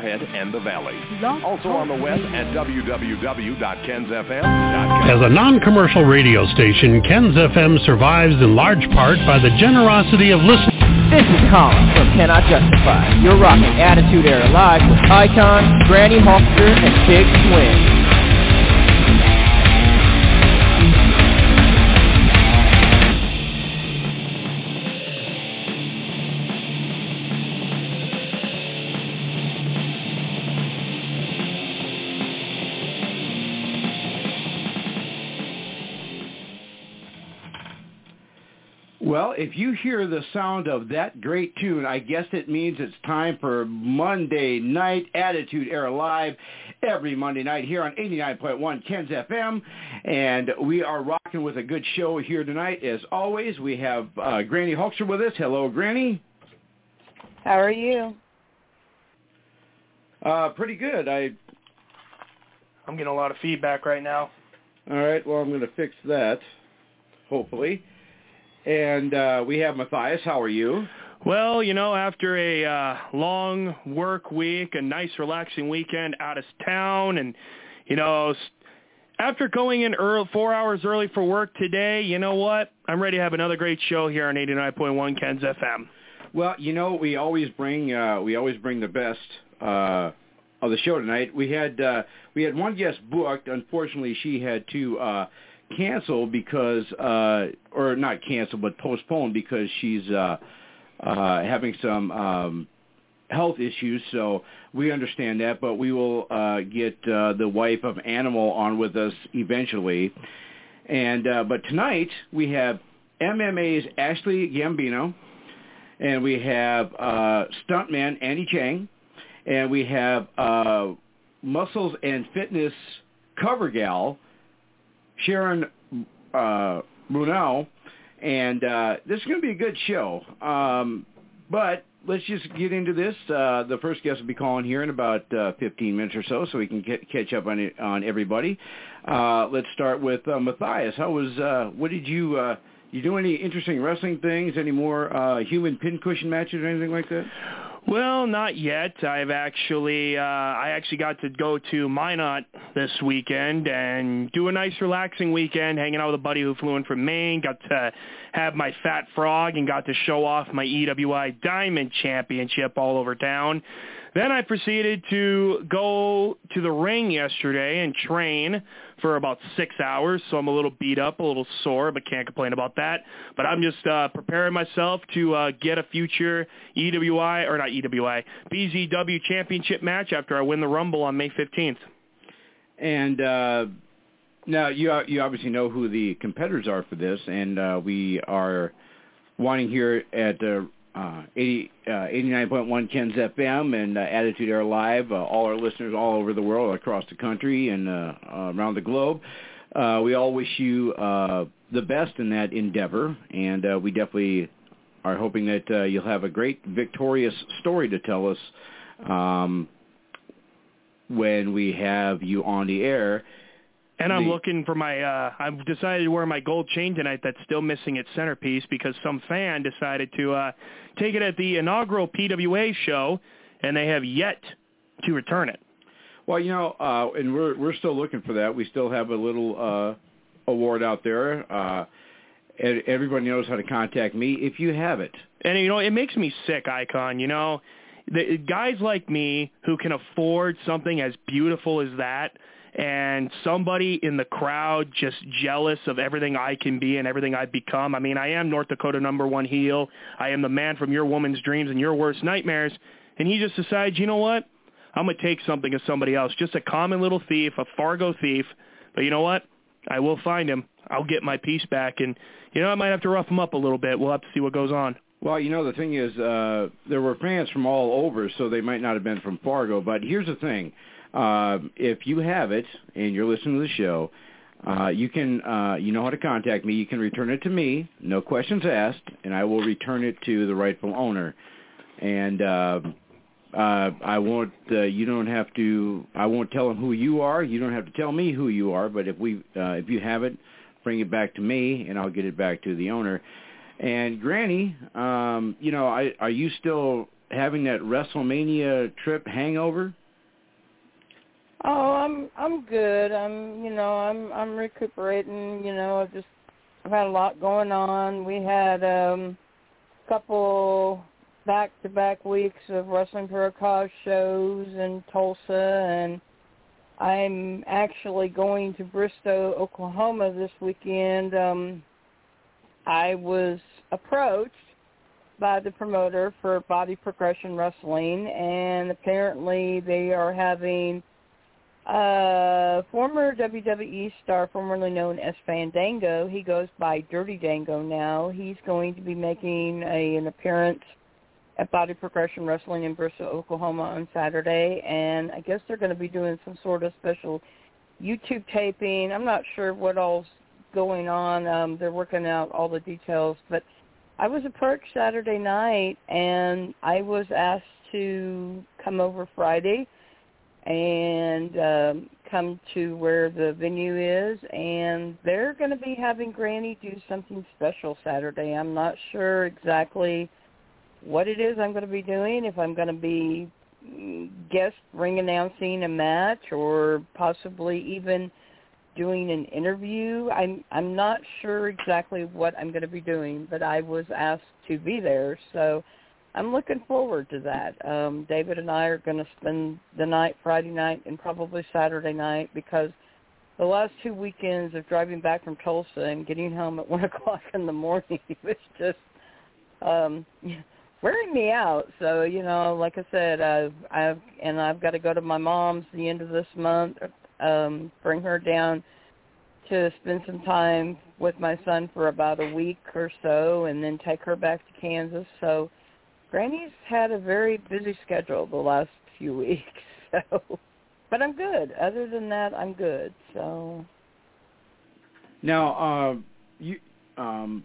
Head and the Valley. Also on the web at www.kensfm.com. As a non-commercial radio station, Ken's FM survives in large part by the generosity of listeners. This is Colin from Cannot Justify. You're rocking Attitude Era Live with Icon, Granny Hulkster, and Big Swing. If you hear the sound of that great tune, I guess it means it's time for Monday Night Attitude Era Live every Monday night here on 89.1 Ken's FM. And we are rocking with a good show here tonight. As always, we have uh, Granny Hulkster with us. Hello, Granny. How are you? Uh, pretty good. I. I'm getting a lot of feedback right now. All right. Well, I'm going to fix that. Hopefully. And uh, we have Matthias. How are you? Well, you know, after a uh, long work week, a nice relaxing weekend out of town, and you know, after going in early, four hours early for work today, you know what? I'm ready to have another great show here on 89.1 Ken's FM. Well, you know, we always bring uh, we always bring the best uh, of the show tonight. We had uh, we had one guest booked. Unfortunately, she had to uh, cancel because, uh, or not canceled, but postponed because she's uh, uh, having some um, health issues. So we understand that, but we will uh, get uh, the wife of Animal on with us eventually. And uh, but tonight we have MMA's Ashley Gambino, and we have uh, stuntman Andy Chang, and we have uh, muscles and fitness cover gal Sharon uh, Brunel, and uh, this is going to be a good show. Um, but let's just get into this. Uh, the first guest will be calling here in about uh, 15 minutes or so, so we can get, catch up on on everybody. Uh, let's start with uh, Matthias. How was? Uh, what did you? Uh, you do any interesting wrestling things? Any more uh, human pincushion matches or anything like that? Well, not yet. I've actually uh I actually got to go to Minot this weekend and do a nice relaxing weekend hanging out with a buddy who flew in from Maine, got to have my fat frog and got to show off my EWI Diamond Championship all over town. Then I proceeded to go to the ring yesterday and train for about six hours, so I'm a little beat up, a little sore, but can't complain about that. But I'm just uh, preparing myself to uh, get a future EWI, or not EWI, BZW championship match after I win the Rumble on May 15th. And uh, now you you obviously know who the competitors are for this, and uh, we are wanting here at uh, uh, 80, uh, 89.1 Ken's FM and uh, Attitude Era Live, uh, all our listeners all over the world, across the country and uh, uh, around the globe. Uh, we all wish you uh, the best in that endeavor, and uh, we definitely are hoping that uh, you'll have a great victorious story to tell us um, when we have you on the air. And I'm looking for my, uh, I've decided to wear my gold chain tonight that's still missing its centerpiece because some fan decided to uh, take it at the inaugural PWA show, and they have yet to return it. Well, you know, uh, and we're we're still looking for that. We still have a little uh, award out there. Uh, everybody knows how to contact me if you have it. And you know, it makes me sick, Icon. You know, the guys like me who can afford something as beautiful as that, and somebody in the crowd just jealous of everything I can be and everything I've become. I mean, I am North Dakota number one heel. I am the man from your woman's dreams and your worst nightmares. And he just decides, you know what? I'm gonna take something of somebody else. Just a common little thief, a Fargo thief. But you know what? I will find him. I'll get my piece back, and you know I might have to rough him up a little bit. We'll have to see what goes on. Well, you know, the thing is, uh, there were fans from all over, so they might not have been from Fargo. But here's the thing. Uh, if you have it and you're listening to the show, uh, you can, uh, you know how to contact me. You can return it to me, no questions asked, and I will return it to the rightful owner. And uh, uh, I won't, uh, you don't have to, I won't tell them who you are. You don't have to tell me who you are. But if we, uh, if you have it, bring it back to me, and I'll get it back to the owner. And Granny, um, you know, I, are you still having that WrestleMania trip hangover? Oh, I'm I'm good. I'm you know I'm I'm recuperating. You know, I've just I've had a lot going on. We had um, a couple back-to-back weeks of Wrestling for a Cause shows in Tulsa, and I'm actually going to Bristow, Oklahoma this weekend. Um, I was approached by the promoter for Body Progression Wrestling, and apparently they are having uh, former WWE star, formerly known as Fandango. He goes by Dirty Dango now. He's going to be making a, an appearance at Body Progression Wrestling in Bristow, Oklahoma on Saturday, and I guess they're going to be doing some sort of special YouTube taping. I'm not sure what all's going on. Um, they're working out all the details, but I was approached Saturday night, and I was asked to come over Friday and um, come to where the venue is, and they're going to be having Granny do something special Saturday. I'm not sure exactly what it is I'm going to be doing, if I'm going to be mm, guest ring announcing a match or possibly even doing an interview. I'm I'm not sure exactly what I'm going to be doing, but I was asked to be there, so I'm looking forward to that. Um, David and I are going to spend the night Friday night and probably Saturday night because the last two weekends of driving back from Tulsa and getting home at one o'clock in the morning was just um wearing me out. So you know, like I said, I've I've and I've got to go to my mom's the end of this month. Um, bring her down to spend some time with my son for about a week or so, and then take her back to Kansas. So, Granny's had a very busy schedule the last few weeks. So, but I'm good. Other than that, I'm good. So. Now, uh, you um,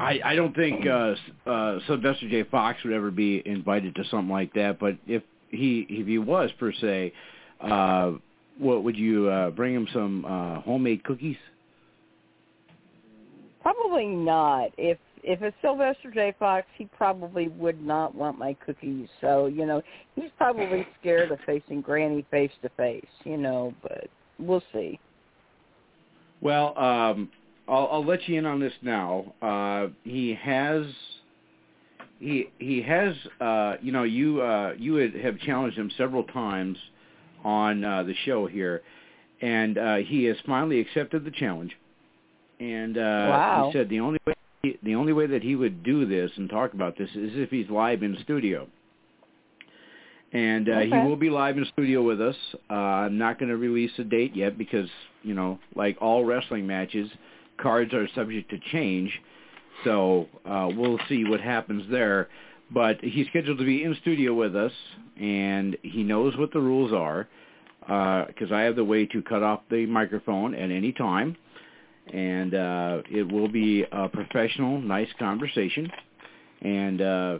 I, I don't think uh, uh, Sylvester J. Fox would ever be invited to something like that. But if he if he was per se, uh, what would you uh, bring him some uh, homemade cookies? Probably not. If if it's Sylvester J. Fox, he probably would not want my cookies. So you know, he's probably scared of facing Granny face to face. You know, but we'll see. Well, um, I'll, I'll let you in on this now. Uh, he has he he has uh, you know you uh, you had, have challenged him several times on uh, the show here, and uh, he has finally accepted the challenge. And uh, wow. he said the only way the only way that he would do this and talk about this is if he's live in studio. And uh, okay. he will be live in studio with us. Uh, I'm not going to release a date yet because you know, like all wrestling matches, cards are subject to change. So uh, we'll see what happens there. But he's scheduled to be in studio with us, and he knows what the rules are because uh, I have the way to cut off the microphone at any time. And uh, it will be a professional, nice conversation. And uh,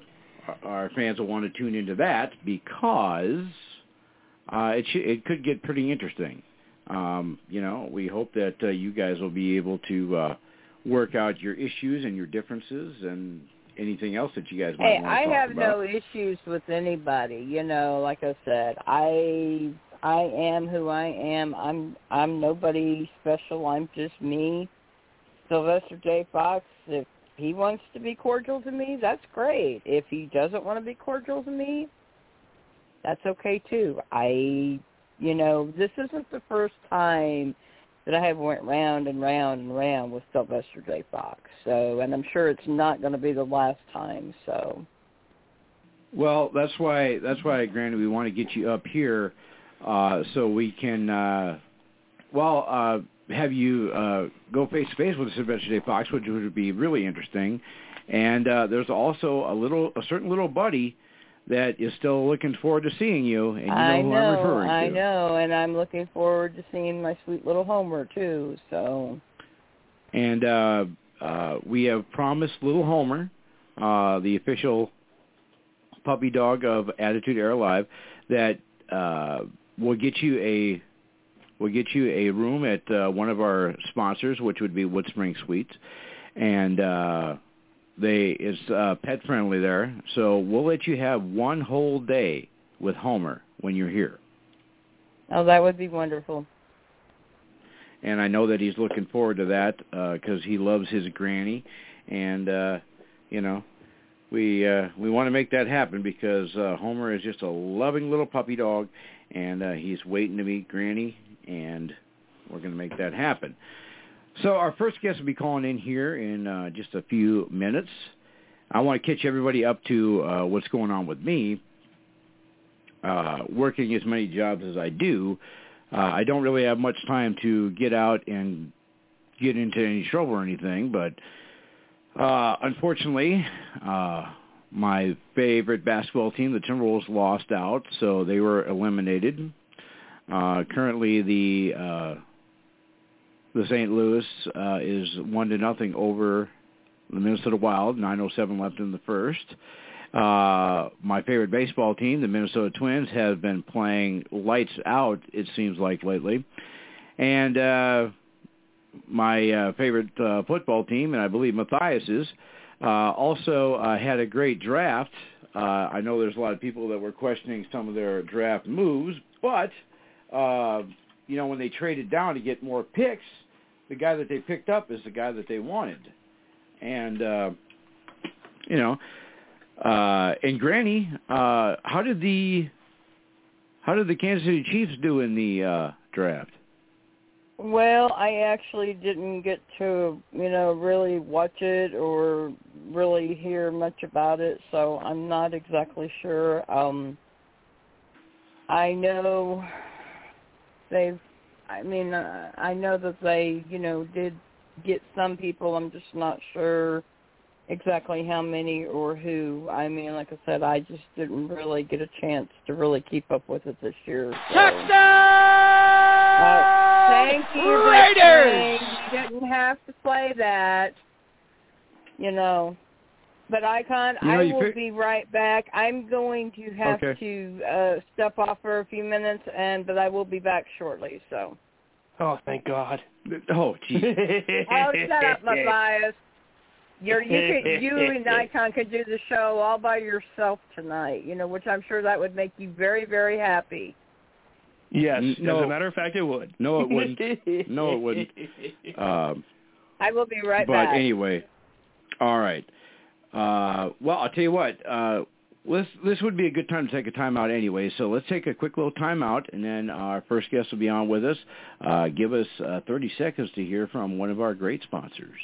our fans will want to tune into that because uh, it, sh- it could get pretty interesting um, you know, we hope that uh, you guys will be able to uh, work out your issues and your differences and anything else that you guys might hey, want to I talk have no issues with anybody. You know, like I said, I I am who I am. I'm I'm nobody special. I'm just me. Sylvester J. Fox. If he wants to be cordial to me, that's great. If he doesn't want to be cordial to me, that's okay too. I you know, this isn't the first time that I have went round and round and round with Sylvester J. Fox. So, and I'm sure it's not going to be the last time. So. Well, that's why that's why, Granny, we want to get you up here uh, so we can, uh, well, uh, have you uh, go face to face with the Adventure J. Fox, which would be really interesting. And uh, there's also a little, a certain little buddy that is still looking forward to seeing you, and you know I who know, I'm referring I know, and I'm looking forward to seeing my sweet little Homer too. So. And uh, uh, we have promised little Homer, uh, the official puppy dog of Attitude Era Live, that uh, we'll get you a we'll get you a room at uh, one of our sponsors, which would be Woodspring Suites, and uh, they it's uh, pet friendly there, so we'll let you have one whole day with Homer when you're here. Oh, that would be wonderful. And I know that he's looking forward to that because uh, he loves his granny, and uh, you know, we uh, we want to make that happen because uh, Homer is just a loving little puppy dog, and uh, he's waiting to meet Granny, and we're going to make that happen. So our first guest will be calling in here in uh, just a few minutes. I want to catch everybody up to uh, what's going on with me. Uh, working as many jobs as I do, uh, I don't really have much time to get out and get into any trouble or anything. But uh, unfortunately, uh, my favorite basketball team, the Timberwolves, lost out, so they were eliminated. Uh, currently, the uh, the St. Louis uh, is one to nothing over the Minnesota Wild. 9:07 left in the first. Uh, my favorite baseball team, the Minnesota Twins, have been playing lights out. It seems like lately, and uh, my uh, favorite uh, football team, and I believe Matthias's, uh, also uh, had a great draft. Uh, I know there's a lot of people that were questioning some of their draft moves, but uh, you know when they traded down to get more picks, the guy that they picked up is the guy that they wanted, and uh, you know, uh, and Granny, uh, how did the how did the Kansas City Chiefs do in the uh, draft? Well, I actually didn't get to, you know, really watch it or really hear much about it, so I'm not exactly sure. Um I know they've I mean, uh, I know that they, you know, did get some people. I'm just not sure exactly how many or who. I mean, like I said, I just didn't really get a chance to really keep up with it this year. So. Touchdown! Uh, thank you, Raiders! You didn't have to play that. You know. But Icon, You know, I will fi- be right back. I'm going to have Okay. to uh step off for a few minutes, and but I will be back shortly. So. Oh, thank God. Oh, gee. Oh, shut up, Matthias. You're, you could, you and Icon could do the show all by yourself tonight. You know, which I'm sure that would make you very, very happy. Yes, no. as a matter of fact, it would. No, it wouldn't. No, it wouldn't. Um, I will be right but back. anyway, all right. Uh, well, I'll tell you what. Uh, this this would be a good time to take a time out anyway. So let's take a quick little time out, and then our first guest will be on with us. Uh, give us uh, 30 seconds to hear from one of our great sponsors.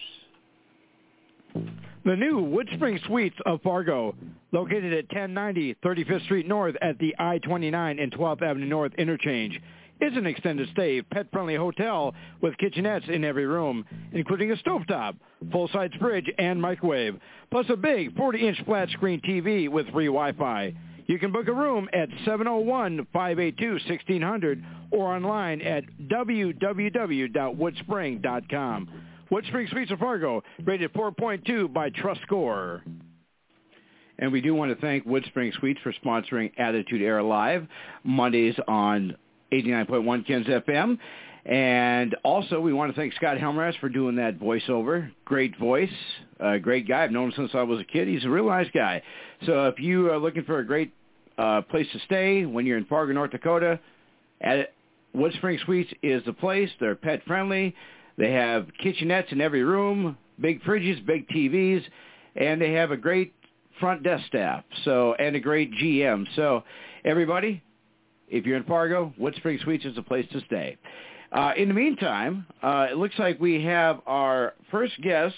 The new Woodspring Suites of Fargo, located at 1090 35th Street North at the I-29 and 12th Avenue North interchange, is an extended stay, pet-friendly hotel with kitchenettes in every room, including a stovetop, full-size fridge, and microwave, plus a big 40-inch flat-screen TV with free Wi-Fi. You can book a room at 701-582-1600 or online at www.woodspring.com. Woodspring Suites of Fargo, rated 4.2 by Trust Score. And we do want to thank Woodspring Suites for sponsoring Attitude Era Live Mondays on 89.1 Ken's FM. And also, we want to thank Scott Helmerath for doing that voiceover. Great voice, uh, great guy. I've known him since I was a kid. He's a real nice guy. So if you are looking for a great uh, place to stay when you're in Fargo, North Dakota, at Woodspring Suites is the place. They're pet friendly. They have kitchenettes in every room, big fridges, big TVs, and they have a great front desk staff. So and a great GM. So everybody, if you're in Fargo, Woodspring Suites is the place to stay. Uh, in the meantime, uh, it looks like we have our first guest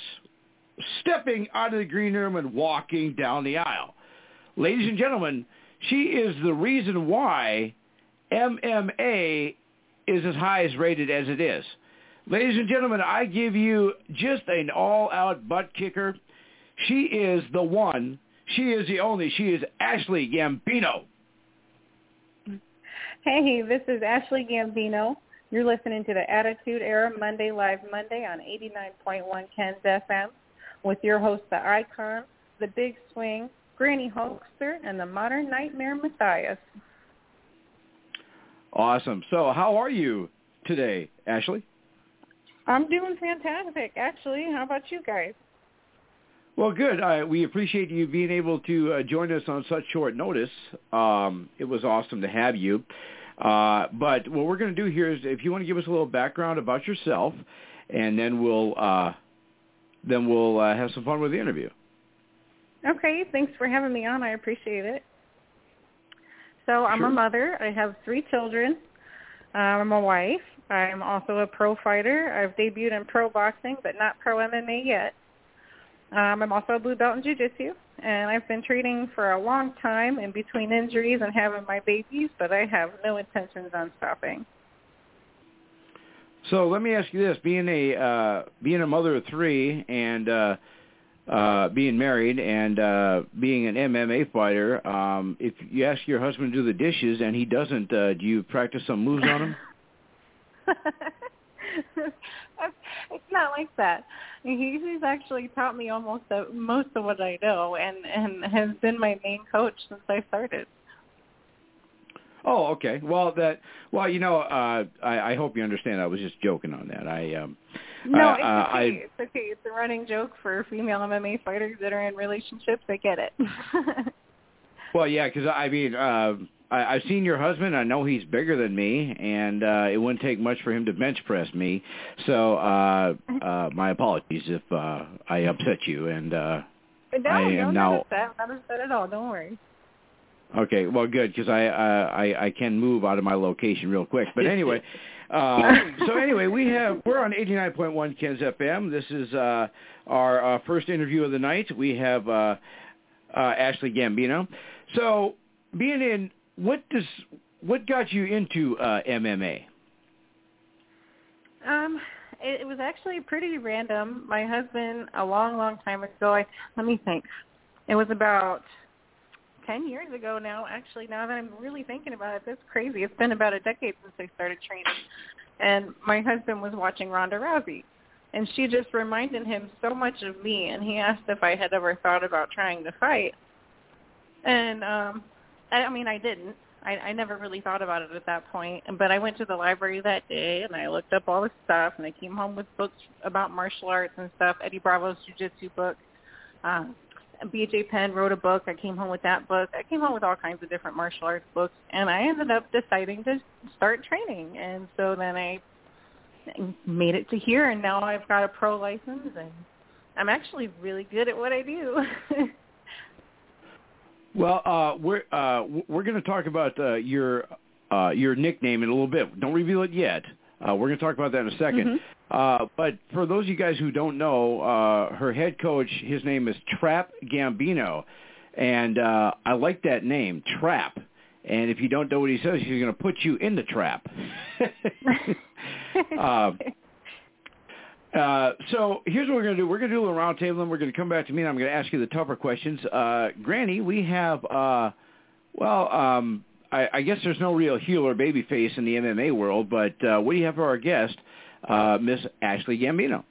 stepping out of the green room and walking down the aisle. Ladies and gentlemen, she is the reason why MMA is as high as rated as it is. Ladies and gentlemen, I give you just an all-out butt kicker. She is the one. She is the only. She is Ashley Gambino. Hey, this is Ashley Gambino. You're listening to the Attitude Era Monday Live Monday on 89.1 Ken's FM with your host, the Icon, the Big Swing, Granny Hulkster, and the Modern Nightmare Matthias. Awesome. So how are you today, Ashley? I'm doing fantastic, actually. How about you guys? Well, good. Uh, we appreciate you being able to uh, join us on such short notice. Um, it was awesome to have you. Uh, but what we're going to do here is, if you want to give us a little background about yourself, and then we'll uh, then we'll uh, have some fun with the interview. Okay, thanks for having me on. I appreciate it. So I'm Sure. a mother. I have three children. Uh, I'm a wife. I'm also a pro fighter. I've debuted in pro boxing, but not pro MMA yet. Um, I'm also a blue belt in jiu-jitsu, and I've been training for a long time in between injuries and having my babies, but I have no intentions on stopping. So let me ask you this: being a uh, being a mother of three and uh, uh, being married and uh, being an MMA fighter, um, if you ask your husband to do the dishes and he doesn't, uh, do you practice some moves on him? it's not like that. He, he's actually taught me almost uh, most of what I know, and and has been my main coach since I started. Oh, okay. Well, that well, you know, uh, I, I hope you understand. I was just joking on that. I um, No, uh, it's uh, okay. I, It's okay. It's a running joke for female MMA fighters that are in relationships. I get it. Well, yeah, because I mean, uh, I, I've seen your husband. I know he's bigger than me, and uh, it wouldn't take much for him to bench press me. So, uh, uh, my apologies if uh, I upset you. And uh, no, I am not now- upset. Not upset at all. Don't worry. okay, well, good because I, uh, I I can move out of my location real quick. But anyway, uh, so anyway, we have we're on eighty nine point one Ken's FM. This is uh, our uh, first interview of the night. We have uh, uh, Ashley Gambino. So, being in, what does what got you into uh, MMA? Um, it, it was actually pretty random. My husband, a long, long time ago. I let me think. It was about ten years ago now. Actually, now that I'm really thinking about it, that's crazy. It's been about a decade since I started training. And my husband was watching Ronda Rousey, and she just reminded him so much of me. And he asked if I had ever thought about trying to fight. And um, I, I mean, I didn't. I, I never really thought about it at that point. But I went to the library that day and I looked up all the stuff and I came home with books about martial arts and stuff. Eddie Bravo's jiu-jitsu book. Um, BJ Penn wrote a book. I came home with that book. I came home with all kinds of different martial arts books, and I ended up deciding to start training. And so then I made it to here, and now I've got a pro license, and I'm actually really good at what I do. Well, uh, we're uh, we're going to talk about uh, your uh, your nickname in a little bit. Don't reveal it yet. Uh, we're going to talk about that in a 2nd Uh, but for those of you guys who don't know, uh, her head coach, his name is Trap Gambino, and uh, I like that name, Trap. And if you don't know what he says, he's going to put you in the trap. uh, uh, so here's what we're going to do. We're going to do a little round table, and we're going to come back to me, and I'm going to ask you the tougher questions. Uh, Granny, we have, uh, well, um, I, I guess there's no real heel or baby face in the MMA world, but uh, what do you have for our guest, uh, Miss Ashley Gambino?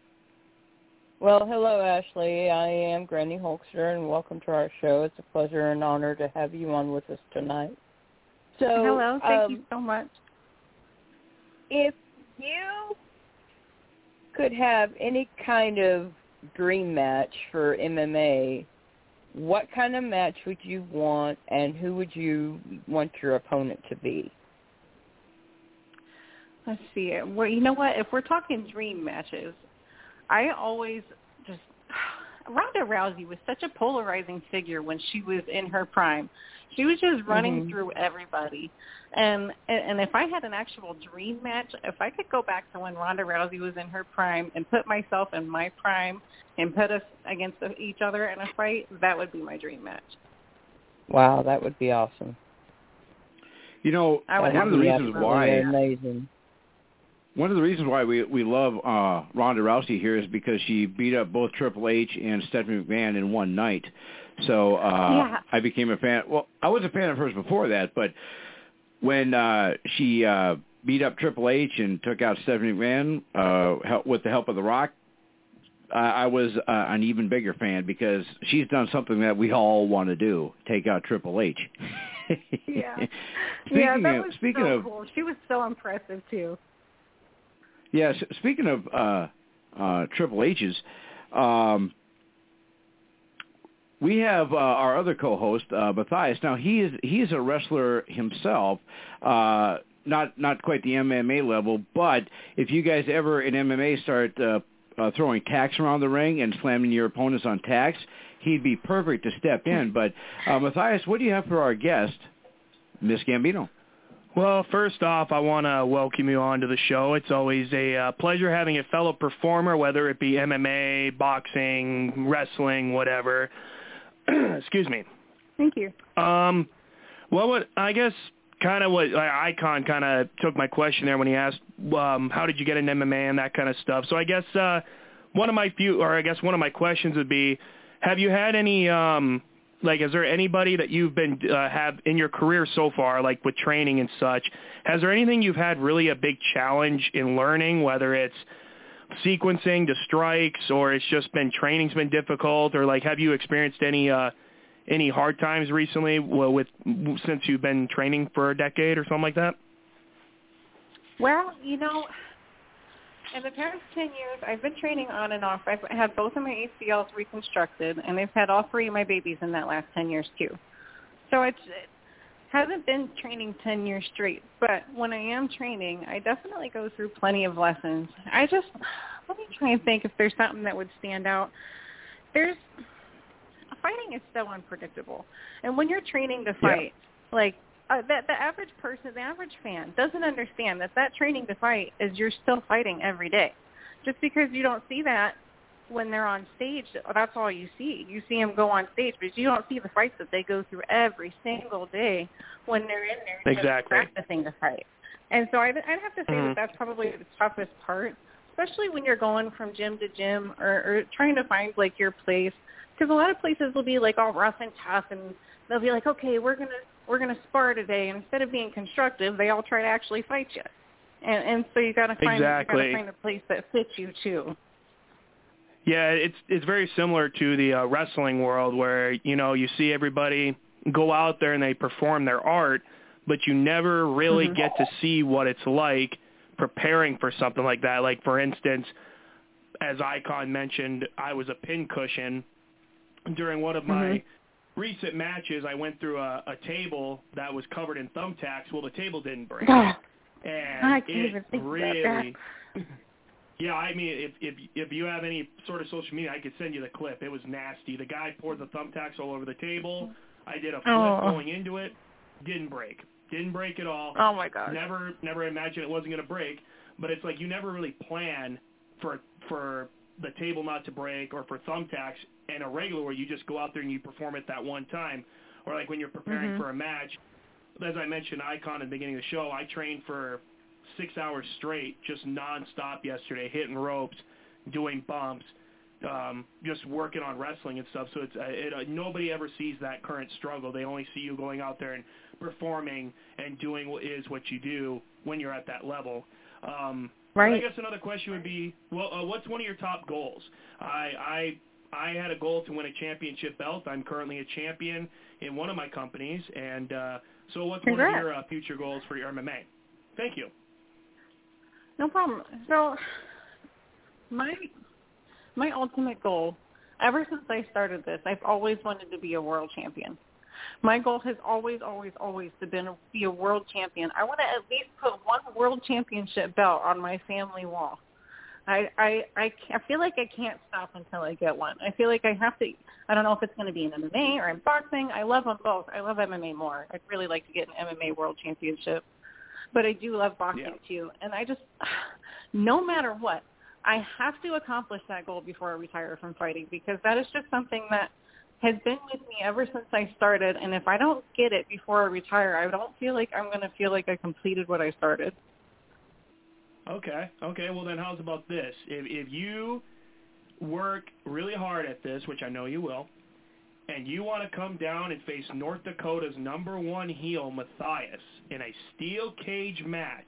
Well, hello, Ashley. I am Granny Hulkster, and welcome to our show. It's a pleasure and honor to have you on with us tonight. So, Hello, thank um, you so much. if you could have any kind of dream match for MMA, what kind of match would you want, and who would you want your opponent to be? Let's see. Well, you know what? If we're talking dream matches, I always just Ronda Rousey was such a polarizing figure when she was in her prime. She was just running Mhm. through everybody. And and if I had an actual dream match, if I could go back to when Ronda Rousey was in her prime and put myself in my prime and put us against each other in a fight, that would be my dream match. Wow, that would be awesome. You know, one of the reasons why amazing. One of the reasons why we we love uh, Ronda Rousey here is because she beat up both Triple H and Stephanie McMahon in one night. So uh, Yeah. I became a fan. Well, I was a fan of hers before that, but when uh, she uh, beat up Triple H and took out Stephanie McMahon uh, help, with the help of The Rock, uh, I was uh, an even bigger fan because she's done something that we all want to do: take out Triple H. Yeah. speaking yeah, that of was speaking so of cool. She was so impressive too. Yes. Speaking of uh, uh, Triple H's, um, we have uh, our other co-host uh, Matthias. Now he is he is a wrestler himself. Uh, not not quite the MMA level, but if you guys ever in MMA start uh, uh, throwing tacks around the ring and slamming your opponents on tacks, he'd be perfect to step in. But uh, Matthias, what do you have for our guest, Miss Gambino? Well, first off, I want to welcome you onto the show. It's always a uh, pleasure having a fellow performer, whether it be MMA, boxing, wrestling, whatever. Excuse me. Thank you. Um, well, what I guess kind of what Icon kind of took my question there when he asked, um, how did you get in MMA and that kind of stuff. So I guess uh, one of my few, or I guess one of my questions would be, have you had any um, like is there anybody that you've been uh, have in your career so far like with training and such has there anything you've had really a big challenge in learning whether it's sequencing to strikes or it's just been training's been difficult or like have you experienced any uh any hard times recently well with since you've been training for a decade or something like that well you know in the past 10 years, I've been training on and off. I've had both of my ACLs reconstructed, and I've had all three of my babies in that last 10 years too. So it's, hasn't been training 10 years straight, but when I am training, I definitely go through plenty of lessons. I just, let me try and think if there's something that would stand out. There's, fighting is so unpredictable. And when you're training to fight, yeah. like uh, that the average person, the average fan, doesn't understand that that training to fight is you're still fighting every day. Just because you don't see that when they're on stage, that's all you see. You see them go on stage, but you don't see the fights that they go through every single day when they're in there exactly. practicing to fight. And so I'd, I'd have to say mm-hmm. that that's probably the toughest part, especially when you're going from gym to gym or, or trying to find like your place. Because a lot of places will be like all rough and tough, and they'll be like, okay, we're gonna we're going to spar today. And instead of being constructive, they all try to actually fight you. And, and so you got to find exactly. you got to find a place that fits you too. Yeah, it's it's very similar to the uh, wrestling world where you know you see everybody go out there and they perform their art, but you never really mm-hmm. get to see what it's like preparing for something like that. Like for instance, as Icon mentioned, I was a pincushion during one of my mm-hmm recent matches, I went through a, a table that was covered in thumbtacks. Well, the table didn't break, and I can't it even think really. about that. Yeah, I mean, if if if you have any sort of social media, I could send you the clip. It was nasty. The guy poured the thumbtacks all over the table. I did a flip oh. going into it. Didn't break. Didn't break at all. Oh my god. Never never imagined it wasn't going to break. But it's like you never really plan for for the table not to break or for thumbtacks and a regular where you just go out there and you perform it that one time or like when you're preparing mm-hmm. for a match as I mentioned Icon at the beginning of the show I trained for six hours straight just nonstop yesterday hitting ropes doing bumps um just working on wrestling and stuff so it's uh, it, uh, nobody ever sees that current struggle they only see you going out there and performing and doing what is what you do when you're at that level um Right. I guess another question would be, well, uh, what's one of your top goals? I I I had a goal to win a championship belt. I'm currently a champion in one of my companies, and uh, so what's Congrats. one of your uh, future goals for your MMA? Thank you. No problem. So my my ultimate goal, ever since I started this, I've always wanted to be a world champion. My goal has always, always, always been to be a world champion. I want to at least put one world championship belt on my family wall. I I I, I feel like I can't stop until I get one. I feel like I have to. I don't know if it's going to be in MMA or in boxing. I love them both. I love MMA more. I'd really like to get an MMA world championship, but I do love boxing yeah. too. And I just, no matter what, I have to accomplish that goal before I retire from fighting because that is just something that has been with me ever since I started. And if I don't get it before I retire, I don't feel like I'm going to feel like I completed what I started. Okay. Okay. Well, then how's about this? If if you work really hard at this, which I know you will, and you want to come down and face North Dakota's number one heel, Matthias, in a steel cage match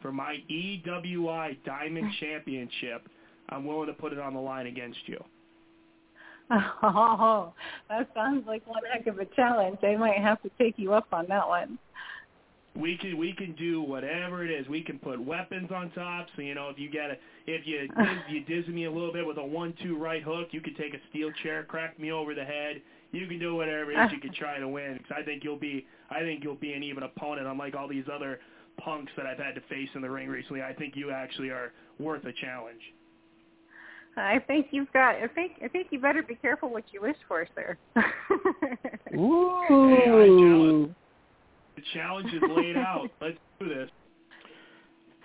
for my EWI Diamond Championship, I'm willing to put it on the line against you. Oh, that sounds like one heck of a challenge. I might have to take you up on that one. We can we can do whatever it is. We can put weapons on top. So you know, if you get a if you diz, you dizzy me a little bit with a one-two right hook, you could take a steel chair, crack me over the head, you can do whatever it is you can try to win. Because I think you'll be, I think you'll be an even opponent, unlike all these other punks that I've had to face in the ring recently. I think you actually are worth a challenge. I think you've got. I think. I think you better be careful what you wish for, sir. Ooh. Hey, the challenge is laid out. Let's do this.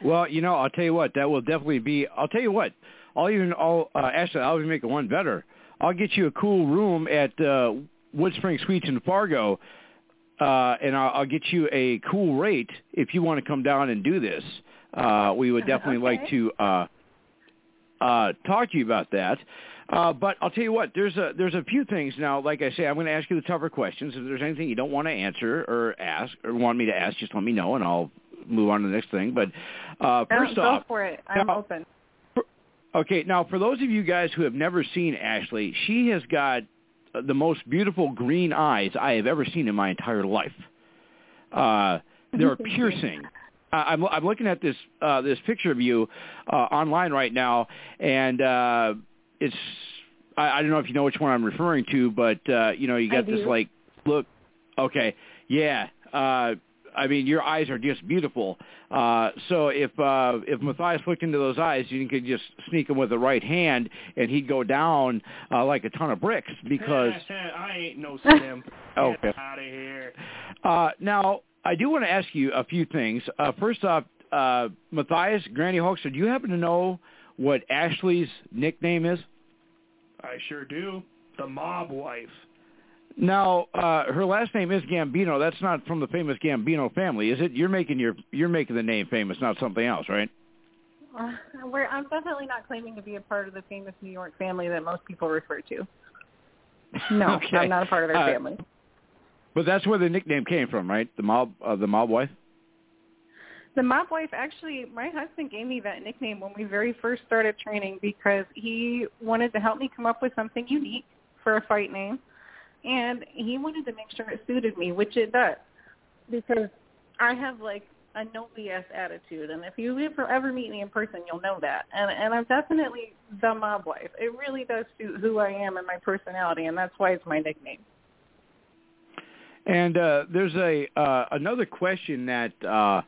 Well, you know, I'll tell you what. That will definitely be. I'll tell you what. I'll even. I'll uh, actually. I'll even make it one better. I'll get you a cool room at uh, Woodspring Suites in Fargo, uh, and I'll, I'll get you a cool rate if you want to come down and do this. Uh, we would definitely Okay. like to uh, uh, talk to you about that. Uh, but I'll tell you what, there's a there's a few things now. Like I say, I'm going to ask you the tougher questions. If there's anything you don't want to answer or ask or want me to ask, just let me know, and I'll move on to the next thing. But uh, first go off, for it. I'm now- open. Okay, now for those of you guys who have never seen Ashley, she has got uh, the most beautiful green eyes I have ever seen in my entire life. Uh, they're piercing. I'm I'm looking at this uh, this picture of you uh, online right now, and uh, it's I, I don't know if you know which one I'm referring to, but uh, you know you got this like look. Okay, yeah. Uh, I mean, your eyes are just beautiful. Uh, so if uh, if Matthias looked into those eyes, you could just sneak him with the right hand, and he'd go down uh, like a ton of bricks because. I ain't no sim. Okay. Get out of here. Uh, now, I do want to ask you a few things. Uh, first off, uh, Matthias, Granny Hulkster, do you happen to know what Ashley's nickname is? I sure do. The mob wife. Now, uh, her last name is Gambino. That's not from the famous Gambino family, is it? You're making your you're making the name famous, not something else, right? Uh, we're, I'm definitely not claiming to be a part of the famous New York family that most people refer to. No, Okay. I'm not a part of their Uh, family. But that's where the nickname came from, right? The mob, uh, the mob wife. The mob wife, actually, my husband gave me that nickname when we very first started training because he wanted to help me come up with something unique for a fight name, and he wanted to make sure it suited me, which it does, because I have like a no BS attitude, and if you ever meet me in person, you'll know that. And and I'm definitely the mob wife. It really does suit who I am and my personality, and that's why it's my nickname. And uh, there's a uh, another question that uh,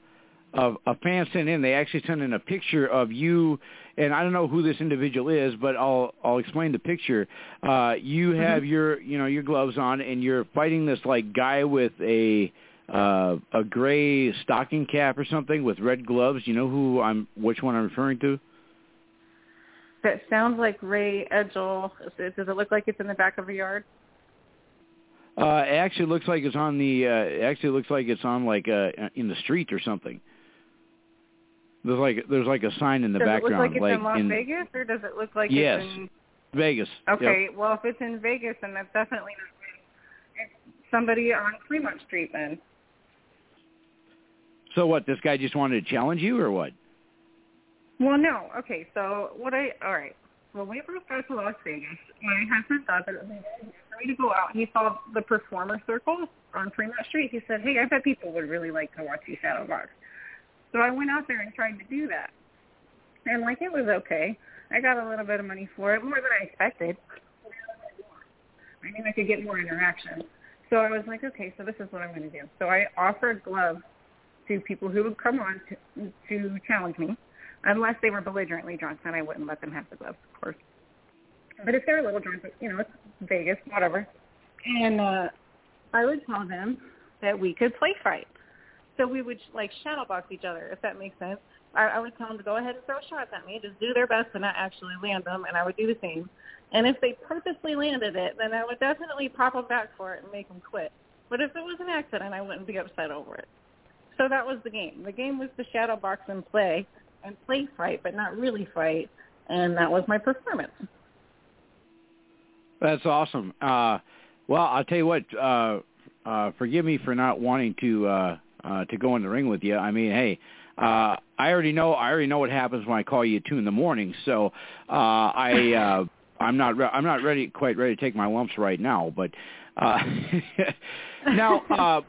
a, a fan sent in. They actually sent in a picture of you, and I don't know who this individual is, but I'll I'll explain the picture. Uh, you have your you know your gloves on, and you're fighting this like guy with a uh, a gray stocking cap or something with red gloves. You know who I'm which one I'm referring to? That sounds like Ray Edgel. Does it look like it's in the back of a yard? Uh, it actually looks like it's on the. Uh, it actually looks like it's on like uh, in the street or something. There's like there's like a sign in the does background, it look like it's in Las in Vegas, or does it look like Yes. it's in? Vegas. Yep. Okay, well, if it's in Vegas, then that's definitely not me. It's somebody on Fremont Street then. So what? This guy just wanted to challenge you, or what? Well, no. Okay, so what I all right. When we first got to Las Vegas, my husband thought that it would be for me to go out. He saw the performer circle on Fremont Street. He said, "Hey, I bet people would really like to watch you shadow box." So I went out there and tried to do that, and like it was okay. I got a little bit of money for it, more than I expected. I mean, I could get more interaction. So I was like, okay, so this is what I'm going to do. So I offered gloves to people who would come on to, to challenge me, unless they were belligerently drunk, then I wouldn't let them have the gloves, of course. But if they're a little drunk, you know, it's Vegas, whatever. And uh, I would tell them that we could play fight. So we would like shadow box each other, if that makes sense. I, I would tell them to go ahead and throw shots at me, just do their best to not actually land them, and I would do the same. And if they purposely landed it, then I would definitely pop them back for it and make them quit. But if it was an accident, I wouldn't be upset over it. So that was the game. The game was to shadow box and play, and play fight, but not really fight, and that was my performance. That's awesome. Uh, well, I'll tell you what. Uh, uh, forgive me for not wanting to uh, to go in the ring with you. I mean, hey, uh, I already know. I already know what happens when I call you at two in the morning. So uh, I uh, I'm not re- I'm not ready quite ready to take my lumps right now. But uh, now uh,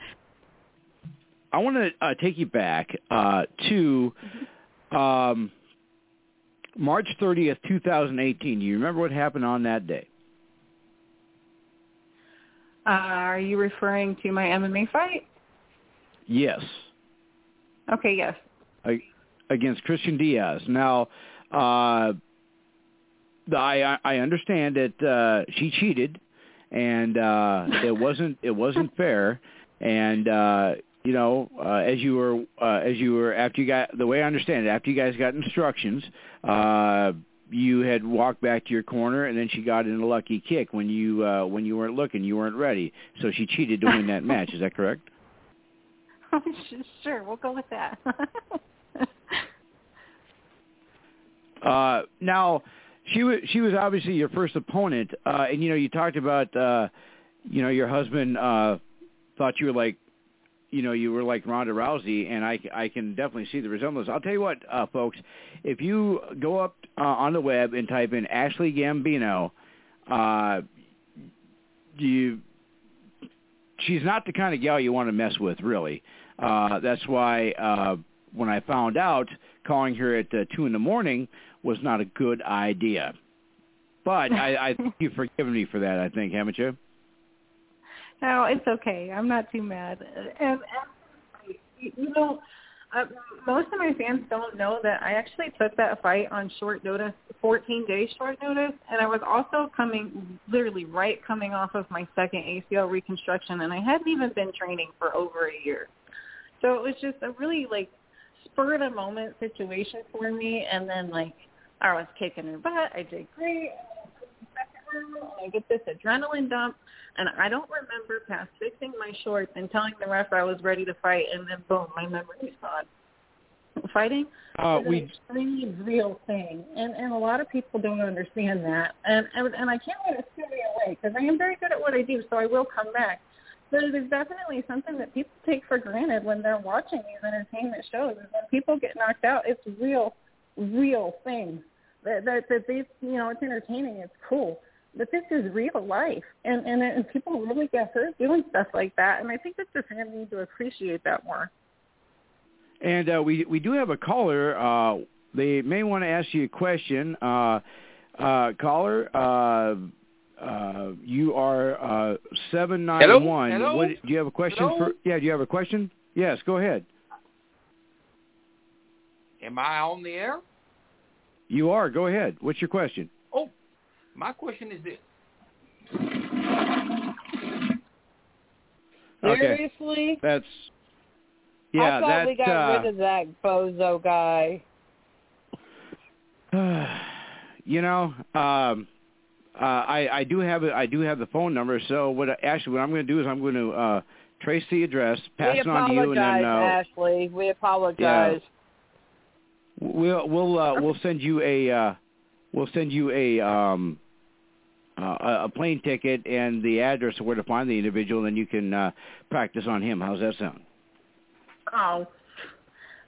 I want to uh, take you back uh, to um, March 30th, 2018. Do you remember what happened on that day? Uh, are you referring to my MMA fight? Yes. Okay, yes. I, Against Christian Diaz. Now, uh, I I understand that uh, she cheated, and uh, it wasn't it wasn't fair, and uh, you know uh, as you were uh, as you were after you got the way I understand it after you guys got instructions. Uh, you had walked back to your corner, and then she got in a lucky kick when you uh, when you weren't looking, you weren't ready. So she cheated to win that match. Is that correct? sure, we'll go with that. uh, now, she was she was obviously your first opponent, uh, and you know you talked about uh, you know your husband uh, thought you were like you know you were like Ronda Rousey, and I I can definitely see the resemblance. I'll tell you what, uh, folks, if you go up uh, on the web and type in Ashley Gambino, uh, do you she's not the kind of gal you want to mess with, really. Uh, that's why uh, when I found out, calling her at uh, two in the morning was not a good idea. But I, I think you've forgiven me for that. I think, haven't you? No, it's okay. I'm not too mad. And, and you know, uh, most of my fans don't know that I actually took that fight on short notice, 14 days short notice, and I was also coming, literally right coming off of my second ACL reconstruction, and I hadn't even been training for over a year. So it was just a really like spur of the moment situation for me, and then like I was kicking her butt, I did great. I get this adrenaline dump, and I don't remember past fixing my shorts and telling the ref I was ready to fight, and then boom, my memory's gone. Fighting uh, is we, an extremely real thing, and and a lot of people don't understand that, and and, and I can't let it scare me away because I am very good at what I do, so I will come back. But it is definitely something that people take for granted when they're watching these entertainment shows. Is when people get knocked out, it's real, real things. That that, that these, you know, it's entertaining, it's cool but this is real life, and and, and people really get hurt doing stuff like that. And I think that the fans need to appreciate that more. And uh, we we do have a caller. Uh, they may want to ask you a question. Uh, uh, caller, uh, uh, you are uh, seven nine one. Hello? Do you have a question Hello? for? Yeah, do you have a question? Yes, go ahead. Am I on the air? You are. Go ahead. What's your question? My question is this. Okay. Seriously? That's yeah. I thought that we got uh, rid of that bozo guy. you know, um, uh, I I do have it. I do have the phone number. So what? Actually, what I'm going to do is I'm going to uh, trace the address, pass we it on to you, and apologize, then uh, Ashley. We apologize. Yeah, we'll we'll uh, we'll send you a uh, we'll send you a um, uh, a- a plane ticket and the address of where to find the individual, and then you can uh, practice on him. How's that sound? Oh.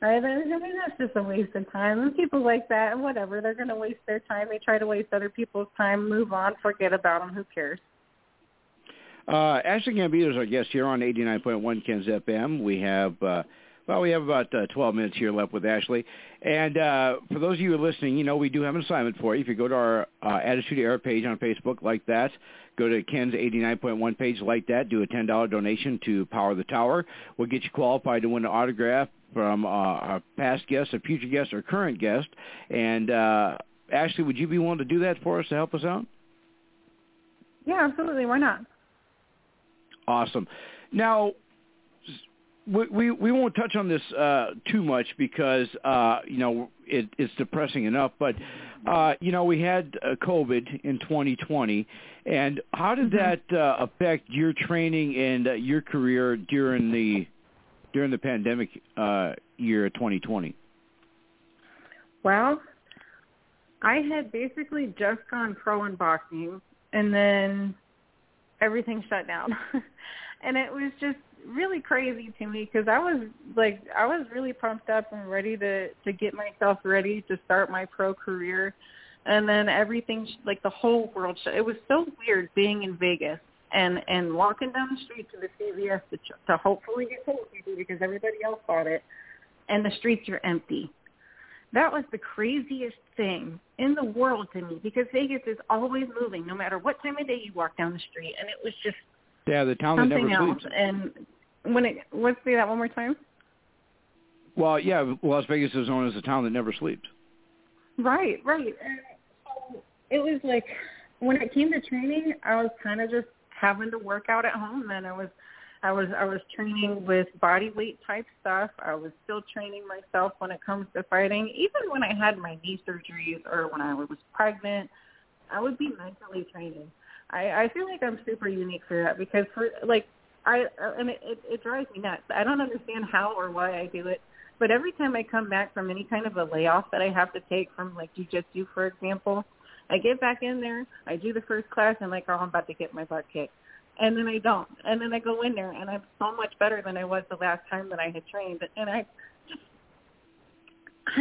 I mean, I mean, that's just a waste of time. And people like that, whatever, they're going to waste their time. They try to waste other people's time, move on, forget about them. Who cares? Uh, Ashley Gambino is our guest here on 89.1 Ken's FM. We have, uh, well, we have about uh, 12 minutes here left with Ashley. And uh, for those of you who are listening, you know we do have an assignment for you. If you go to our uh, Attitude Era page on Facebook like that, go to Ken's 89.1 page like that, do a $10 donation to Power the Tower. We'll get you qualified to win an autograph from uh, our past guest, a future guest, or current guest. And uh, Ashley, would you be willing to do that for us to help us out? Yeah, absolutely. Why not? Awesome. Now, we we, we won't touch on this uh, too much because uh, you know it, it's depressing enough. But uh, you know we had uh, COVID in 2020, and how did that uh, affect your training and uh, your career during the during the pandemic uh, year of 2020? Well, I had basically just gone pro in boxing, and then everything shut down, and it was just really crazy to me because I was like, I was really pumped up and ready to to get myself ready to start my pro career, and then everything like the whole world. It was so weird being in Vegas and and walking down the street to the CVS to to hopefully get COVID because everybody else bought it, and the streets are empty that was the craziest thing in the world to me because Vegas is always moving no matter what time of day you walk down the street and it was just Yeah, the town something that never else. sleeps. And when it let's say that one more time. Well, yeah, Las Vegas is known as the town that never sleeps. Right, right. And it was like when it came to training, I was kind of just having to work out at home. And I was, I was, I was training with body weight type stuff. I was still training myself when it comes to fighting. Even when I had my knee surgeries or when I was pregnant, I would be mentally training. I, I feel like I'm super unique for that because for like I and it, it, it drives me nuts. I don't understand how or why I do it. But every time I come back from any kind of a layoff that I have to take from like jujitsu, for example, I get back in there, I do the first class, and like, oh, I'm about to get my butt kicked, and then I don't, and then I go in there, and I'm so much better than I was the last time that I had trained, and I just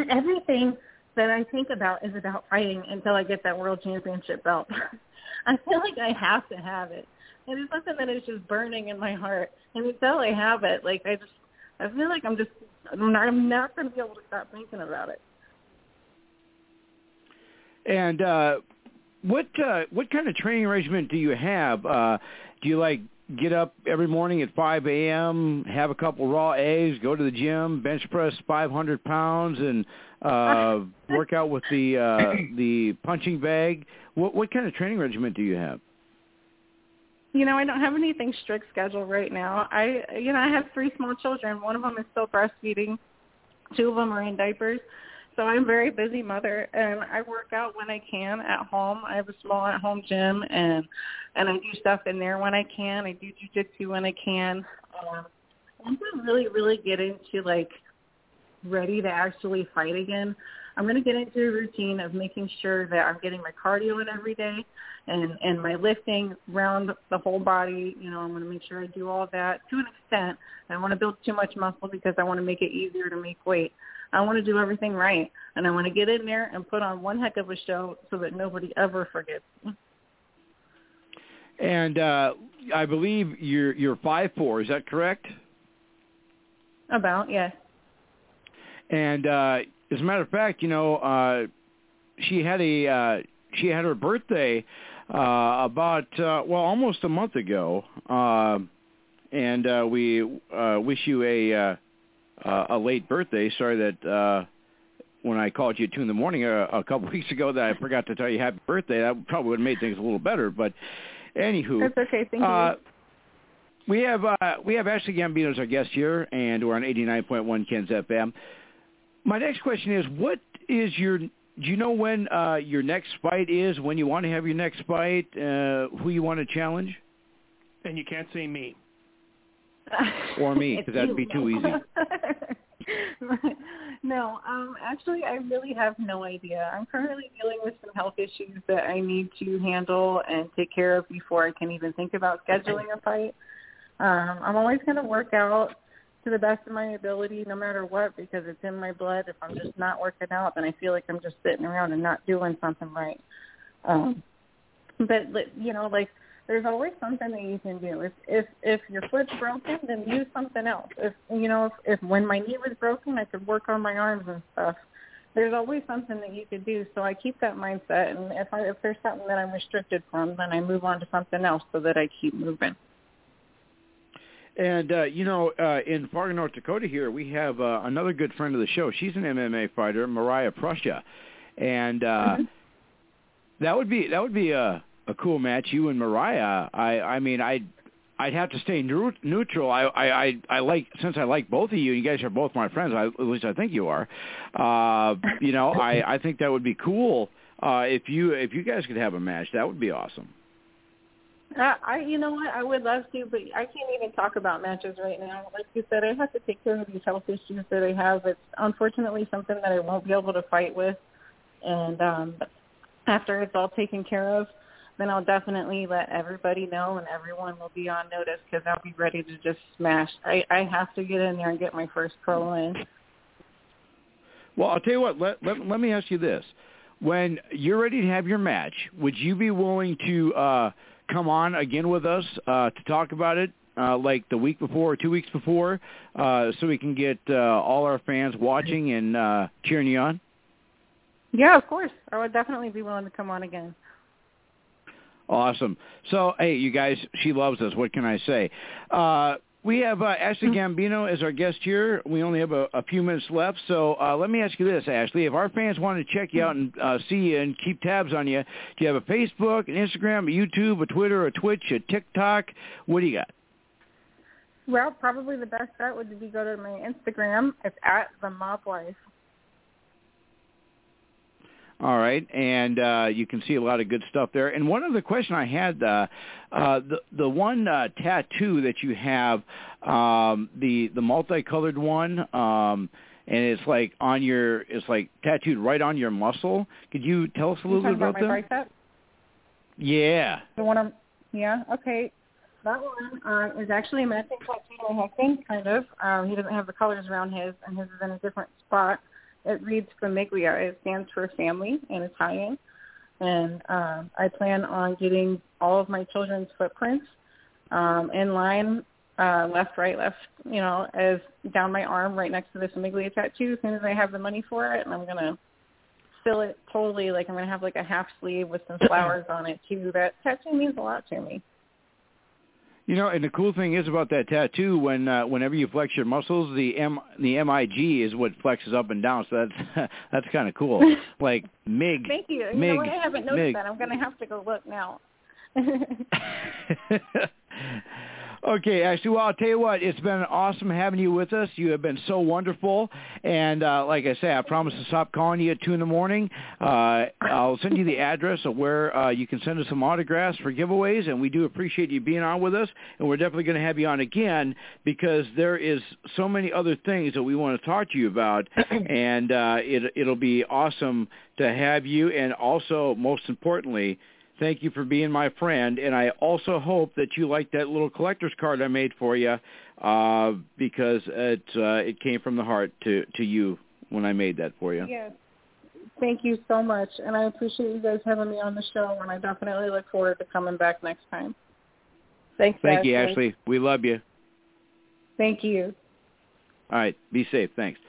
everything that I think about is about fighting until I get that world championship belt. I feel like I have to have it. And is something that is just burning in my heart, and until I have it, like I just, I feel like I'm just I'm not, I'm not going to be able to stop thinking about it. And uh, what uh, what kind of training regimen do you have? Uh, do you like get up every morning at 5 a.m., have a couple raw eggs, go to the gym, bench press 500 pounds, and uh, work out with the uh, the punching bag? What what kind of training regimen do you have? You know, I don't have anything strict scheduled right now. I, you know, I have three small children. One of them is still breastfeeding. Two of them are in diapers. So I'm a very busy mother, and I work out when I can at home. I have a small at-home gym, and and I do stuff in there when I can. I do jujitsu when I can. Um, once I'm really, really get into like ready to actually fight again. I'm going to get into a routine of making sure that I'm getting my cardio in every day and and my lifting around the whole body. You know, I'm going to make sure I do all that to an extent. I don't want to build too much muscle because I want to make it easier to make weight. I want to do everything right, and I want to get in there and put on one heck of a show so that nobody ever forgets me. And uh, I believe you're you're five four. Is that correct? About yeah. And uh, as a matter of fact, you know, uh, she had a uh, she had her birthday uh, about uh, well almost a month ago, uh, and uh, we uh, wish you a uh, uh, a late birthday. Sorry that uh, when I called you at two in the morning a, a couple weeks ago that I forgot to tell you happy birthday. That probably would have made things a little better. But anywho, That's okay. Thank uh, you. we have uh, we have Ashley Gambino as our guest here, and we're on 89.1 Ken's FM. My next question is, what is your do you know when uh, your next fight is? When you want to have your next fight? Uh, who you want to challenge? And you can't say me. Or me, because that'd be too easy. no, um, actually, I really have no idea. I'm currently dealing with some health issues that I need to handle and take care of before I can even think about scheduling a fight. Um, I'm always going to work out to the best of my ability, no matter what, because it's in my blood. If I'm just not working out, then I feel like I'm just sitting around and not doing something right. Um, but you know, like there's always something that you can do. If if if your foot's broken, then use something else. If you know, if, if when my knee was broken, I could work on my arms and stuff. There's always something that you could do. So I keep that mindset, and if I if there's something that I'm restricted from, then I move on to something else so that I keep moving. And uh, you know, uh, in Fargo, North Dakota, here we have uh, another good friend of the show. She's an MMA fighter, Mariah Prussia, and uh, Mm-hmm. that would be that would be a a cool match. You and Mariah. I I mean, I. I'd have to stay neutral. I, I I I like since I like both of you. You guys are both my friends. I, at least I think you are. Uh, you know, I I think that would be cool. Uh, if you if you guys could have a match, that would be awesome. I, you know what, I would love to, but I can't even talk about matches right now. Like you said, I have to take care of these health issues that I have. It's unfortunately something that I won't be able to fight with, and um, after it's all taken care of, then I'll definitely let everybody know, and everyone will be on notice because I'll be ready to just smash. I, I have to get in there and get my first pro in. Well, I'll tell you what. Let, let let me ask you this: When you're ready to have your match, would you be willing to uh, come on again with us uh, to talk about it, uh, like the week before or two weeks before, uh, so we can get uh, all our fans watching and uh, cheering you on? Yeah, of course. I would definitely be willing to come on again. Awesome. So, hey, you guys, she loves us. What can I say? Uh, we have uh, Ashley Gambino as our guest here. We only have a, a few minutes left, so uh, let me ask you this, Ashley. If our fans want to check you out and uh, see you and keep tabs on you, do you have a Facebook, an Instagram, a YouTube, a Twitter, a Twitch, a TikTok? What do you got? Well, probably the best bet would be go to my Instagram. It's at the Mob Wife. All right, and uh, you can see a lot of good stuff there. And one other question I had, uh, uh, the the one uh, tattoo that you have, um, the the multicolored one, um, and it's like on your, it's like tattooed right on your muscle. Could you tell us a little bit about, about my that? Bicep? Yeah. The one I'm, yeah, okay. That one uh, is actually a matching tattoo to my husband, kind of. Um, he doesn't have the colors around his, and his is in a different spot. It reads Famiglia. It stands for family in Italian. And um, I plan on getting all of my children's footprints um, in line, uh, left, right, left, you know, as down my arm right next to the Famiglia tattoo as soon as I have the money for it. And I'm going to fill it totally like I'm going to have like a half sleeve with some flowers on it too. That tattoo means a lot to me. You know, and the cool thing is about that tattoo when uh, whenever you flex your muscles, the M the MIG is what flexes up and down. So that's that's kind of cool. Like Mig. Thank you. You Mig, know? I haven't noticed Mig. that. I'm going to have to go look now. Okay, Ashley. Well, I'll tell you what. It's been awesome having you with us. You have been so wonderful, and uh, like I say, I promise to stop calling you at two in the morning. Uh, I'll send you the address of where uh, you can send us some autographs for giveaways, and we do appreciate you being on with us. And we're definitely going to have you on again because there is so many other things that we want to talk to you about, and uh, it, it'll be awesome to have you. And also, most importantly thank you for being my friend and i also hope that you like that little collector's card i made for you uh because it uh it came from the heart to to you when i made that for you Yes. Thank you so much. And I appreciate you guys having me on the show, and I definitely look forward to coming back next time. Thanks, thank you ashley we love you Thank you. all right be safe thanks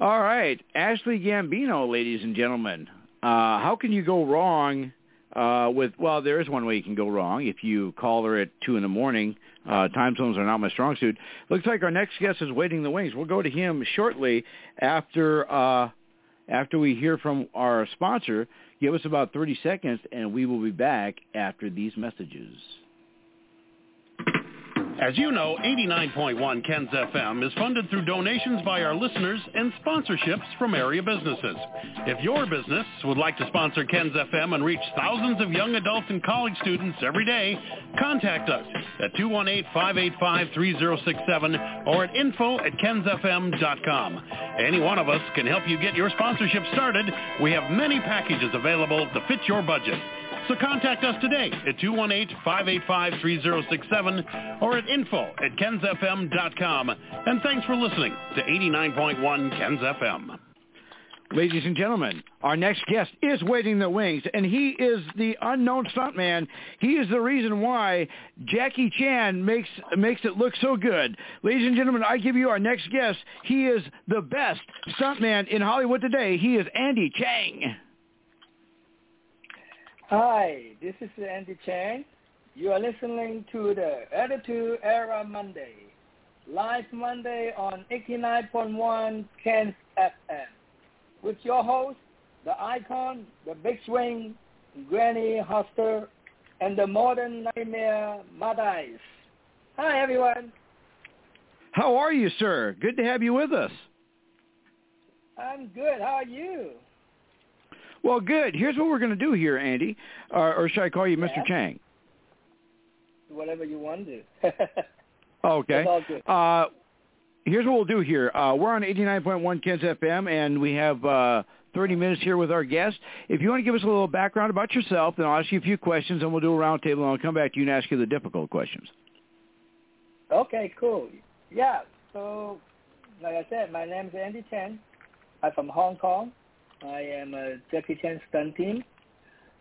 all right ashley gambino ladies and gentlemen uh how can you go wrong uh with well there is one way you can go wrong. If you call her at two in the morning uh time zones are not my strong suit. Looks like our next guest is waiting in the wings. We'll go to him shortly after uh after we hear from our sponsor. Give us about 30 seconds and we will be back after these messages As you know, 89.1 Ken's FM is funded through donations by our listeners and sponsorships from area businesses. If your business would like to sponsor Ken's FM and reach thousands of young adults and college students every day, contact us at 218-585-3067 or at info at kensfm.com. Any one of us can help you get your sponsorship started. We have many packages available to fit your budget. So contact us today at 218-585-3067 or at info at kensfm.com. And thanks for listening to 89.1 Kens FM. Ladies and gentlemen, our next guest is waiting in the wings, and he is the unknown stuntman. He is the reason why Jackie Chan makes makes it look so good. Ladies and gentlemen, I give you our next guest. He is the best stuntman in Hollywood today. He is Andy Chang. Hi, this is Andy Chang. You are listening to the Attitude Era Monday, live Monday on 89.1 Kens FM, with your host, the icon, the big swing, Granny Hulkster, and the modern nightmare, Matthias. Hi, everyone. How are you, sir? Good to have you with us. I'm good. How are you? Well, good. Here's what we're going to do here, Andy, or, or should I call you Mr. Yeah. Chang? Whatever you want to. Okay. It's all good. Uh, here's what we'll do here. Uh, we're on 89.1 Kens FM, and we have uh, 30 minutes here with our guest. If you want to give us a little background about yourself, then I'll ask you a few questions, and we'll do a roundtable, and I'll come back to you and ask you the difficult questions. Okay, cool. Yeah, so like I said, my name is Andy Cheng. I'm from Hong Kong. I am a Jackie Chan stunt team.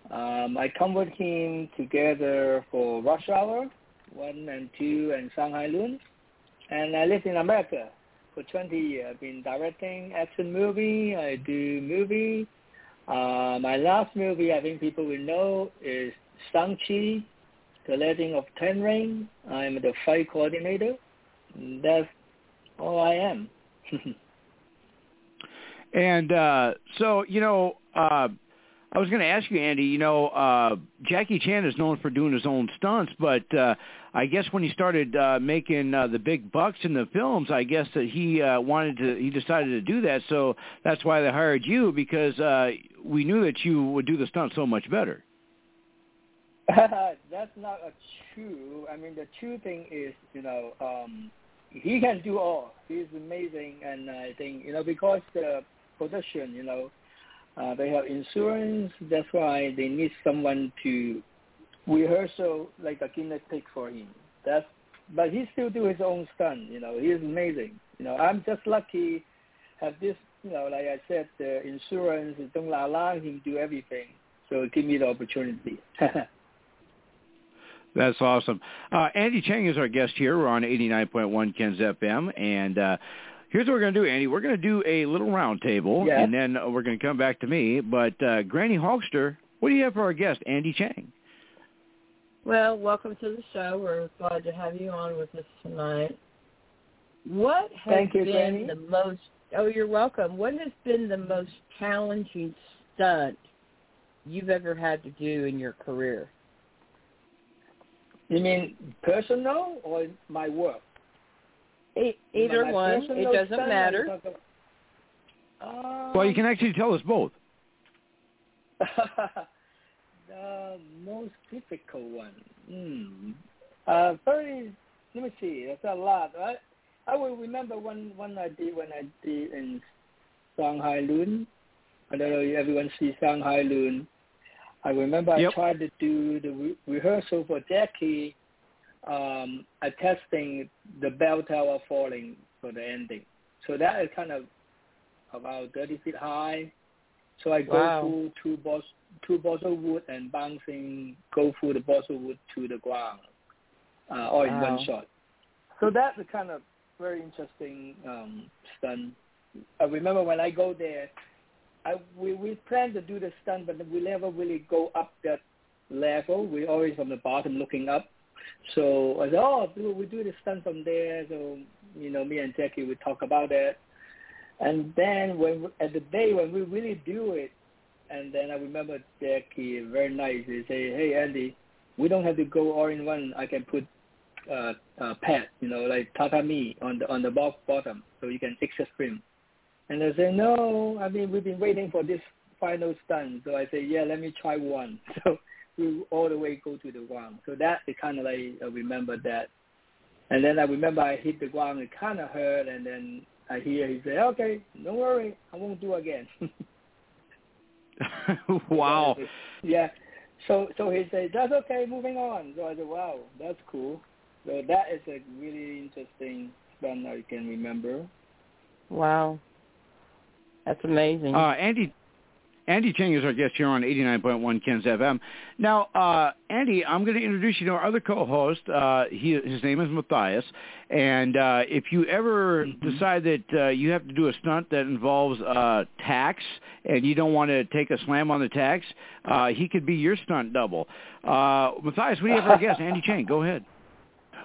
Um, I come with him together for Rush Hour 1 and 2 and Shanghai Loon. And I live in America for 20 years. I've been directing action movie. I do movie. Uh, my last movie I think people will know is Shang-Chi, The Legend of Ten Rings. I'm the fight coordinator. That's all I am. and uh, so, you know, uh, I was going to ask you, Andy. You know, uh, Jackie Chan is known for doing his own stunts, but uh, I guess when he started uh, making uh, the big bucks in the films, I guess that he uh, wanted to. He decided to do that, so that's why they hired you because uh, we knew that you would do the stunt so much better. that's not a true. I mean, the true thing is, you know, um, he can do all. He's amazing, and I think you know because the production, you know uh, they have insurance. That's why they need someone to rehearsal like a pig for him. That's but he still do his own stunt. You know, he is amazing. You know, I'm just lucky have this. You know, like I said, the insurance don't allow him to do everything. So give me the opportunity. That's awesome. Uh, Andy Chang is our guest here. We're on 89.1 Ken's FM, and uh, Here's what we're going to do, Andy. We're going to do a little round table, yeah. and then we're going to come back to me. But uh, Granny Hulkster, what do you have for our guest, Andy Chang? Well, welcome to the show. We're glad to have you on with us tonight. What has Thank you, been Granny. the most? Oh, you're welcome. What has been the most challenging stunt you've ever had to do in your career? You mean personal or my work? Either one. It doesn't matter. Um, well, you can actually tell us both. the most difficult one. Hmm. Uh, very. Let me see. That's a lot. I I will remember one one I did when I did in Shanghai Lun. I don't know if everyone sees Shanghai Lun. I remember yep. I tried to do the re- rehearsal for Jackie um, are testing the bell tower falling for the ending. So that is kind of about 30 feet high. So I go wow. through two balls, two balls of wood and bouncing, go through the balls of wood to the ground, uh, all in one shot. So that's a kind of very interesting um, stunt. I remember when I go there, I, we we plan to do the stunt, but we never really go up that level. We're always from the bottom looking up. So I said, oh, we do the stunt from there. So you know, me and Jackie would talk about it. And then when at the day when we really do it, and then I remember Jackie very nice. He say, hey Andy, we don't have to go all in one. I can put uh, uh pad, you know, like tatami on the on the bottom, so you can extra stream. And I say, no, I mean we've been waiting for this final stunt. So I say, yeah, let me try one. So we all the way go to the ground. So that it kind of like I remember that. And then I remember I hit the ground. It kind of hurt, and then I hear he say, "Okay, don't worry, I won't do again." wow. Yeah. So so he said, "That's okay, moving on." So I said, "Wow, that's cool." So that is a really interesting stunt I can remember. Wow. That's amazing. Uh, Andy Andy Chang is our guest here on 89.1 Ken's FM. Now, uh, Andy, I'm going to introduce you to our other co-host. Uh, he, his name is Matthias. And uh, if you ever mm-hmm. decide that uh, you have to do a stunt that involves uh, tacks and you don't want to take a slam on the tax, uh, he could be your stunt double. Uh, Matthias, what do you have our guest? Andy Chang, go ahead.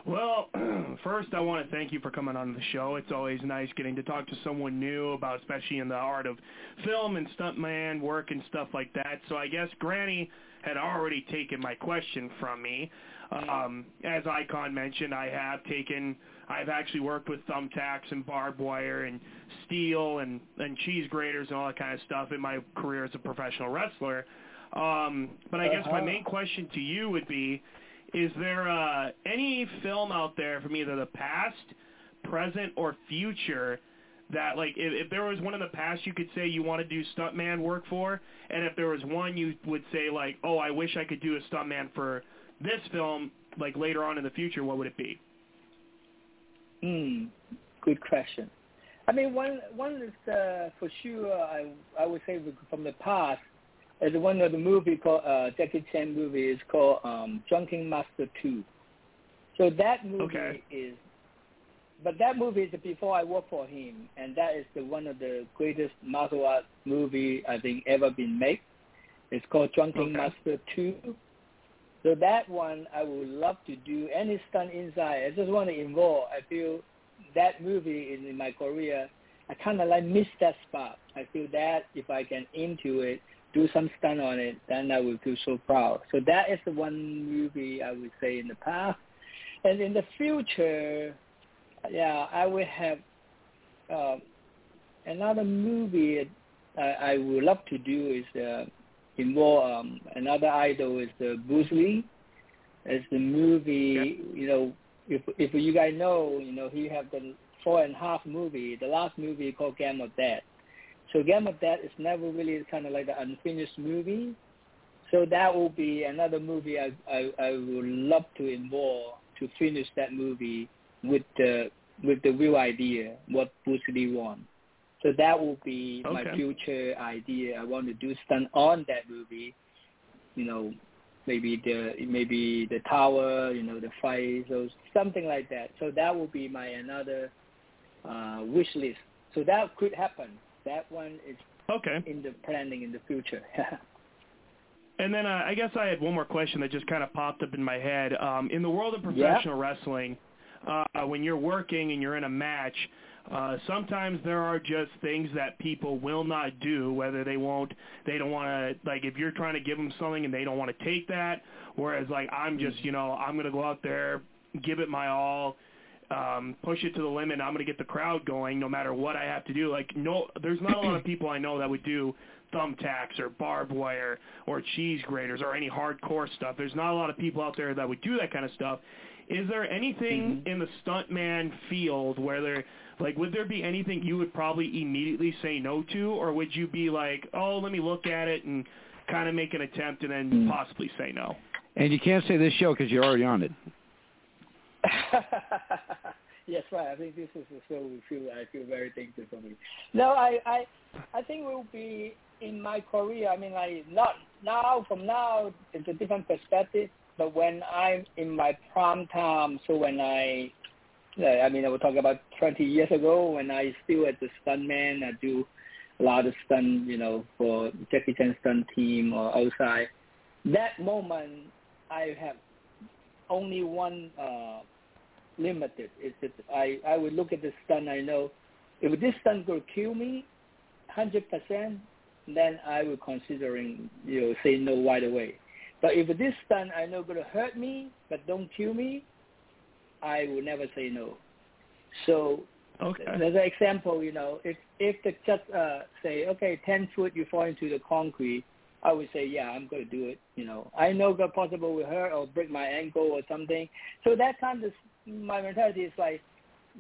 Well, first I want to thank you for coming on the show. It's always nice getting to talk to someone new about, especially in the art of film and stuntman work and stuff like that. So I guess Granny had already taken my question from me. Um, as Icon mentioned, I have taken, I've actually worked with thumbtacks and barbed wire and steel and, and cheese graters and all that kind of stuff in my career as a professional wrestler. Um, but I guess my main question to you would be, is there uh, any film out there from either the past, present, or future that, like, if, if there was one in the past you could say you want to do stuntman work for, and if there was one you would say, like, oh, I wish I could do a stuntman for this film, like, later on in the future, what would it be? Hmm, good question. I mean, one one is uh, for sure. I I would say from the past is one of the movie called uh, Jackie Chan movie is called um, Drunken Master Two. So that movie okay. is, but that movie is before I worked for him, and that is the one of the greatest martial art movie I think ever been made. It's called Drunken okay. Master Two. So that one, I would love to do any stunt inside. I just want to involve. I feel that movie in, in my career, I kind of like miss that spot. I feel that if I can into it, do some stunt on it, then I would feel so proud. So that is the one movie I would say in the past. And in the future, yeah, I will have uh, another movie I, I would love to do is uh, involve um, another idol is the Bruce Lee. It's the movie, yep. you know, if if you guys know, you know, he have the four and a half movie. The last movie called Game of Death. So Game of Death is never really kind of like the unfinished movie. So that will be another movie I I, I would love to involve to finish that movie with the with the real idea what Bruce Lee wants. So that will be okay. my future idea. I want to do stunt on that movie. You know, maybe the maybe the tower, you know, the fight, so something like that. So that will be my another uh, wish list. So that could happen. That one is okay in the planning in the future. and then uh, I guess I had one more question that just kind of popped up in my head. Um, in the world of professional yeah. wrestling, uh, when you're working and you're in a match, uh, sometimes there are just things that people will not do, whether they won't, they don't want to, like if you're trying to give them something and they don't want to take that, whereas like I'm just, you know, I'm going to go out there, give it my all, um, push it to the limit, I'm going to get the crowd going no matter what I have to do. Like no, there's not a lot of people I know that would do thumbtacks or barbed wire or cheese graters or any hardcore stuff. There's not a lot of people out there that would do that kind of stuff. Is there anything mm-hmm. in the stuntman field where there like, would there be anything you would probably immediately say no to, or would you be like, oh, let me look at it and kind of make an attempt and then Mm. possibly say no? And you can't say this show because you're already on it. yes, right. I think this is show we feel I feel very thankful for me. No, I I I think we'll be in my career. I mean, like not now. From now, it's a different perspective. But when I'm in my prime time, so when I I mean, I will talk about 20 years ago when I still at the stuntman. I do a lot of stunt, you know, for Jackie Chan stunt team or outside. That moment, I have only one uh, limited. Is that I I would look at the stunt. I know if this stunt will kill me, hundred percent, then I will considering you know say no right away. But if this stunt I know going to hurt me but don't kill me, I will never say no. So okay. there's an example, you know, if if the just uh, say, okay, ten foot you fall into the concrete, I would say, yeah, I'm going to do it. You know, I know that possible will hurt or break my ankle or something. So that time, this, my mentality is like,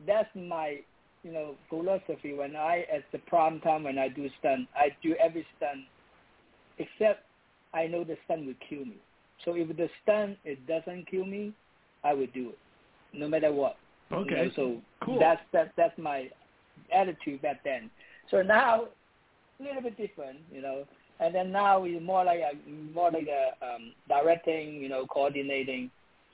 that's my, you know, philosophy. When I at the prime time when I do stunt, I do every stunt, except I know the stunt will kill me. So if the stunt it doesn't kill me, I will do it no matter what. Okay. You know, so cool. that's that that's my attitude back then. So now a little bit different, you know. And then now it's more like a more like a um, directing, you know, coordinating.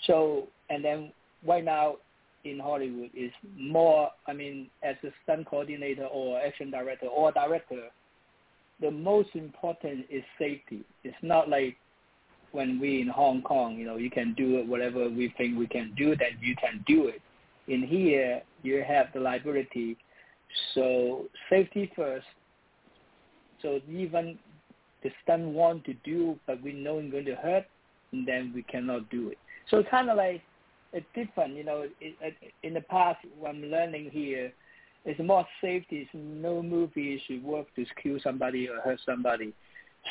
So and then right now in Hollywood is more. I mean, as a stunt coordinator or action director or director, the most important is safety. It's not like when we in Hong Kong, you know, you can do it whatever we think we can do, then you can do it. In here, you have the liability, so safety first. So even the stunt want to do, but we know it's going to hurt, then we cannot do it. So it's kind of like it's different, you know. It, in the past, when I'm learning here, it's more safety. It's no movie should work to kill somebody or hurt somebody.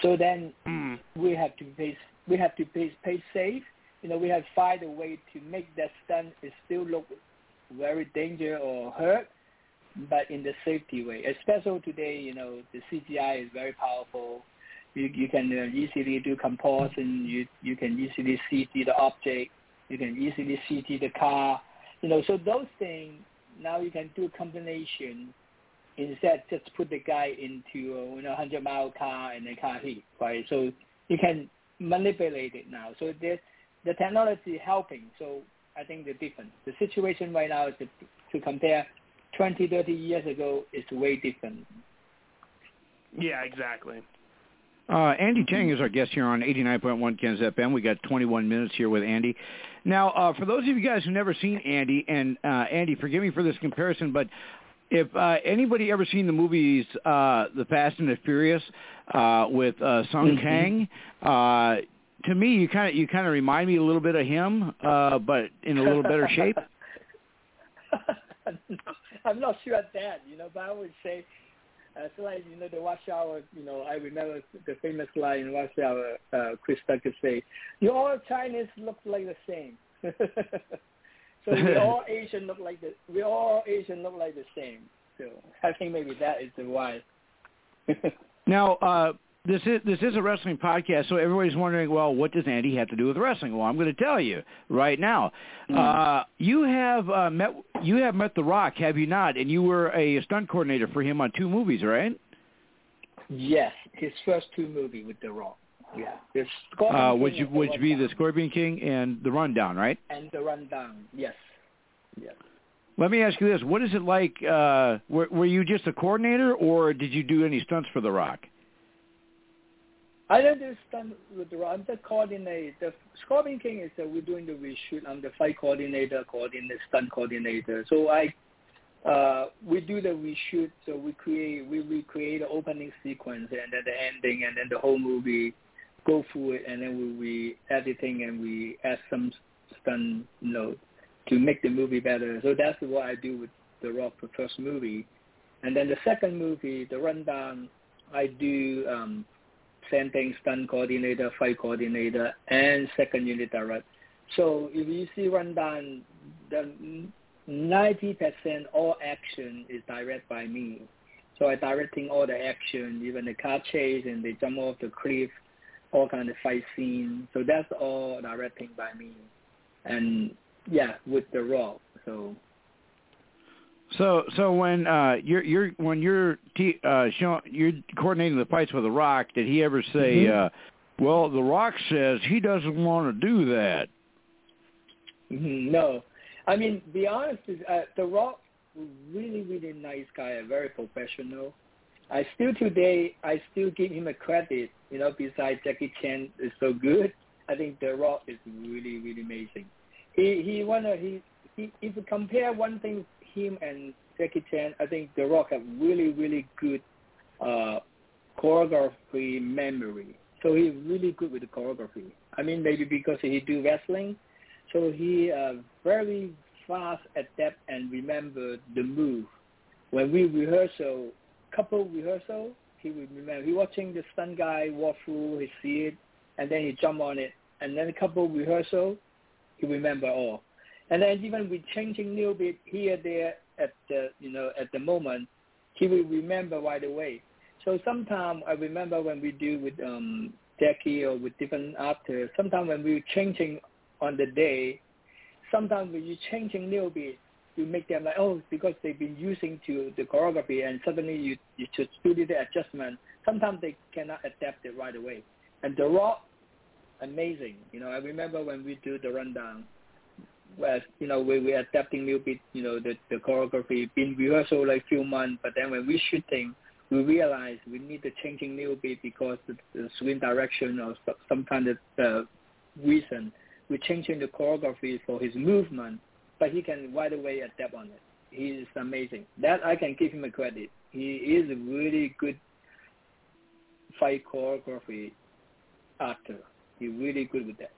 So then mm. we have to pay we have to pay, pay safe. You know, we have to find a way to make that stunt it still look very danger or hurt, but in the safety way. Especially today, you know, the CGI is very powerful. You you can uh, easily do composition. You you can easily see the object. You can easily see the car. You know, so those things now you can do combination instead just put the guy into a you know, 100 mile car and the car hit, right? So you can manipulate it now. So the the technology helping. So I think the difference. The situation right now is to, to compare 20, 30 years ago is way different. Yeah, exactly. Uh, Andy Chang is our guest here on 89.1 Ken's FM. We got 21 minutes here with Andy. Now, uh, for those of you guys who've never seen Andy, and uh, Andy, forgive me for this comparison, but if uh, anybody ever seen the movies uh, The Fast and the Furious uh, with uh, Sung Mhm. Kang, uh, to me, you kind of you kind of remind me a little bit of him, uh, but in a little better shape. I'm not sure of that, you know, but I would say, uh, it's like, you know, the Rush Hour, you know, I remember the famous line in Rush Hour, uh, Chris Tucker say, you all Chinese look like the same. so we all Asian look like the, we all Asian look like the same. So I think maybe that is the why. Now, uh, this is this is a wrestling podcast, so everybody's wondering, well, what does Andy have to do with wrestling? Well, I'm going to tell you right now. Uh, you have uh, met you have met The Rock, have you not? And you were a stunt coordinator for him on two movies, right? yes, his first two movie with The Rock. Yeah. The Scorpion Uh, would you would you be the Scorpion King and the Rundown, right? And the Rundown, yes. Yes. Let me ask you this: What is it like? Uh, were, were you just a coordinator, or did you do any stunts for The Rock? I don't do stunt with the I'm the coordinator. The Scorpion King is that we're doing the reshoot. I'm the fight coordinator, coordinator, stunt coordinator. So I, uh, we do the reshoot. So we create, we recreate the opening sequence and then the ending and then the whole movie, go through it and then we, we editing and we add some stunt, know, to make the movie better. So that's what I do with the Rock, the first movie. And then the second movie, the rundown, I do um, same thing, stunt coordinator, fight coordinator, and second unit director. So if you see rundown, the 90% all action is directed by me. So I directing all the action, even the car chase and they jump off the cliff, all kind of fight scene. So that's all directing by me. And yeah, with the Rock. So So, so when uh, you're you're when you're t- uh, showing you're coordinating the fights with The Rock, did he ever say, Mhm. uh, "Well, The Rock says he doesn't want to do that"? Mhm, No, I mean, be honest, is, uh, The Rock, really, really nice guy, very professional. I still today, I still give him a credit. You know, besides Jackie Chan is so good, I think The Rock is really, really amazing. He he wanna he, he if you compare one thing, him and Jackie Chan, I think The Rock have really, really good uh, choreography memory. So he's really good with the choreography. I mean, maybe because he do wrestling, so he uh, very fast adapt and remember the move. When we rehearsal, couple rehearsal, he would remember. He watching the stunt guy walk through, he see it, and then he jump on it. And then a couple rehearsal, he remember all. And then even we changing little bit here there at the you know at the moment, he will remember right away. So sometimes I remember when we do with um Jackie or with different actors, sometimes when we changing on the day, sometimes when you changing little bit, you make them like, oh, because they've been using to the choreography and suddenly you, you should do the adjustment. Sometimes they cannot adapt it right away. And The Rock, amazing. You know, I remember when we do the rundown, where, you know, we we're adapting little bit, you know, the, the choreography, been rehearsal like few months, but then when we shooting, we realize we need to changing little bit because the, the swing direction or some, some kind of uh, reason. We're changing the choreography for his movement, but he can right away adapt on it. He is amazing. That I can give him a credit. He is a really good fight choreography actor. He's really good with that.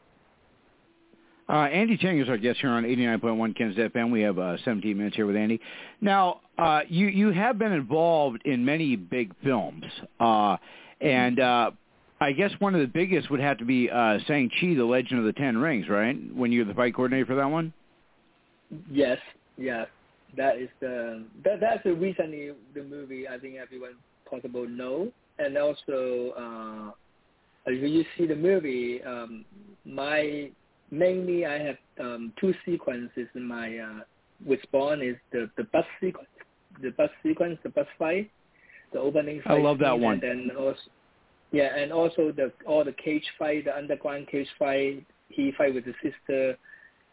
Uh, Andy Chang is our guest here on 89.1 Ken's FM. We have uh, 17 minutes here with Andy. Now, uh, you you have been involved in many big films, uh, and uh, I guess one of the biggest would have to be uh, Shang-Chi, The Legend of the Ten Rings, right? When you're the fight coordinator for that one? Yes, yeah. That is the that that's the recently the movie I think everyone possible know. And also uh you see the movie, um my mainly I have um two sequences in my uh one is the the bus sequence the bus sequence, the bus fight, the opening fight. I love that one. And then also yeah, and also the all the cage fight, the underground cage fight, he fight with the sister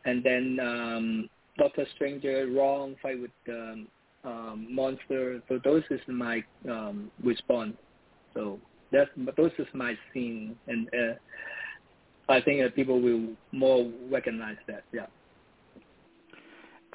and then um Doctor Stranger, Wong fight with um, um, monster. So those is my um, response. So that's those is my scene, and uh, I think uh, people will more recognize that. Yeah.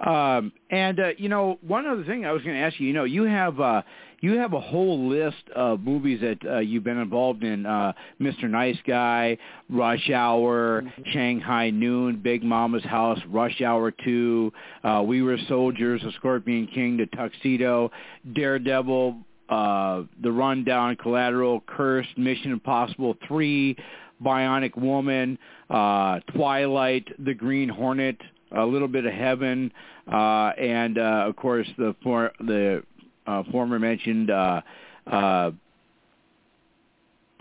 Um, and uh, you know, one other thing I was going to ask you. You know, you have uh, you have a whole list of movies that uh, you've been involved in: uh, Mr. Nice Guy, Rush Hour, mm-hmm. Shanghai Noon, Big Momma's House, Rush Hour Two, uh, We Were Soldiers, The Scorpion King, The Tuxedo, Daredevil, uh, The Rundown, Collateral, Cursed, Mission Impossible Three, Bionic Woman, uh, Twilight, The Green Hornet, a little bit of Heaven, uh, and uh, of course the for, the uh, former mentioned uh, uh,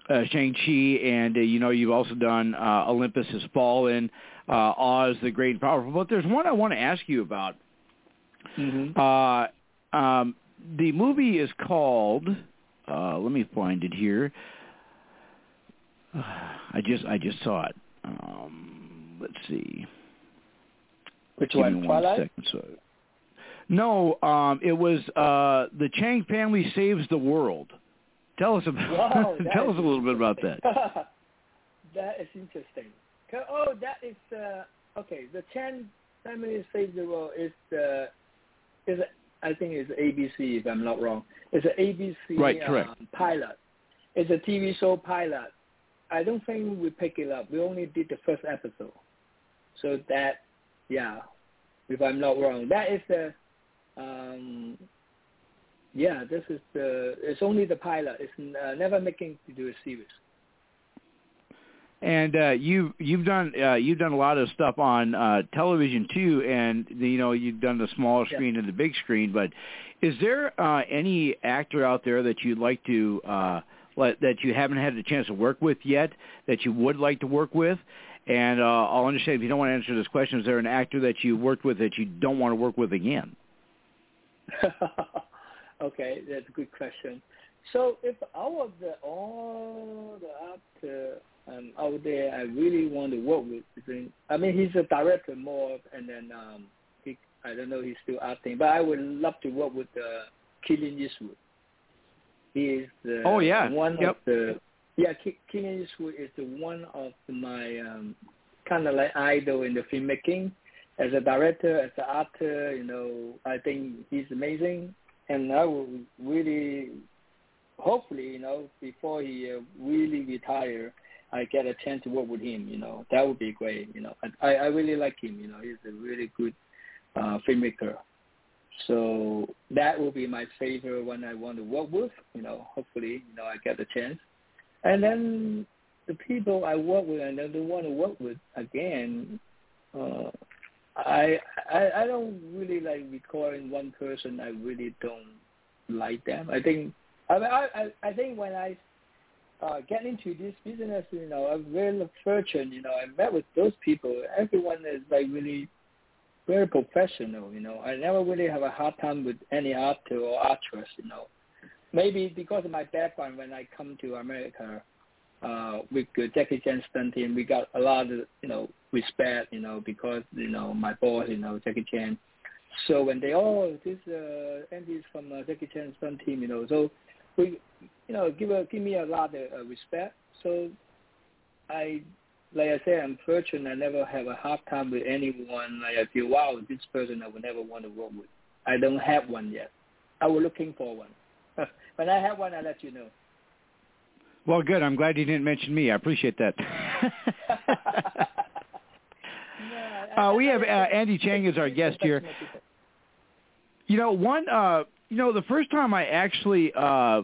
uh, Shang-Chi, and uh, you know you've also done uh, Olympus Has Fallen, uh, Oz the Great and Powerful. But there's one I want to ask you about. Mm-hmm. Uh, um, the movie is called. Uh, let me find it here. I just I just saw it. Um, let's see. Which Give one? Twilight. second, so. No, um, it was uh, the Chang family saves the world. Tell us about. Wow, tell us a little bit about that. that is interesting. Oh, that is uh, okay. The Chang family saves the world is the is a, I think it's ABC if I'm not wrong. It's an ABC Right, correct. um, pilot. It's a TV show pilot. I don't think we pick it up. We only did the first episode. So that, yeah, if I'm not wrong, that is the, um, yeah, this is the. It's only the pilot. It's uh, never making to do a series. And uh, you you've done uh, you've done a lot of stuff on uh, television too, and you know you've done the small screen and the big screen. But is there uh, any actor out there that you'd like to uh, that you haven't had a chance to work with yet that you would like to work with? And uh, I'll understand if you don't want to answer this question. Is there an actor that you worked with that you don't want to work with again? okay, that's a good question. So if out of the all the actor um, out there, I really want to work with. I mean, he's a director more, and then um, he, I don't know, he's still acting, but I would love to work with uh, Clint Eastwood. He is the oh yeah one yep. of the yeah Clint Eastwood is the one of my um, kind of like idol in the filmmaking. As a director, as an actor, you know, I think he's amazing, and I will really, hopefully, you know, before he uh, really retire, I get a chance to work with him. You know, that would be great. You know, I I really like him. You know, he's a really good uh, filmmaker. So that will be my favorite one I want to work with. You know, hopefully, you know, I get the chance. And then the people I work with and don't want to work with again, uh, I, I I don't really like recalling one person. I really don't like them. I think I I I think when I uh, get into this business, you know, I'm very fortunate. You know, I met with those people. Everyone is like really very professional. You know, I never really have a hard time with any actor or actress. You know, maybe because of my background when I come to America uh, with the Jackie Chan stunt team, we got a lot of you know respect. You know, because you know my boss, you know Jackie Chan. So when they oh this uh, Andy's from uh, Jackie Chan stunt team, you know, so we you know give a give me a lot of uh, respect. So I like I said, I'm fortunate. I never have a hard time with anyone. Like I feel, wow, this person I would never want to work with. I don't have one yet. I was looking for one. when I have one, I'll let you know. Well, good. I'm glad you didn't mention me. I appreciate that. uh, we have uh, Andy Cheng as our guest here. You know, one. Uh, you know, the first time I actually uh,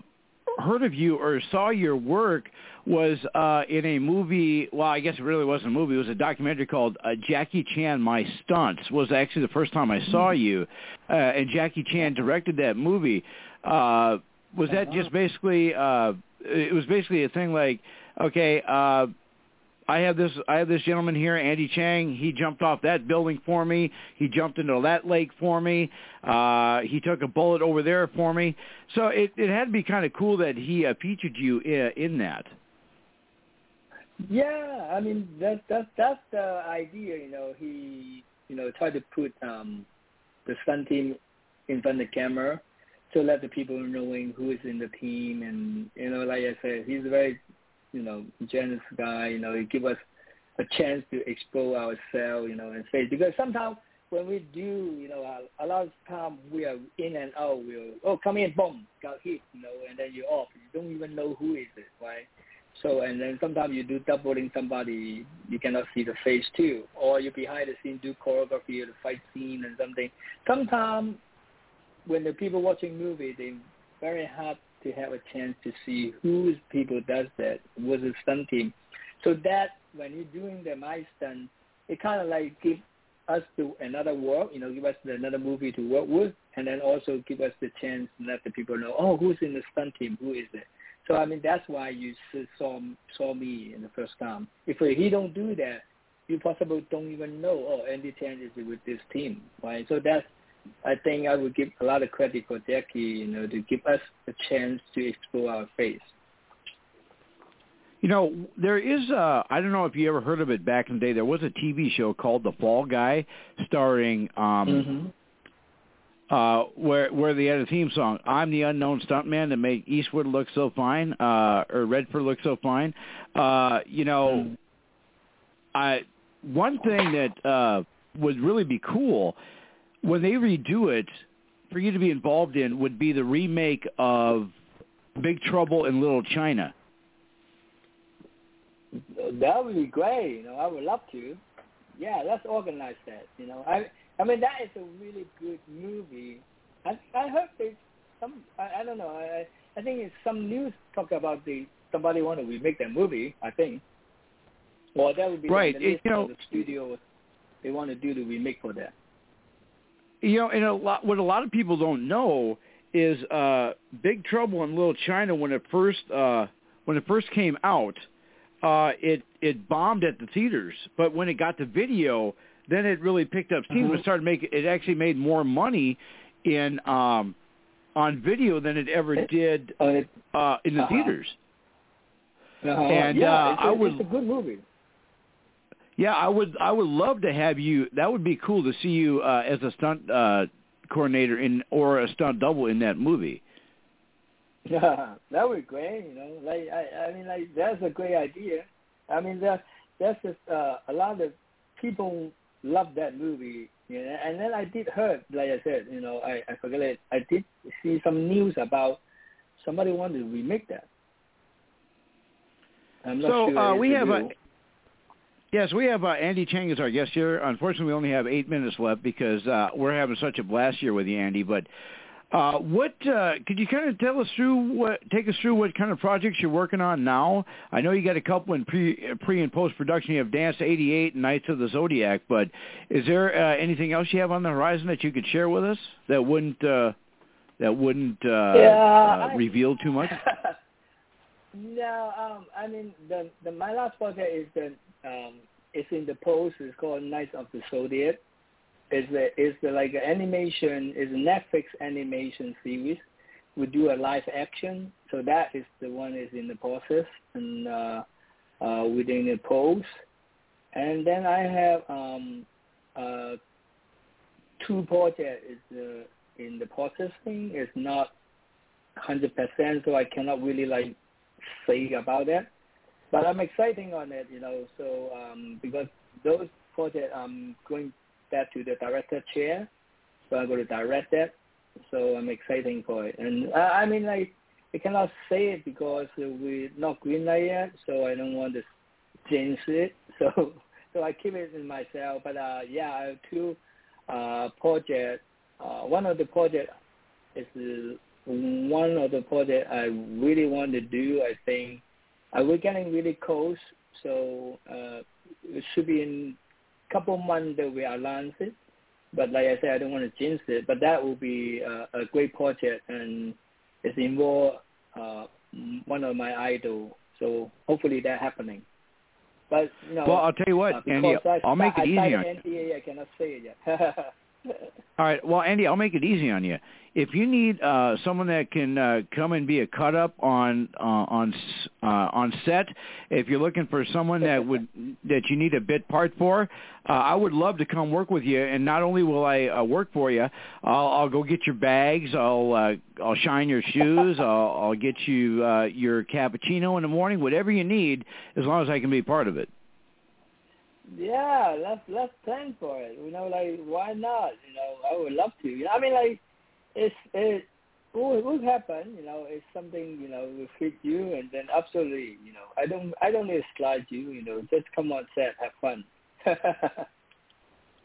heard of you or saw your work was uh, in a movie. Well, I guess it really wasn't a movie. It was a documentary called uh, Jackie Chan: My Stunts. Was actually the first time I saw you, uh, and Jackie Chan directed that movie. Uh, was that just basically? Uh, it was basically a thing like, okay, uh, I have this I have this gentleman here, Andy Cheng. He jumped off that building for me. He jumped into that lake for me. Uh, he took a bullet over there for me. So it it had to be kind of cool that he uh, featured you in, in that. Yeah, I mean that that that's the idea. You know, he you know tried to put um, the stunt team in front of the camera, to let the people knowing who is in the team, and you know, like I said, he's a very, you know, generous guy. You know, he give us a chance to explore ourselves, you know, and face because sometimes when we do, you know, a, a lot of time we are in and out. We'll oh come in, boom, got hit, you know, and then you're off. You don't even know who is it, right? So and then sometimes you do doubling somebody, you cannot see the face too, or you behind the scene do choreography or the fight scene and something. Sometimes when the people watching movie, they very hard to have a chance to see whose people does that. Was a stunt team, so that when you're doing the my stunt, it kind of like give us to another world, you know, give us another movie to work with, and then also give us the chance to let the people know, oh, who's in the stunt team, who is it. So I mean, that's why you saw saw me in the first time. If he don't do that, you possibly don't even know, oh, Andy Cheng is with this team, right? So that's, I think I would give a lot of credit for Jackie, you know, to give us a chance to explore our face. You know, there is uh I don't know if you ever heard of it back in the day. There was a TV show called The Fall Guy starring um mm-hmm. Uh where where they had a theme song. I'm the unknown stuntman that made Eastwood look so fine, uh or Redford look so fine. Uh you know, mm-hmm. I one thing that uh would really be cool when they redo it for you to be involved in would be the remake of Big Trouble in Little China that would be great. You know, I would love to. Yeah, let's organize that. You know, I I mean that is a really good movie. I I heard there's some I, I don't know I I think it's some news talk about the somebody want to remake that movie. I think. Well, that would be right. The it, you know, the studio they want to do the remake for that. You know, and a lot what a lot of people don't know is uh Big Trouble in Little China when it first uh when it first came out uh, it it bombed at the theaters, but when it got to video, then it really picked up steam. Mm-hmm. It started making it actually made more money in um, on video than it ever did uh, it, uh, in the uh-huh. theaters. Uh-huh. And yeah, uh, it's a, I would, it's a good movie. Yeah, I would. I would love to have you. That would be cool to see you uh, as a stunt uh, coordinator in or a stunt double in that movie. Yeah, that would be great. You know, like I, I mean, like that's a great idea. I mean, that that's just uh, a lot of people love that movie. You know, and then I did heard, like I said, you know, I I forget it. I did see some news about somebody wanted to remake that. I'm not so sure uh, we have a. Yes, we have uh, Andy Cheng as our guest here. Unfortunately, we only have eight minutes left because uh, we're having such a blast here with you, Andy. But uh, what uh, could you kind of tell us through what take us through what kind of projects you're working on now? I know you got a couple in pre pre and post production. You have Dance 88 and Knights of the Zodiac, but is there uh, anything else you have on the horizon that you could share with us that wouldn't uh, that wouldn't uh, yeah, uh, reveal too much? no, um, I mean the the my last project is the um, it's in the post. It's called Knights of the Zodiac is the is the like animation is a Netflix animation series. We do a live action, so that is the one is in the process and uh, uh, within the post. And then I have um, uh, two projects is uh, in the processing. It's not hundred percent, so I cannot really like say about that. But I'm exciting on it, you know. So um, because those projects I'm going that to the director chair. So I'm going to direct that. So I'm excited for it. And uh, I mean, I, I cannot say it because we're not green yet, so I don't want to jinx it. So so I keep it in myself. But uh, yeah, I have two uh, projects. Uh, one of the projects is one of the projects I really want to do. I think uh, we're getting really close, so uh, it should be in couple months that we announce it. But like I said, I don't want to jinx it. But that will be uh, a great project, and it's involved uh, one of my idols. So hopefully that happening. But you know, well, I'll tell you what, uh, Andy, I, I'll make it I easy. NDA, I cannot say it yet. All right. Well, Andy, I'll make it easy on you. If you need uh, someone that can uh, come and be a cut up on uh, on uh, on set, if you're looking for someone that would that you need a bit part for, uh, I would love to come work with you. And not only will I uh, work for you, I'll, I'll go get your bags. I'll uh, I'll shine your shoes. I'll, I'll get you uh, your cappuccino in the morning. Whatever you need, as long as I can be part of it. Yeah, let's let's plan for it. You know, like why not? You know, I would love to. You know, I mean, like it's it will will happen. You know, it's something you know will fit you, and then absolutely, you know, I don't I don't need to slide you. You know, just come on set, have fun.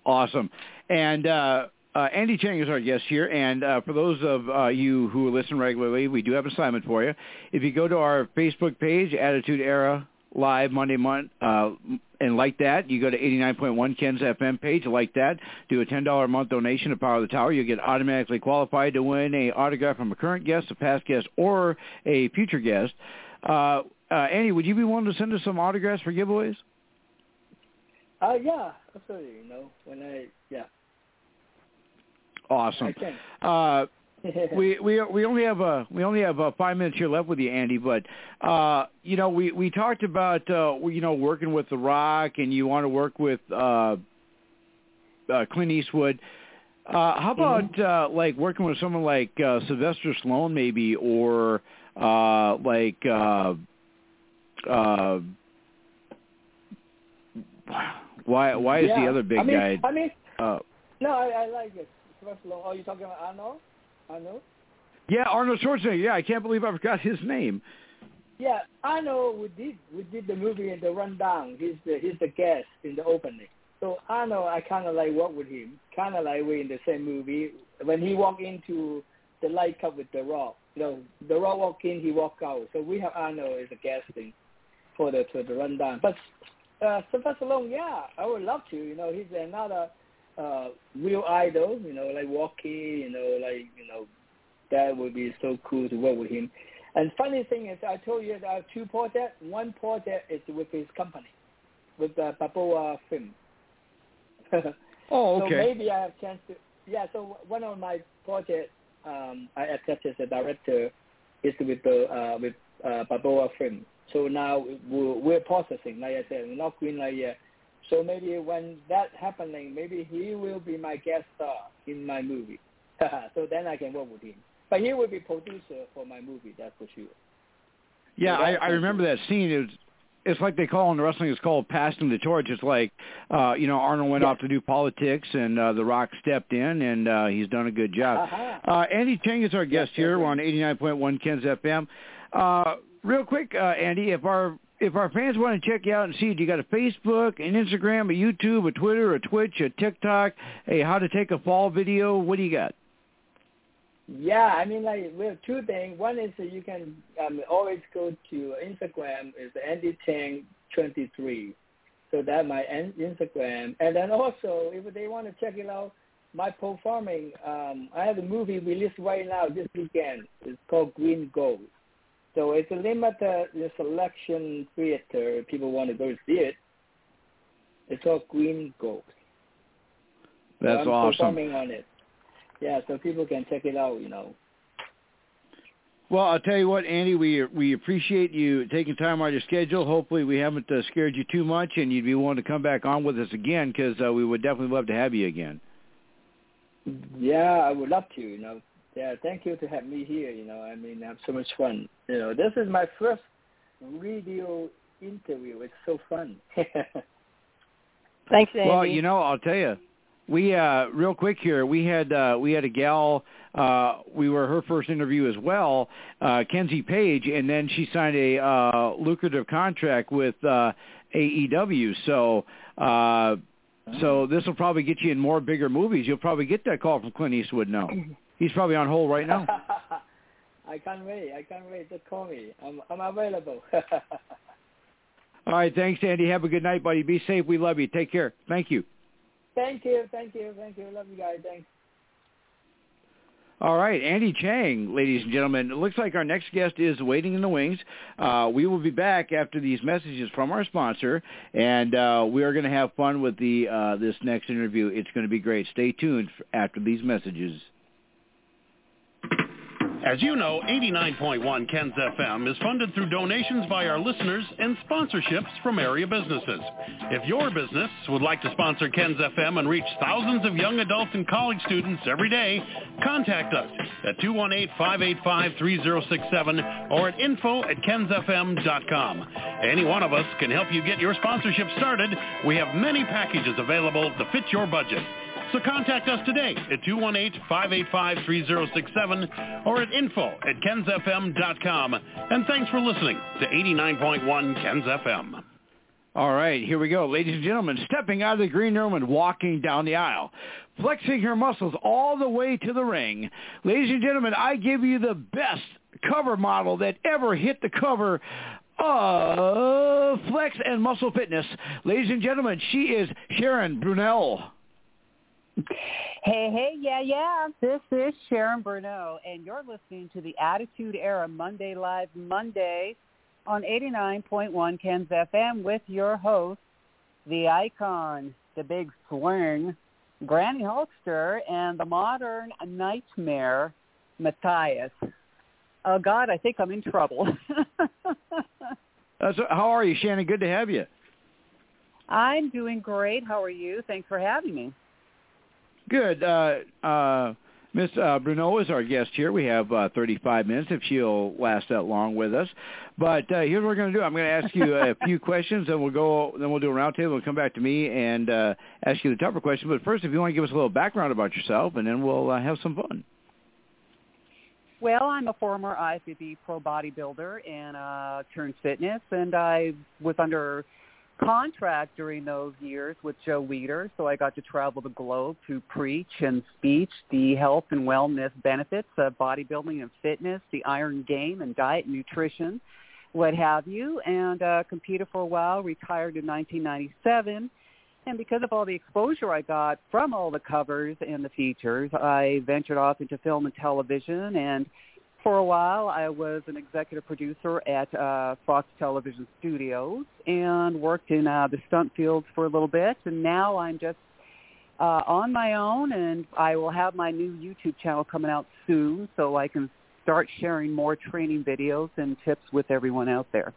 awesome, and. uh uh, Andy Cheng is our guest here, and uh, for those of uh, you who listen regularly, we do have an assignment for you. If you go to our Facebook page, Attitude Era Live Monday month, uh, and like that, you go to 89.1 Ken's FM page, like that, do a $10 a month donation to Power of the Tower. You get automatically qualified to win a autograph from a current guest, a past guest, or a future guest. Uh, uh, Andy, would you be willing to send us some autographs for giveaways? Uh, yeah, absolutely. You know, when I, yeah. Awesome. Uh, we we we only have uh we only have uh, five minutes here left with you, Andy. But uh, you know, we we talked about uh, you know working with The Rock, and you want to work with uh, uh, Clint Eastwood. Uh, how about mm-hmm. uh, like working with someone like uh, Sylvester Stallone, maybe, or uh, like uh, uh, why why is yeah. the other big I mean, guy? I mean, uh, no, I, I like it. Sylvester Stallone. Oh, you talking about Arnold? Arnold? Yeah, Arnold Schwarzenegger. Yeah, I can't believe I forgot his name. Yeah, Arnold. We did we did the movie in the rundown. He's the he's the guest in the opening. So Arnold, I kind of like work with him. Kind of like we in the same movie. When he walk into the light cup with the Rock, you know, the Rock walk in, he walk out. So we have Arnold as a guesting for the for the rundown. But uh, Sylvester Stallone, yeah, I would love to. You know, he's another uh, real idol, you know, like Walkie, you know, like, you know, that would be so cool to work with him. And funny thing is, I told you that I have two projects. One project is with his company, with uh, Balboa Film. oh, okay. So maybe I have chance to, yeah, so one of my projects um, I accept as a director is with the, uh, with uh, Balboa Film. So now we're, we're processing, like I said, we're not green light yet so maybe when that happening, maybe he will be my guest star in my movie. so then I can work with him. But he will be producer for my movie, that's for sure. Yeah, so I, I remember that scene. It was, it's like they call in wrestling. It's called passing the torch. It's like, uh, you know, Arnold went off to do politics, and uh, The Rock stepped in, and uh, he's done a good job. Uh-huh. Uh, Andy Cheng is our guest yes, here. We're on 89.1 Ken's FM. Uh, real quick, uh, Andy, if our if our fans want to check you out and see it, you got a Facebook, an Instagram, a YouTube, a Twitter, a Twitch, a TikTok, a how to take a fall video. What do you got? Yeah, I mean, like we have two things. One is that you can um, always go to Instagram. Is Andy Cheng twenty three, so that my Instagram. And then also, if they want to check it out, my performing. Um, I have a movie released right now this weekend. It's called Green Gold. So it's a limited selection theater. People want to go see it. It's called Green Gold. That's so I'm awesome. Performing on it. Yeah, so people can check it out. You know. Well, I'll tell you what, Andy, we we appreciate you taking time out of your schedule. Hopefully, we haven't uh, scared you too much, and you'd be willing to come back on with us again because uh, we would definitely love to have you again. Yeah, I would love to. You know, yeah, thank you to have me here. You know, I mean, I have so much fun. You know, this is my first radio interview. It's so fun. Thanks, Andy. Well, you know, I'll tell you, we uh real quick here. We had uh we had a gal. uh We were her first interview as well, uh Kenzie Paige, and then she signed a uh lucrative contract with uh AEW. So. uh so this will probably get you in more bigger movies. You'll probably get that call from Clint Eastwood now. He's probably on hold right now. I can't wait. I can't wait. Just call me. I'm I'm available. All right. Thanks, Andy. Have a good night, buddy. Be safe. We love you. Take care. Thank you. Thank you. Thank you. Thank you. Love you guys. Thanks. All right, Andy Cheng, ladies and gentlemen. It looks like our next guest is waiting in the wings. Uh, we will be back after these messages from our sponsor, and uh, we are going to have fun with the uh, this next interview. It's going to be great. Stay tuned after these messages. As you know, 89.1 Ken's FM is funded through donations by our listeners and sponsorships from area businesses. If your business would like to sponsor Ken's FM and reach thousands of young adults and college students every day, contact us at 218-585-3067 or at info at kensfm.com. Any one of us can help you get your sponsorship started. We have many packages available to fit your budget. So contact us today at 218-585-3067 or at info at kensfm.com. And thanks for listening to 89.1 Kens FM. All right, here we go. Ladies and gentlemen, stepping out of the green room and walking down the aisle, flexing her muscles all the way to the ring. Ladies and gentlemen, I give you the best cover model that ever hit the cover of Flex and Muscle Fitness. Ladies and gentlemen, she is Sharon Bruneau. Hey, hey, yeah, yeah. This is Sharon Bruneau, and you're listening to the Attitude Era Monday Live Monday on 89.1 Ken's FM with your host, the icon, the big swing, Granny Hulkster, and the modern nightmare, Matthias. Oh, God, I think I'm in trouble. uh, how are you, Shannon? Good to have you. I'm doing great. How are you? Thanks for having me. Good. Uh, uh, Miss uh, Bruneau is our guest here. We have uh, 35 minutes if she'll last that long with us. But uh, here's what we're going to do. I'm going to ask you a few questions, and we'll go. Then we'll do a roundtable. We'll come back to me and uh, ask you the tougher question. But first, if you want to give us a little background about yourself, and then we'll uh, have some fun. Well, I'm a former IFBB pro bodybuilder and uh, turned fitness, and I was under contract during those years with Joe Weider, so I got to travel the globe to preach and speech the health and wellness benefits of bodybuilding and fitness, the iron game and diet and nutrition, what have you, and uh, competed for a while, retired in 1997. And because of all the exposure I got from all the covers and the features, I ventured off into film and television and for a while, I was an executive producer at uh, Fox Television Studios and worked in uh, the stunt fields for a little bit. And now I'm just uh, on my own, and I will have my new YouTube channel coming out soon, so I can start sharing more training videos and tips with everyone out there.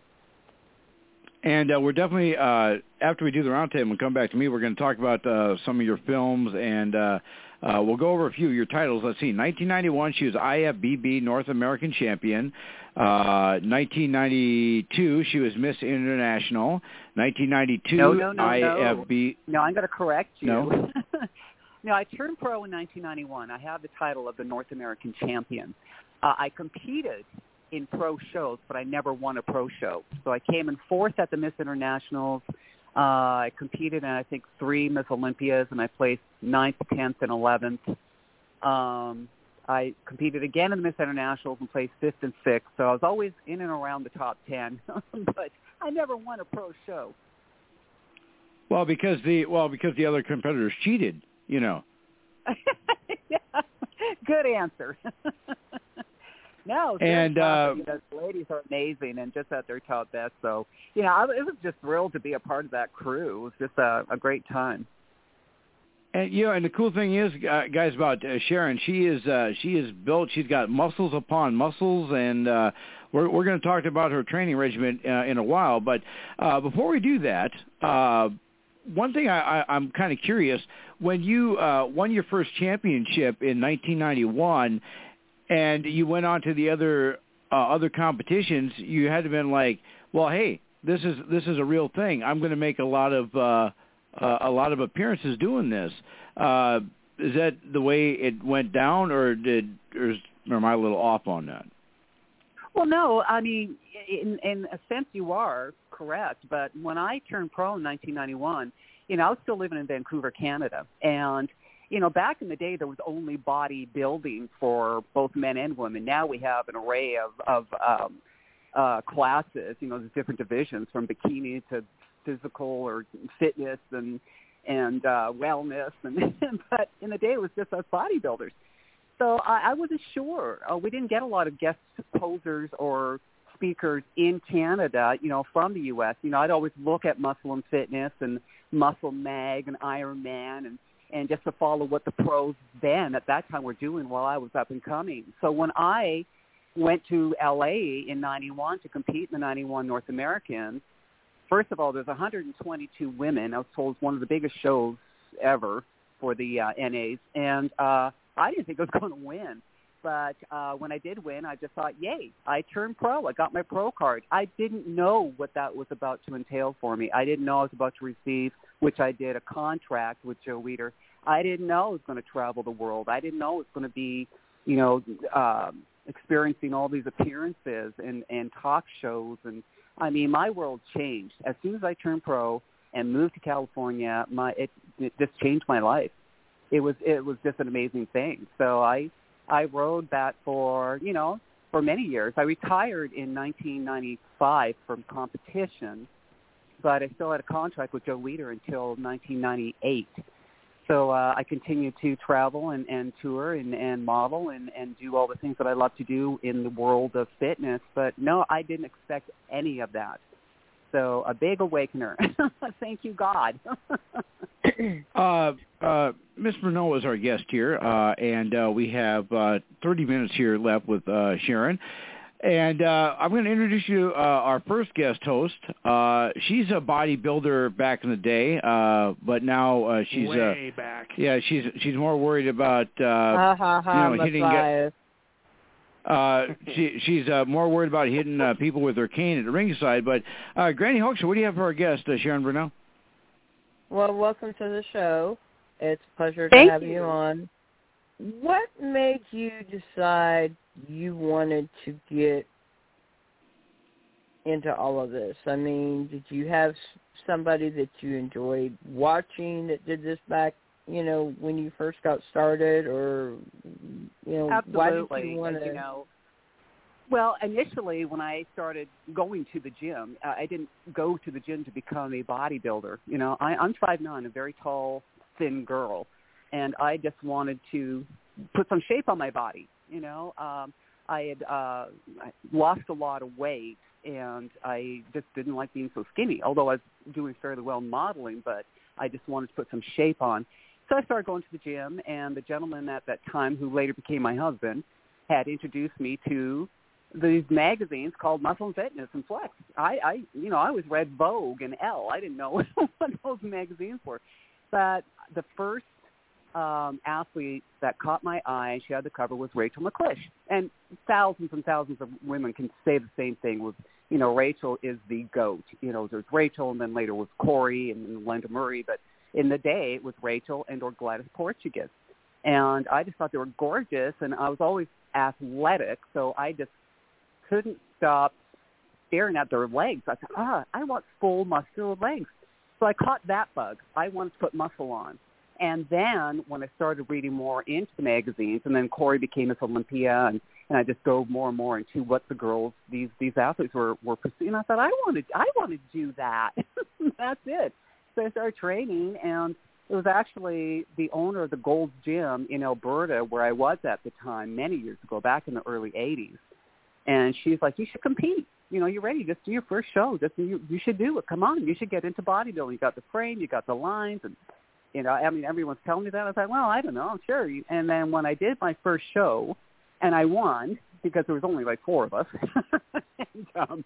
And uh, we're definitely uh, after we do the roundtable and come back to me, we're going to talk about uh, some of your films and. Uh, we'll go over a few of your titles. Let's see. 1991, she was IFBB North American Champion. Uh, 1992, she was Miss International. 1992, no, no, no, IFB. No, no I'm going to correct you. No. no, I turned pro in 1991. I have the title of the North American Champion. Uh, I competed in pro shows, but I never won a pro show. So I came in fourth at the Miss Internationals. Uh, I competed in I think three Miss Olympias, and I placed ninth, tenth, and eleventh. Um, I competed again in the Miss Internationals and placed fifth and sixth. So I was always in and around the top ten, but I never won a pro show. Well, because the well because the other competitors cheated, you know. yeah, good answer. No, and uh, the ladies are amazing and just at their top best. So, you know, I it was just thrilled to be a part of that crew. It was just a, a great time. And you know, and the cool thing is, uh, guys, about uh, Sharon, she is uh, she is built. She's got muscles upon muscles, and uh, we're we're going to talk about her training regimen uh, in a while. But uh, before we do that, uh, one thing I, I, I'm kind of curious: when you uh, won your first championship in 1991 and you went on to the other uh, other competitions, you had to have been like, well, hey, this is this is a real thing. I'm going to make a lot of uh, uh, a lot of appearances doing this. Uh, is that the way it went down, or did or, is, or am I a little off on that? Well, no. I mean, in in a sense, you are correct. But when I turned pro in 1991, you know, I was still living in Vancouver, Canada, and you know, back in the day, there was only bodybuilding for both men and women. Now we have an array of of um, uh, classes. You know, there's different divisions from bikini to physical or fitness and and uh, wellness. And but in the day, it was just us bodybuilders. So I, I wasn't sure. Uh, we didn't get a lot of guest posers or speakers in Canada, you know, from the U.S. You know, I'd always look at Muscle and Fitness and Muscle Mag and Iron Man and and just to follow what the pros then at that time were doing while I was up and coming. So when I went to LA in 91 to compete in the 91 North Americans, first of all, there's 122 women. I was told it's one of the biggest shows ever for the uh, NAs. And uh, I didn't think I was going to win. But uh, when I did win, I just thought, yay, I turned pro. I got my pro card. I didn't know what that was about to entail for me. I didn't know I was about to receive, which I did, a contract with Joe Weider. I didn't know I was going to travel the world. I didn't know it was going to be, you know, um, experiencing all these appearances and, and talk shows. And I mean, my world changed. As soon as I turned pro and moved to California, my it, it just changed my life. It was it was just an amazing thing. So I I rode that for you know for many years. I retired in 1995 from competition, but I still had a contract with Joe Weider until 1998. So uh, I continued to travel and, and tour and, and model and, and do all the things that I love to do in the world of fitness. But no, I didn't expect any of that. So a big awakener. Thank you, God. uh, uh, Ms. Is our guest here, uh, and uh, we have uh, 30 minutes here left with uh, Sharon. And uh, I'm going to introduce you uh, our first guest host. Uh, she's a bodybuilder back in the day, uh, but now uh, she's way uh, back. Yeah, she's she's more worried about uh, ha, ha, ha, you know hitting. Matthias. Uh, she she's uh, more worried about hitting uh, people with her cane at the ringside. But uh, Granny Hulkster, what do you have for our guest, uh, Sharon Bruneau? Well, welcome to the show. It's a pleasure Thank to have you. you on. What made you decide you wanted to get into all of this? I mean, did you have somebody that you enjoyed watching that did this back, you know, when you first got started, or you know, why did you want to? you know, well, initially when I started going to the gym, uh, I didn't go to the gym to become a bodybuilder. You know, I, I'm five nine, a very tall, thin girl, and I just wanted to put some shape on my body. You know, um, I had uh, lost a lot of weight, and I just didn't like being so skinny. Although I was doing fairly well modeling, but I just wanted to put some shape on. So I started going to the gym, and the gentleman at that time, who later became my husband, had introduced me to these magazines called Muscle and Fitness and Flex. I, I, you know, I always read Vogue and Elle. I didn't know what those magazines were. But the first um, athlete that caught my eye, she had the cover, was Rachel McLish. And thousands and thousands of women can say the same thing with, you know, Rachel is the GOAT. You know, there's Rachel and then later was Cory and Linda Murray. But in the day, it was Rachel and or Gladys Portugues. And I just thought they were gorgeous. And I was always athletic, so I just couldn't stop staring at their legs. I thought, ah, I want full muscular legs. So I caught that bug. I wanted to put muscle on. And then when I started reading more into the magazines, and then Cory became Miss Olympia, and, and I just dove more and more into what the girls, these these athletes were were pursuing. I thought I wanted I want to do that. That's it. So I started training, and it was actually the owner of the Gold's Gym in Alberta, where I was at the time, many years ago, back in the early '80s. And she's like, "You should compete. You know, you're ready. Just do your first show. Just you, you should do it. Come on, you should get into bodybuilding. You got the frame, you got the lines, and you know, I mean, everyone's telling me that. I was like, well, I don't know, I'm sure. And then when I did my first show, and I won because there was only like four of us, and um,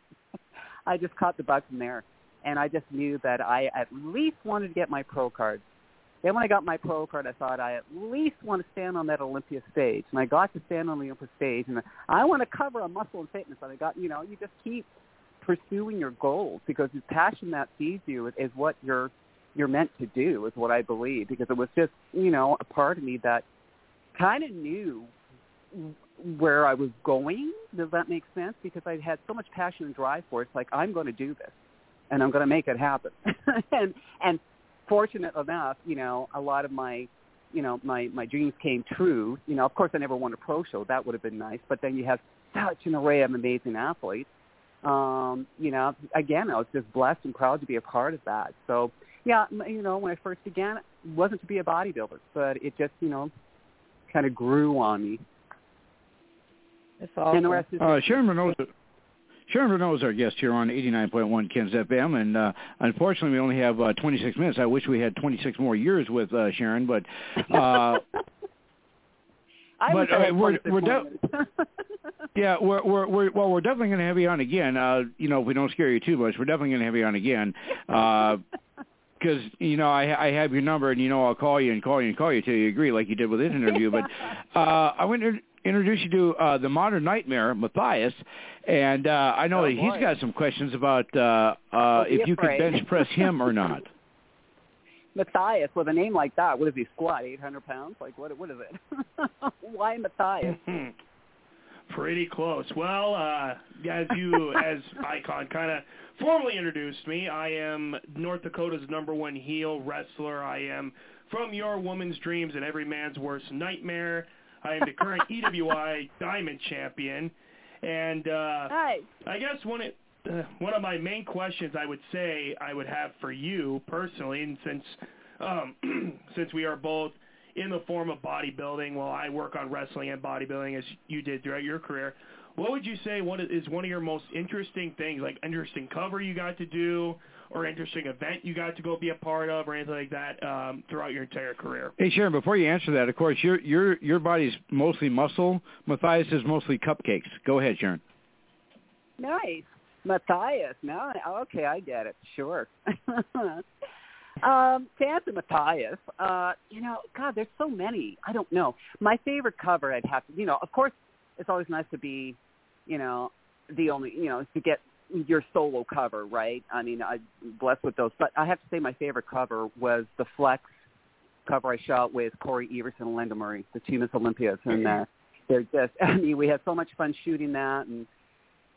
I just caught the bug from there, and I just knew that I at least wanted to get my pro card. Then when I got my pro card, I thought I at least want to stand on that Olympia stage, and I got to stand on the Olympia stage, and I want to cover a muscle and fitness. And I got, you know, you just keep pursuing your goals because the passion that feeds you is, what you're you're meant to do is what I believe because it was just, you know, a part of me that kind of knew where I was going. Does that make sense? Because I had so much passion and drive for it. It's like I'm going to do this and I'm going to make it happen. and and fortunate enough, you know, a lot of my you know, my my dreams came true. You know, of course I never won a pro show. That would have been nice, but then you have such an array of amazing athletes. Um, you know, again, I was just blessed and proud to be a part of that. So, yeah, you know, when I first began, it wasn't to be a bodybuilder, but it just, you know, kind of grew on me. It's awesome. And the rest is Uh, Sharon Bruneau. Sharon Bruneau is our guest here on 89.1 Ken's FM, and uh, unfortunately, we only have uh, 26 minutes. I wish we had 26 more years with uh, Sharon, but uh, I but, wish I uh, we're- we're more de- yeah, we're, we're we're well, we're definitely going to have you on again. Uh, you know, if we don't scare you too much, we're definitely going to have you on again. Because you know, I, I have your number, and you know, I'll call you and call you and call you till you agree, like you did with this interview. But uh, I want to introduce you to uh, the Modern Nightmare, Matthias, and uh, I know Oh, that he's boy. got some questions about uh, uh, if you could bench press him or not. Matthias with a name like that, what does he squat? Eight hundred pounds? Like what? What is it? Why Matthias? Pretty close. Well, uh, as you, as Icon kind of formally introduced me, I am North Dakota's number one heel wrestler. I am from your woman's dreams and every man's worst nightmare. I am the current EWI Diamond Champion, and uh, Hi. I guess one of uh, one of my main questions I would say I would have for you personally, and since um, since we are both in the form of bodybuilding, while I work on wrestling and bodybuilding as you did throughout your career, what would you say one is one of your most interesting things, like interesting cover you got to do, or interesting event you got to go be a part of, or anything like that um, throughout your entire career? Hey Sharon, before you answer that, of course, your your your body's mostly muscle. Matthias is mostly cupcakes. Go ahead, Sharon. Nice. Matthias. No, okay, I get it. Sure. um, to answer Matthias, uh, you know, God, there's so many. I don't know. My favorite cover, I'd have to, you know, of course, it's always nice to be, you know, the only, you know, to get your solo cover, right? I mean, I'm blessed with those. But I have to say my favorite cover was the Flex cover I shot with Cory Everson and Linda Murray, the two Miss Olympias. And uh, they're just, I mean, we had so much fun shooting that. And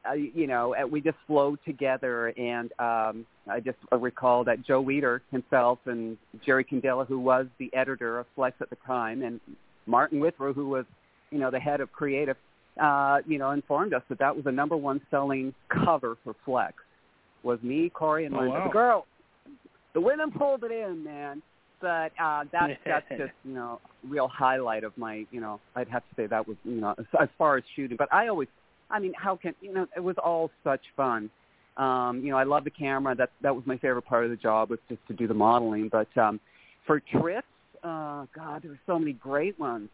uh, you know, uh, we just flowed together. And um, I just recall that Joe Weider himself and Jerry Kindela, who was the editor of Flex at the time, and Martin Withrow, who was, you know, the head of creative, uh, you know, informed us that that was the number one selling cover for Flex. Was me, Cory, and Oh, Linda. wow. The girl, the women pulled it in, man. But uh, that's that's just you know real highlight of my you know I'd have to say that was you know as, as far as shooting. But I always I mean, how can you know? It was all such fun. Um, you know, I love the camera. That that was my favorite part of the job was just to do the modeling. But um, for trips, uh, God, there were so many great ones.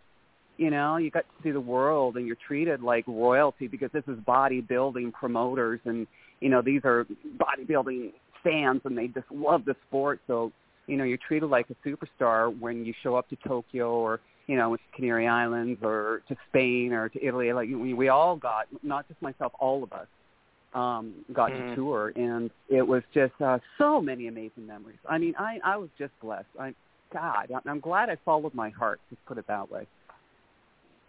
You know, you got to see the world, and you're treated like royalty because this is bodybuilding promoters, and you know these are bodybuilding fans, and they just love the sport. So you know, you're treated like a superstar when you show up to Tokyo or you know, Canary Islands or to Spain or to Italy. Like we, we all got, not just myself, all of us um, got Mhm. to tour, and it was just uh, so many amazing memories. I mean, I I was just blessed. I, God, I'm- I'm glad I followed my heart. Just put it that way.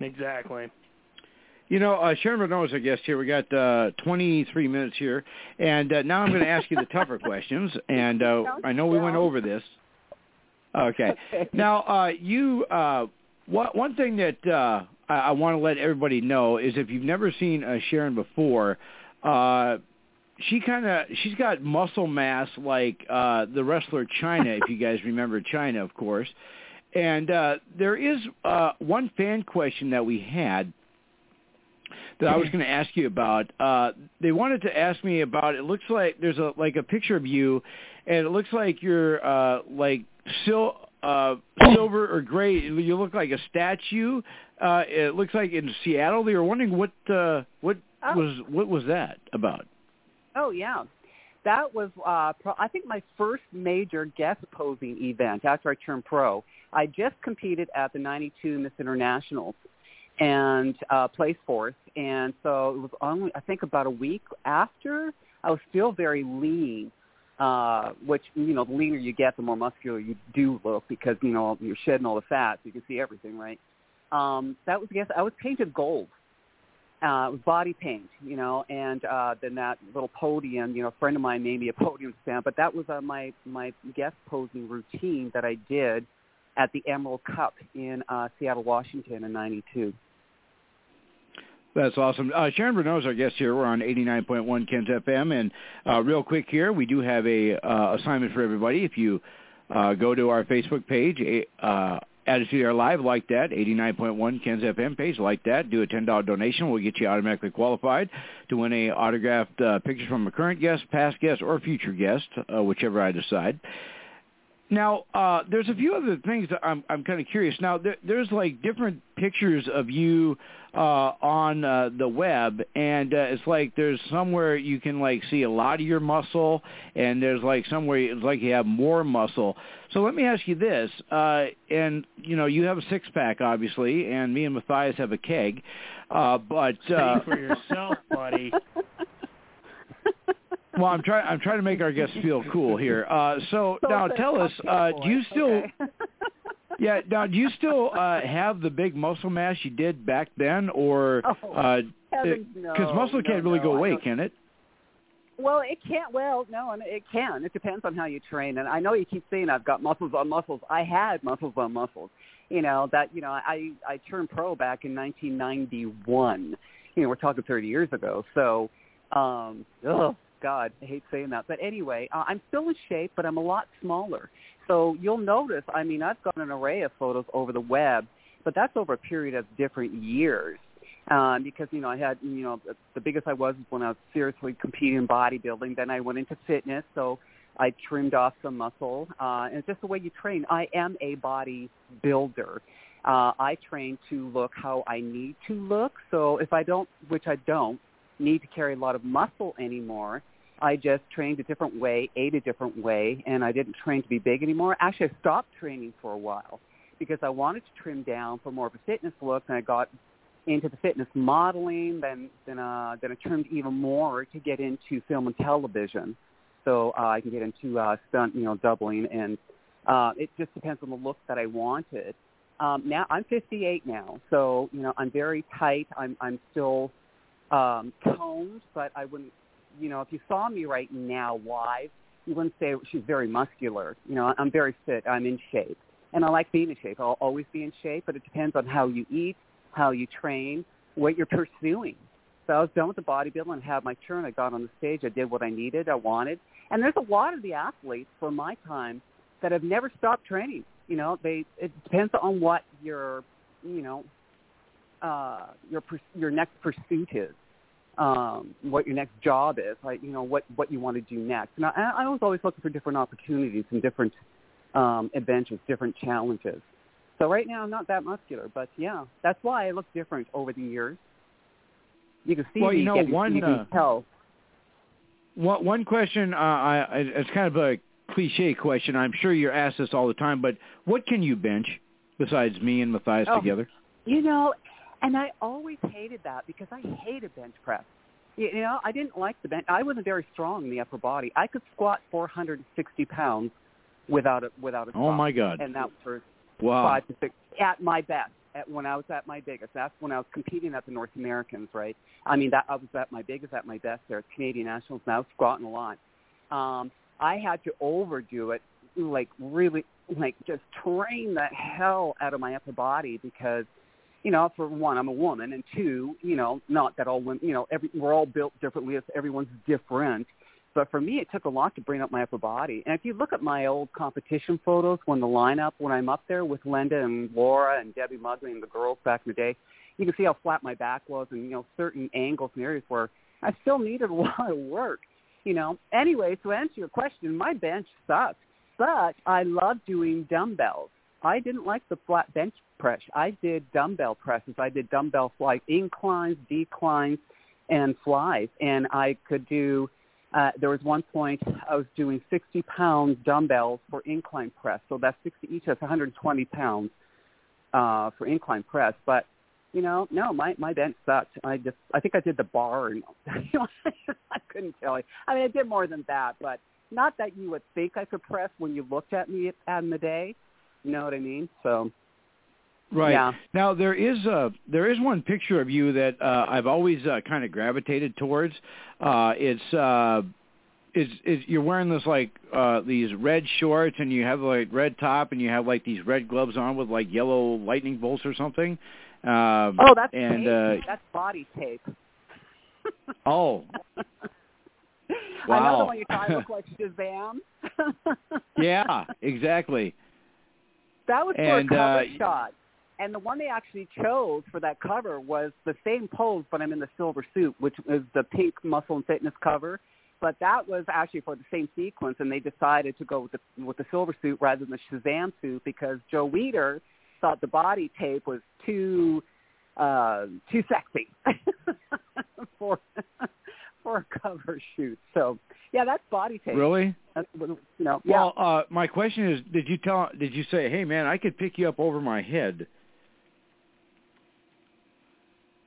Exactly. You know, uh, Sharon Bruneau is our guest here. We got uh, 23 minutes here, and uh, now I'm going to ask you the tougher questions. And uh, I know we went over this. Okay. Now, uh, you, uh, what, one thing that uh, I, I want to let everybody know is if you've never seen uh, Sharon before, uh, she kind of she's got muscle mass like uh, the wrestler Chyna, if you guys remember Chyna, of course. And uh, there is uh, one fan question that we had that I was going to ask you about. Uh, they wanted to ask me about. It looks like there's a like a picture of you, and it looks like you're uh, like sil- uh, silver or gray. You look like a statue. Uh, it looks like in Seattle. They were wondering what uh, what Oh. was what was that about? Oh yeah, that was uh, pro- I think my first major guest posing event after I turned pro. I just competed at the '92 Miss Internationals and uh, placed fourth, and so it was only I think about a week after. I was still very lean, uh, which you know the leaner you get, the more muscular you do look because you know you're shedding all the fat, so you can see everything, right? Um, that was yes, I was painted gold uh, was body paint, you know, and uh, then that little podium, you know, a friend of mine made me a podium stand, but that was uh, my my guest posing routine that I did at the Emerald Cup in uh, Seattle, Washington in '92. That's awesome. Uh, Sharon Bruneau is our guest here. We're on 89.1 Ken's FM. And uh, real quick here, we do have a uh, assignment for everybody. If you uh, go to our Facebook page, uh, Attitude Era Live, like that. 89.1 Ken's FM page, like that. Do a $10 donation. We'll get you automatically qualified to win a autographed uh, picture from a current guest, past guest, or future guest, uh, whichever I decide. Now, uh, there's a few other things that I'm I'm kind of curious. Now, there, there's like different pictures of you uh, on uh, the web, and uh, it's like there's somewhere you can like see a lot of your muscle, and there's like somewhere it's like you have more muscle. So let me ask you this, uh, and you know you have a six pack obviously, and me and Matthias have a keg, uh, but uh, Speak for yourself, buddy. well, I'm trying. I'm trying to make our guests feel cool here. Uh, so, So now tell us, uh, do you still? Okay. Yeah. Now, do you still uh, have the big muscle mass you did back then, or Oh, uh, because no, muscle can't really no, go away, can it? Well, it can't. Well, no, I mean, it can. It depends on how you train. And I know you keep saying I've got muscles on muscles. I had muscles on muscles. You know that. You know, I I turned pro back in 1991. You know, we're talking 30 years ago. So, um, oh God, I hate saying that. But anyway, uh, I'm still in shape, but I'm a lot smaller. So you'll notice. I mean, I've got an array of photos over the web, but that's over a period of different years um, because you know I had you know the, biggest I was when I was seriously competing in bodybuilding. Then I went into fitness, so I trimmed off some muscle, uh, and it's just the way you train. I am a body builder. Uh, I train to look how I need to look. So if I don't, which I don't, need to carry a lot of muscle anymore, I just trained a different way, ate a different way, and I didn't train to be big anymore. Actually, I stopped training for a while because I wanted to trim down for more of a fitness look, and I got into the fitness modeling, then then uh, then I turned even more to get into film and television, so uh, I can get into uh, stunt, you know, doubling, and uh, it just depends on the look that I wanted. Um, now I'm 58 now, so you know I'm very tight. I'm I'm still um, toned, but I wouldn't, you know, if you saw me right now live, you wouldn't say she's very muscular. You know, I'm very fit. I'm in shape, and I like being in shape. I'll always be in shape, but it depends on how you eat, how you train, what you're pursuing. So I was done with the bodybuilding and had my turn. I got on the stage. I did what I needed, I wanted. And there's a lot of the athletes from my time that have never stopped training. You know, they it depends on what your, you know, uh, your your next pursuit is, um, what your next job is, like you know what what you want to do next. And I, I was always looking for different opportunities and different um, adventures, different challenges. So right now I'm not that muscular, but yeah, that's why I look different over the years. You can see Well, me you know, getting, one, you can uh, tell. One one question, uh, I, I, it's kind of a cliche question. I'm sure you're asked this all the time, but what can you bench besides me and Matthias Oh. together? You know, and I always hated that because I hated bench press. You know, I didn't like the bench. I wasn't very strong in the upper body. I could squat 460 pounds without a without a Oh, stop. my God. And that was for Wow. five to six at my best. At when I was at my biggest, that's when I was competing at the North Americans, right? I mean, that I was at my biggest, at my best there at Canadian Nationals, and I was squatting a lot. Um, I had to overdo it, like really, like just train the hell out of my upper body because, you know, for one, I'm a woman, and two, you know, not that all women, you know, every we're all built differently. Everyone's different. But for me, it took a lot to bring up my upper body. And if you look at my old competition photos, when the lineup, when I'm up there with Linda and Laura and Debbie Muggli and the girls back in the day, you can see how flat my back was and, you know, certain angles and areas where I still needed a lot of work, you know. Anyway, to answer your question, my bench sucked. But I love doing dumbbells. I didn't like the flat bench press. I did dumbbell presses. I did dumbbell flies, inclines, declines, and flies. And I could do uh, there was one point I was doing 60 pound dumbbells for incline press. So that's 60 each. That's 120 pounds uh, for incline press. But you know, no, my my bench sucked. I just I think I did the bar, and you know, I couldn't tell you. I mean, I did more than that, but not that you would think I could press when you looked at me at, in the day. You know what I mean? So Right. Yeah. Now there is uh there is one picture of you that uh I've always uh, kind of gravitated towards. Uh it's uh is is you're wearing this like uh these red shorts and you have like red top and you have like these red gloves on with like yellow lightning bolts or something. Um oh, that's and tape. uh that's body tape. oh I know Wow. the one you looked like Shazam. yeah, exactly. That was for And, a cover uh, shot. And the one they actually chose for that cover was the same pose, but I'm in the silver suit, which is the pink muscle and fitness cover. But that was actually for the same sequence, and they decided to go with the with the silver suit rather than the Shazam suit because Joe Weider thought the body tape was too uh, too sexy for for a cover shoot. So yeah, that's body tape. Really? That's you know. yeah. Well, uh, my question is, did you tell? Did you say, "Hey, man, I could pick you up over my head"?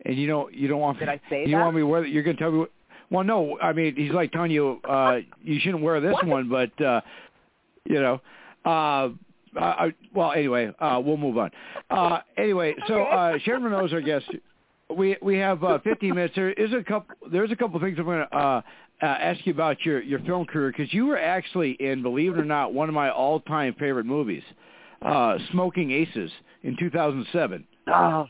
And you don't, you don't want. Did I say you that? want me to wear? You're going to tell me. What, well, no. I mean, he's like telling you, uh, you shouldn't wear this What? one, but uh, you know. Uh, uh, well, anyway, uh, we'll move on. Uh, anyway, so uh, Sharon is our guest. We we have uh, 15 minutes. There is a couple. There's a couple things I'm going to uh, uh, ask you about your your film career because you were actually in, believe it or not, one of my all-time favorite movies, uh, Smokin' Aces in 2007. Oh,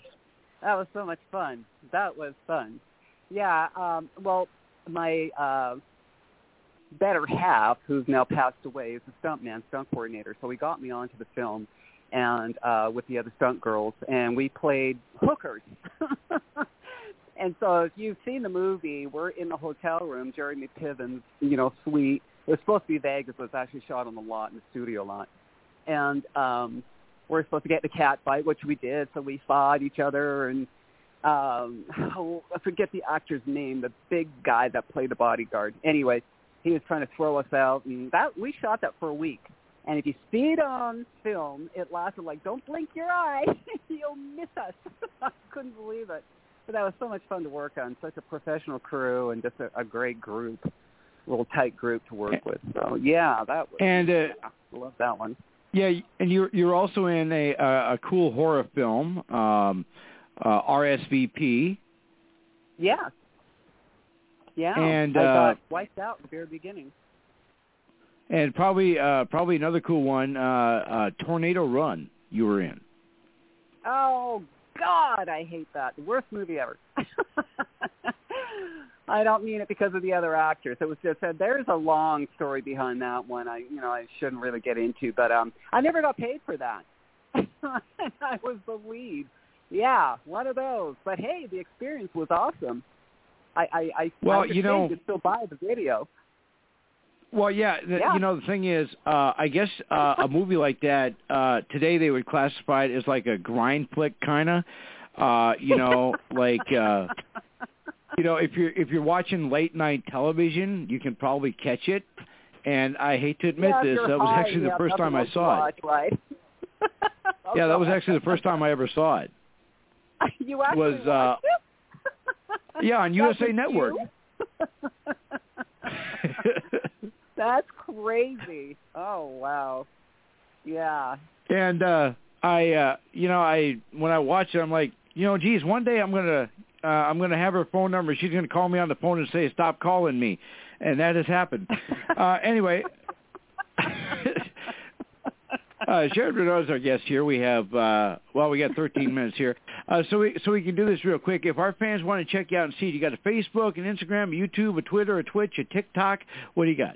that was so much fun. That was fun. Yeah. Um, well, my uh, better half, who's now passed away, is a stuntman, stunt coordinator. So he got me onto the film, and uh, with the other stunt girls, and we played hookers. and so if you've seen the movie, we're in the hotel room, Jeremy Piven's, you know, suite. It was supposed to be Vegas, but it's actually shot on the lot in the studio lot. And um, we're supposed to get in a cat fight, which we did. So we fought each other, and um, oh, I forget the actor's name, the big guy that played the bodyguard. Anyway, he was trying to throw us out, and that we shot that for a week. And if you see it on film, it lasted like don't blink your eye, you'll miss us. I couldn't believe it. But that was so much fun to work on. Such a professional crew and just a, a great group, a little tight group to work with. So yeah, that was. And uh, yeah, I love that one. Yeah, and you're you're also in a a, a cool horror film, um, uh, RSVP. Yeah. Yeah. And, I uh, got wiped out at the very beginning. And probably uh probably another cool one, uh uh Tornado Run you were in. Oh God, I hate that. The worst movie ever. I don't mean it because of the other actors. It was just that there's a long story behind that one. I you know I shouldn't really get into, but um I never got paid for that. I was the lead. Yeah, one of those. But hey, the experience was awesome. I I I Well, you know- you still buy the video. Well, yeah, the, Yeah. you know the thing is, uh I guess uh a movie like that uh today they would classify it as like a grind flick kind of uh you know like uh you know if you're if you're watching late night television, you can probably catch it. And I hate to admit yeah, this, that was actually you the have first time I saw it. watch, Right? Yeah, that was actually the first time I ever saw it. you actually was, uh, it? Yeah, on USA Network. That's crazy. Oh wow. Yeah. And uh I uh you know, I when I watch it I'm like, you know, geez, one day I'm gonna uh I'm gonna have her phone number, she's gonna call me on the phone and say, Stop calling me and that has happened. uh anyway Uh, Sharon Bruneau is our guest here. We have, uh, well, we got 13 minutes here, uh, so we so we can do this real quick. If our fans want to check you out and see, you got a Facebook, an Instagram, a YouTube, a Twitter, a Twitch, a TikTok. What do you got?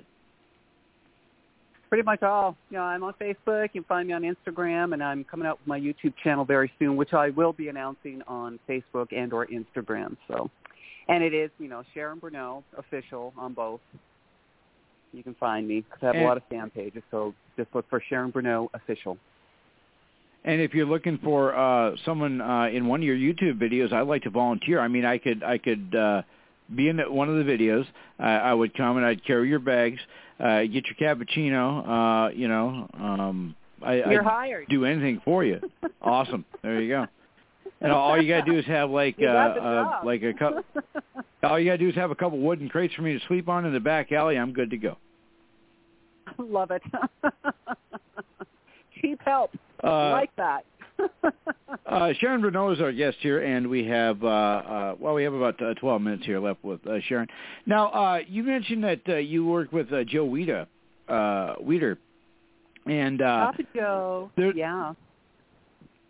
Pretty much all. You know, I'm on Facebook. You can find me on Instagram, and I'm coming out with my YouTube channel very soon, which I will be announcing on Facebook and or Instagram. So, and it is, you know, Sharon Bruneau official on both. You can find me because I have And- a lot of fan pages. So just look for Sharon Bruneau official. And if you're looking for uh, someone uh, in one of your YouTube videos, I'd like to volunteer. I mean, I could I could uh, be in one of the videos. Uh, I would come and I'd carry your bags, uh, get your cappuccino. Uh, you know, um, I, You're I'd hired. do anything for you. awesome. There you go. And all you gotta do is have like uh, uh like a couple. all you gotta do is have a couple wooden crates for me to sleep on in the back alley. I'm good to go. Love it. Cheap help. Uh, like that. Uh, Sharon Bruneau is our guest here, and we have uh, uh, well, we have about uh, 12 minutes here left with uh, Sharon. Now, uh, you mentioned that uh, you work with uh, Joe Weider, uh, Weider, and uh, Papa Joe. there- yeah.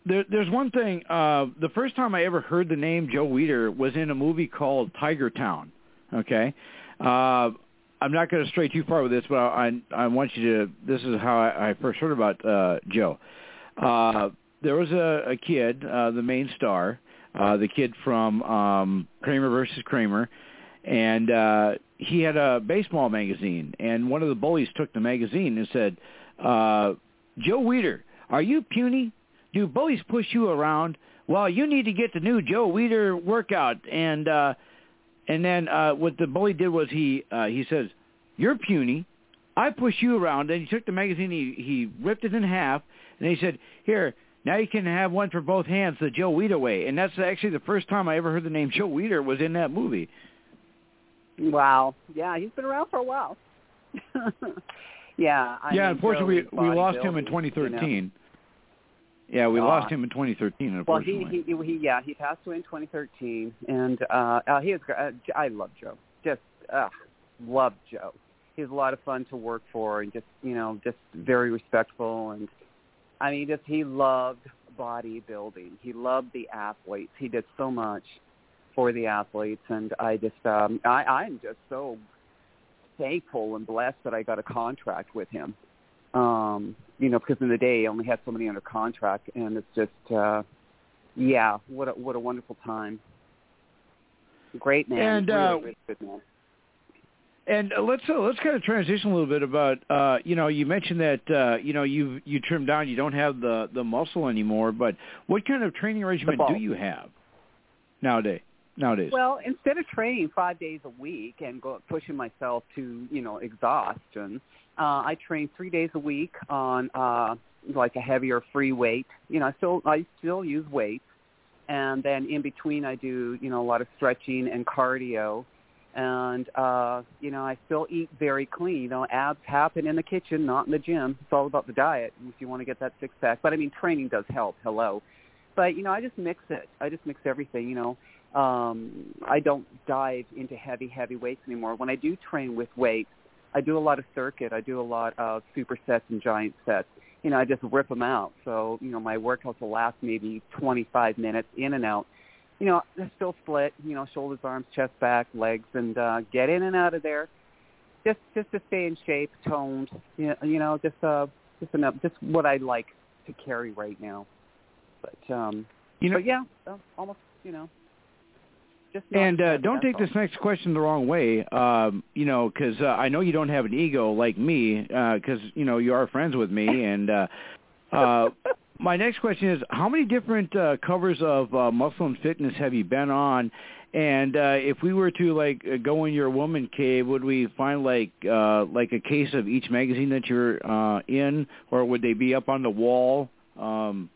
there, there's one thing. Uh, the first time I ever heard the name Joe Weider was in a movie called Tiger Town. Okay, uh, I'm not going to stray too far with this, but I I want you to. This is how I, I first heard about uh, Joe. uh, there was a, a kid, uh, the main star, uh, the kid from um, Kramer versus Kramer, and uh, he had a baseball magazine, and one of the bullies took the magazine and said, uh, "Joe Weider, are you puny? Do bullies push you around? Well, you need to get the new Joe Weider workout." And uh, and then uh, what the bully did was he uh, he says, "You're puny. I push you around." And he took the magazine, he he ripped it in half, and he said, "Here." Now you can have one for both hands, the Joe Weider way, and that's actually the first time I ever heard the name Joe Weider was in that movie. Wow. Yeah, he's been around for a while. yeah. I yeah. unfortunately, we we lost him in 2013. You know. Yeah, we Uh, lost him in 2013. Well, he, he he yeah he passed away in 2013, and uh, uh he is uh, I love Joe. Just uh, love Joe. He's a lot of fun to work for, and just you know just very respectful, and I mean just he loved bodybuilding. He loved the athletes. He did so much for the athletes, and I just um I I'm just so thankful and blessed that I got a contract with him. Um, you know, because in the day I only had so many under contract, and it's just, uh, yeah, what a what a wonderful time. Great man, And, really, uh, really good man. And uh, let's uh, let's kind of transition a little bit about uh, you know you mentioned that uh, you know you you trimmed down you don't have the the muscle anymore but what kind of training regimen do you have nowadays nowadays Well, instead of training five days a week and go, pushing myself to you know exhaustion, uh, I train three days a week on uh, like a heavier free weight. You know, I still I still use weights, and then in between I do you know a lot of stretching and cardio. And uh, you know, I still eat very clean. You know, abs happen in the kitchen, not in the gym. It's all about the diet if you want to get that six pack. But I mean, training does help. Hello, but you know, I just mix it. I just mix everything. You know, um, I don't dive into heavy, heavy weights anymore. When I do train with weights, I do a lot of circuit. I do a lot of supersets and giant sets. You know, I just rip them out. So, you know, my workouts will last maybe 25 minutes in and out. You know, they're still split, you know, shoulders, arms, chest, back, legs, and uh, get in and out of there. Just, just to stay in shape, toned. You know, you know just, uh, just enough, just what I like to carry right now. But, um, you know but yeah, uh, almost, you know, just and uh, don't take all. this next question the wrong way um, you know because uh, I know you don't have an ego like me because you know you are friends with me and uh, uh, my next question is how many different uh, covers of uh, Muscle and Fitness have you been on? And uh, if we were to like uh, go in your woman cave, would we find like uh, like a case of each magazine that you're uh, in, or would they be up on the wall? Um,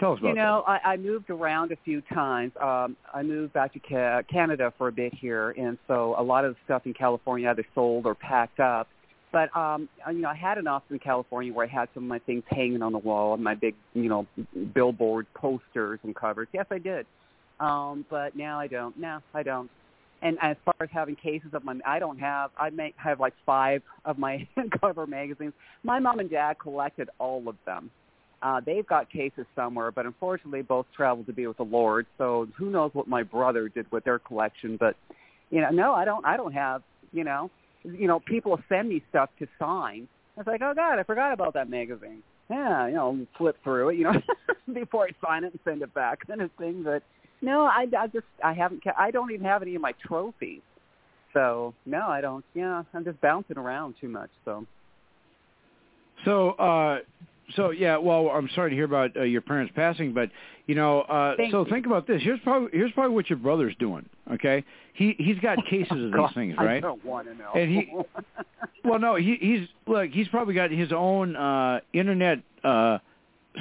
tell us about that. You know, I, I moved around a few times. Um, I moved back to ca- Canada for a bit here, and so a lot of the stuff in California either sold or packed up. But um, you know, I had an office in California where I had some of my things hanging on the wall and my big, you know, billboard posters and covers. Yes, I did. Um, but now I don't. No, I don't. And as far as having cases of my, I don't have. I may have like five of my cover magazines. My mom and dad collected all of them. Uh, they've got cases somewhere, but unfortunately, both traveled to be with the Lord. So who knows what my brother did with their collection? But you know, no, I don't. I don't have. You know, you know, people send me stuff to sign. I was like, oh God, I forgot about that magazine. Yeah, you know, flip through it, you know, before I sign it and send it back, kind of thing. But no, I, I just I haven't. ca- I don't even have any of my trophies. So no, I don't. Yeah, I'm just bouncing around too much. So So, uh, so yeah. Well, I'm sorry to hear about uh, your parents passing, but you know, uh, Thank so you. think about this. Here's probably here's probably what your brother's doing. Okay, he he's got cases of these things, right? I don't want to know. And he- Well, no, he he's look. He's probably got his own uh, internet uh,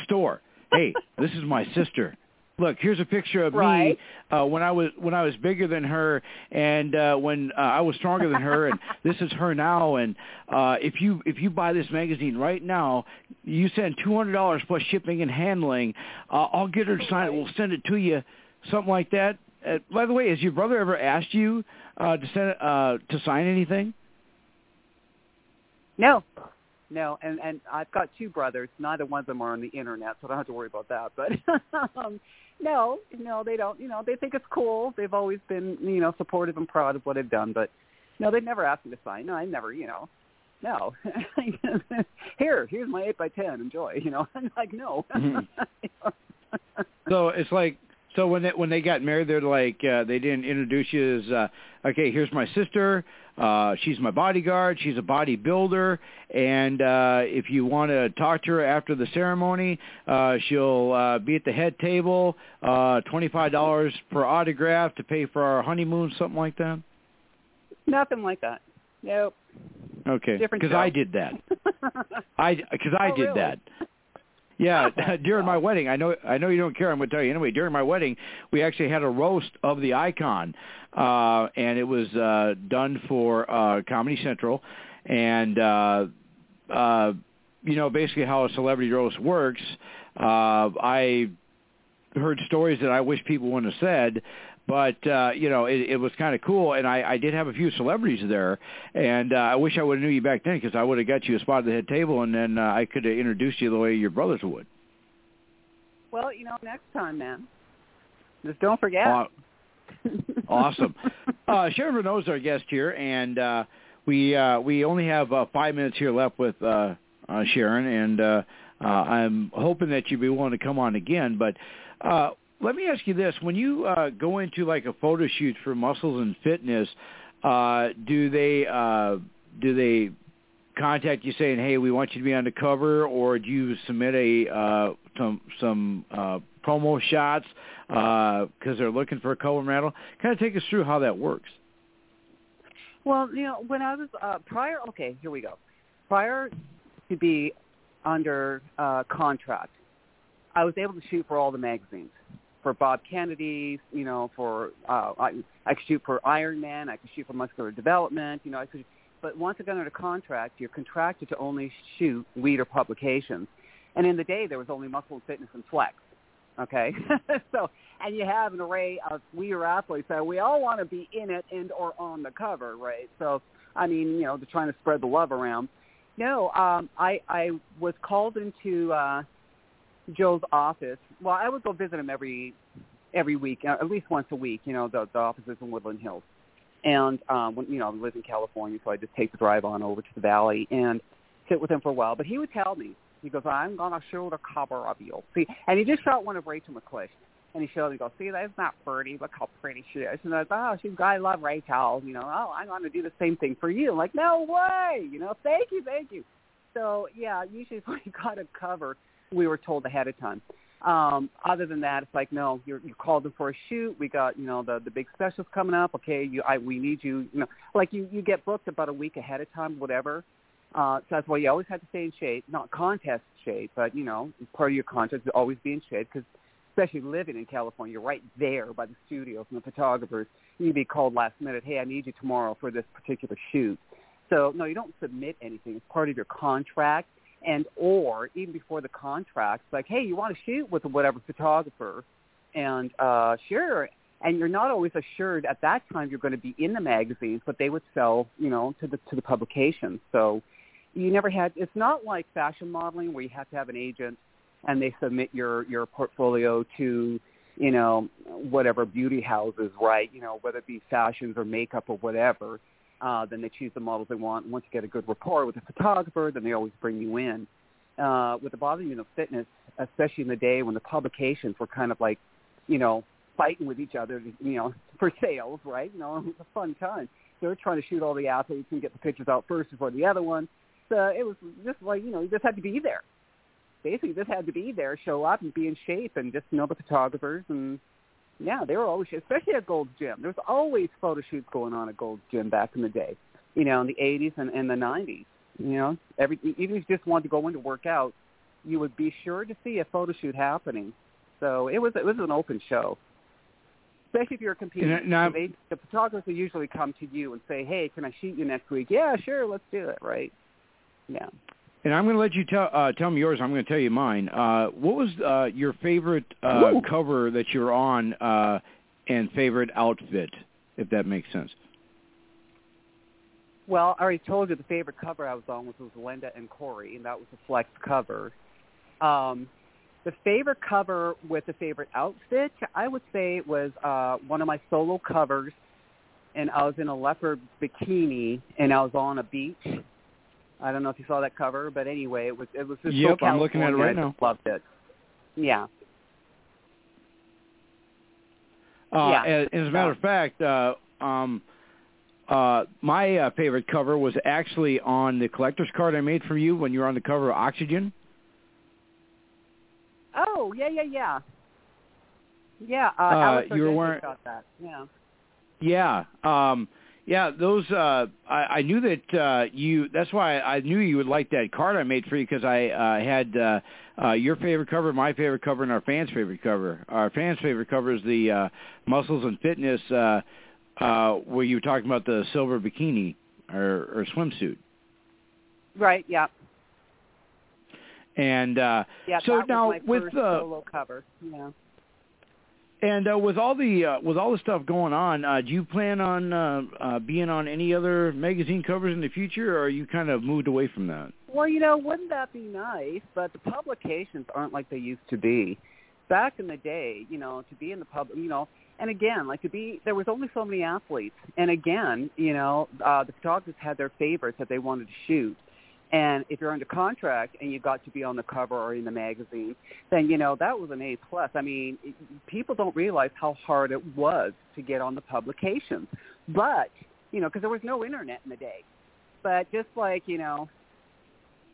store. Hey, this is my sister. Look, here's a picture of Right. me uh, when I was when I was bigger than her, and uh, when uh, I was stronger than her, and this is her now. And uh, if you if you buy this magazine right now, you send two hundred dollars plus shipping and handling. Uh, I'll get her to sign it. We'll send it to you, something like that. Uh, by the way, has your brother ever asked you uh, to send uh, to sign anything? No, no, and and I've got two brothers. Neither one of them are on the internet, so I don't have to worry about that. But um, no, no, they don't. You know, they think it's cool. They've always been, you know, supportive and proud of what I've done. But no, they've never asked me to sign. No, I never. You know, no. Here, here's my eight by ten. Enjoy. You know, I'm like, no. Mm-hmm. so it's like so when they when they got married, they're like uh, they didn't introduce you as uh, okay. Here's my sister. Uh, she's my bodyguard. She's a bodybuilder, and uh, if you want to talk to her after the ceremony, uh, she'll uh, be at the head table. Uh, Twenty five dollars per autograph to pay for our honeymoon, something like that. Nothing like that. Nope. Okay. Different Because. I did that. I because I Oh, did really? that. Yeah, during my wedding, I know I know you don't care. I'm going to tell you anyway. During my wedding, we actually had a roast of the icon, uh, and it was uh, done for uh, Comedy Central, and uh, uh, you know basically how a celebrity roast works. Uh, I heard stories that I wish people wouldn't have said, but uh, you know it, it was kind of cool, and I, I did have a few celebrities there, and uh, I wish I would have knew you back then because I would have got you a spot at the head table, and then uh, I could have introduced you the way your brothers would. Well, you know, next time, man. Just don't forget. Aw- awesome. Uh, Sharon Bruneau is our guest here, and uh, we uh, we only have uh, five minutes here left with uh, uh, Sharon, and uh, uh, I'm hoping that you'd be willing to come on again. But uh, let me ask you this: When you uh, go into like a photo shoot for Muscles and Fitness, uh, do they uh, do they contact you saying, "Hey, we want you to be on the cover," or do you submit a uh, some some uh, promo shots because they're looking for a cover model? Kind of take us through how that works. Well, you know, when I was uh, prior, okay, here we go. Prior to be under uh, contract, I was able to shoot for all the magazines, for Bob Kennedy's, you know, for uh, I, I could shoot for Iron Man, I could shoot for Muscular Development, you know, I could. But once I got under contract, you're contracted to only shoot Weider publications, and in the day there was only Muscle and Fitness and Flex. Okay, so and you have an array of Weider athletes that we all want to be in it and or on the cover, right? So I mean, you know, they're trying to spread the love around. No, um, I I was called into uh, Joe's office. Well, I would go visit him every every week, uh, at least once a week. You know, the the office is in Woodland Hills, and um, when, you know, I live in California, so I just take the drive on over to the valley and sit with him for a while. But he would tell me, he goes, "I'm gonna show the cover of you." See, and he just shot one of Rachel McLish. And he showed me, goes, see, that's not pretty. Look how pretty she is. And I was, oh, she's, I love Rachel. You know, oh, I'm going to do the same thing for you. I'm like, no way. You know, thank you, thank you. So, yeah, usually when you got a cover, we were told ahead of time. Um, other than that, it's like, no, you're, you're called in for a shoot. We got, you know, the the big specials coming up. Okay, you, I, we need you. You know, like you, you get booked about a week ahead of time, whatever. Uh, so that's why you always have to stay in shape, not contest shape, but you know, part of your contest is always be in shape because, especially living in California, you're right there by the studios and the photographers. You'd be called last minute. Hey, I need you tomorrow for this particular shoot. So no, you don't submit anything. It's part of your contract and or even before the contract, like, hey, you want to shoot with whatever photographer, and uh, sure. And you're not always assured at that time you're going to be in the magazines, but they would sell, you know, to the to the publications. So you never had. It's not like fashion modeling where you have to have an agent and they submit your your portfolio to you know whatever beauty houses, right? You know whether it be fashions or makeup or whatever uh, then they choose the models they want. And once you get a good rapport with the photographer, then they always bring you in. Uh, with the body you know, fitness, especially in the day when the publications were kind of like, you know, fighting with each other, you know, for sales, right? You know, it was a fun time. They were trying to shoot all the athletes and get the pictures out first before the other one. So it was just like, you know, you just had to be there. Basically, you just had to be there, show up and be in shape and just know the photographers and yeah, they were always, especially at Gold's Gym. There was always photo shoots going on at Gold's Gym back in the day, you know, in the 80s and, and the 90s. You know, every even if you just wanted to go in to work out, you would be sure to see a photo shoot happening. So it was it was an open show, especially if you're competing. And now- they, the photographers usually come to you and say, "Hey, can I shoot you next week?" Yeah, sure, let's do it. Right? Yeah. And I'm going to let you tell uh, tell me yours. I'm going to tell you mine. Uh, what was uh, your favorite uh, Ooh. cover that you're on, uh, and favorite outfit, if that makes sense? Well, I already told you the favorite cover I was on was, was Linda and Cory, and that was the Flex cover. Um, the favorite cover with the favorite outfit, I would say it was uh, one of my solo covers, and I was in a leopard bikini, and I was on a beach, I don't know if you saw that cover, but anyway, it was it was just Yep, so I'm looking at it right now. Loved it. Yeah. Uh, Yeah. as, as a matter of fact, uh, um, uh, my uh, favorite cover was actually on the collector's card I made for you when you were on the cover of Oxygen. Oh yeah yeah yeah. Yeah, uh, Uh, you were wearing- that. Yeah. Yeah. Um yeah, those uh I, I knew that uh you that's why I knew you would like that card I made for you because I uh had uh uh your favorite cover, my favorite cover and our fans favorite cover. Our fans favorite cover is the uh Muscles and Fitness uh uh where you were talking about the silver bikini or or swimsuit. Right. Yeah. And uh Yeah. so now with uh solo cover. Yeah. And uh, with all the uh, with all the stuff going on, uh, do you plan on uh, uh, being on any other magazine covers in the future, or are you kind of moved away from that? Well, you know, wouldn't that be nice? But the publications aren't like they used to be. Back in the day, you know, to be in the pub, you know, and again, like to be, there was only so many athletes. And again, you know, uh, the photographers had their favorites that they wanted to shoot. And if you're under contract and you got to be on the cover or in the magazine, then you know that was an A plus. I mean, people don't realize how hard it was to get on the publications. But you know, because there was no internet in the day. But just like you know,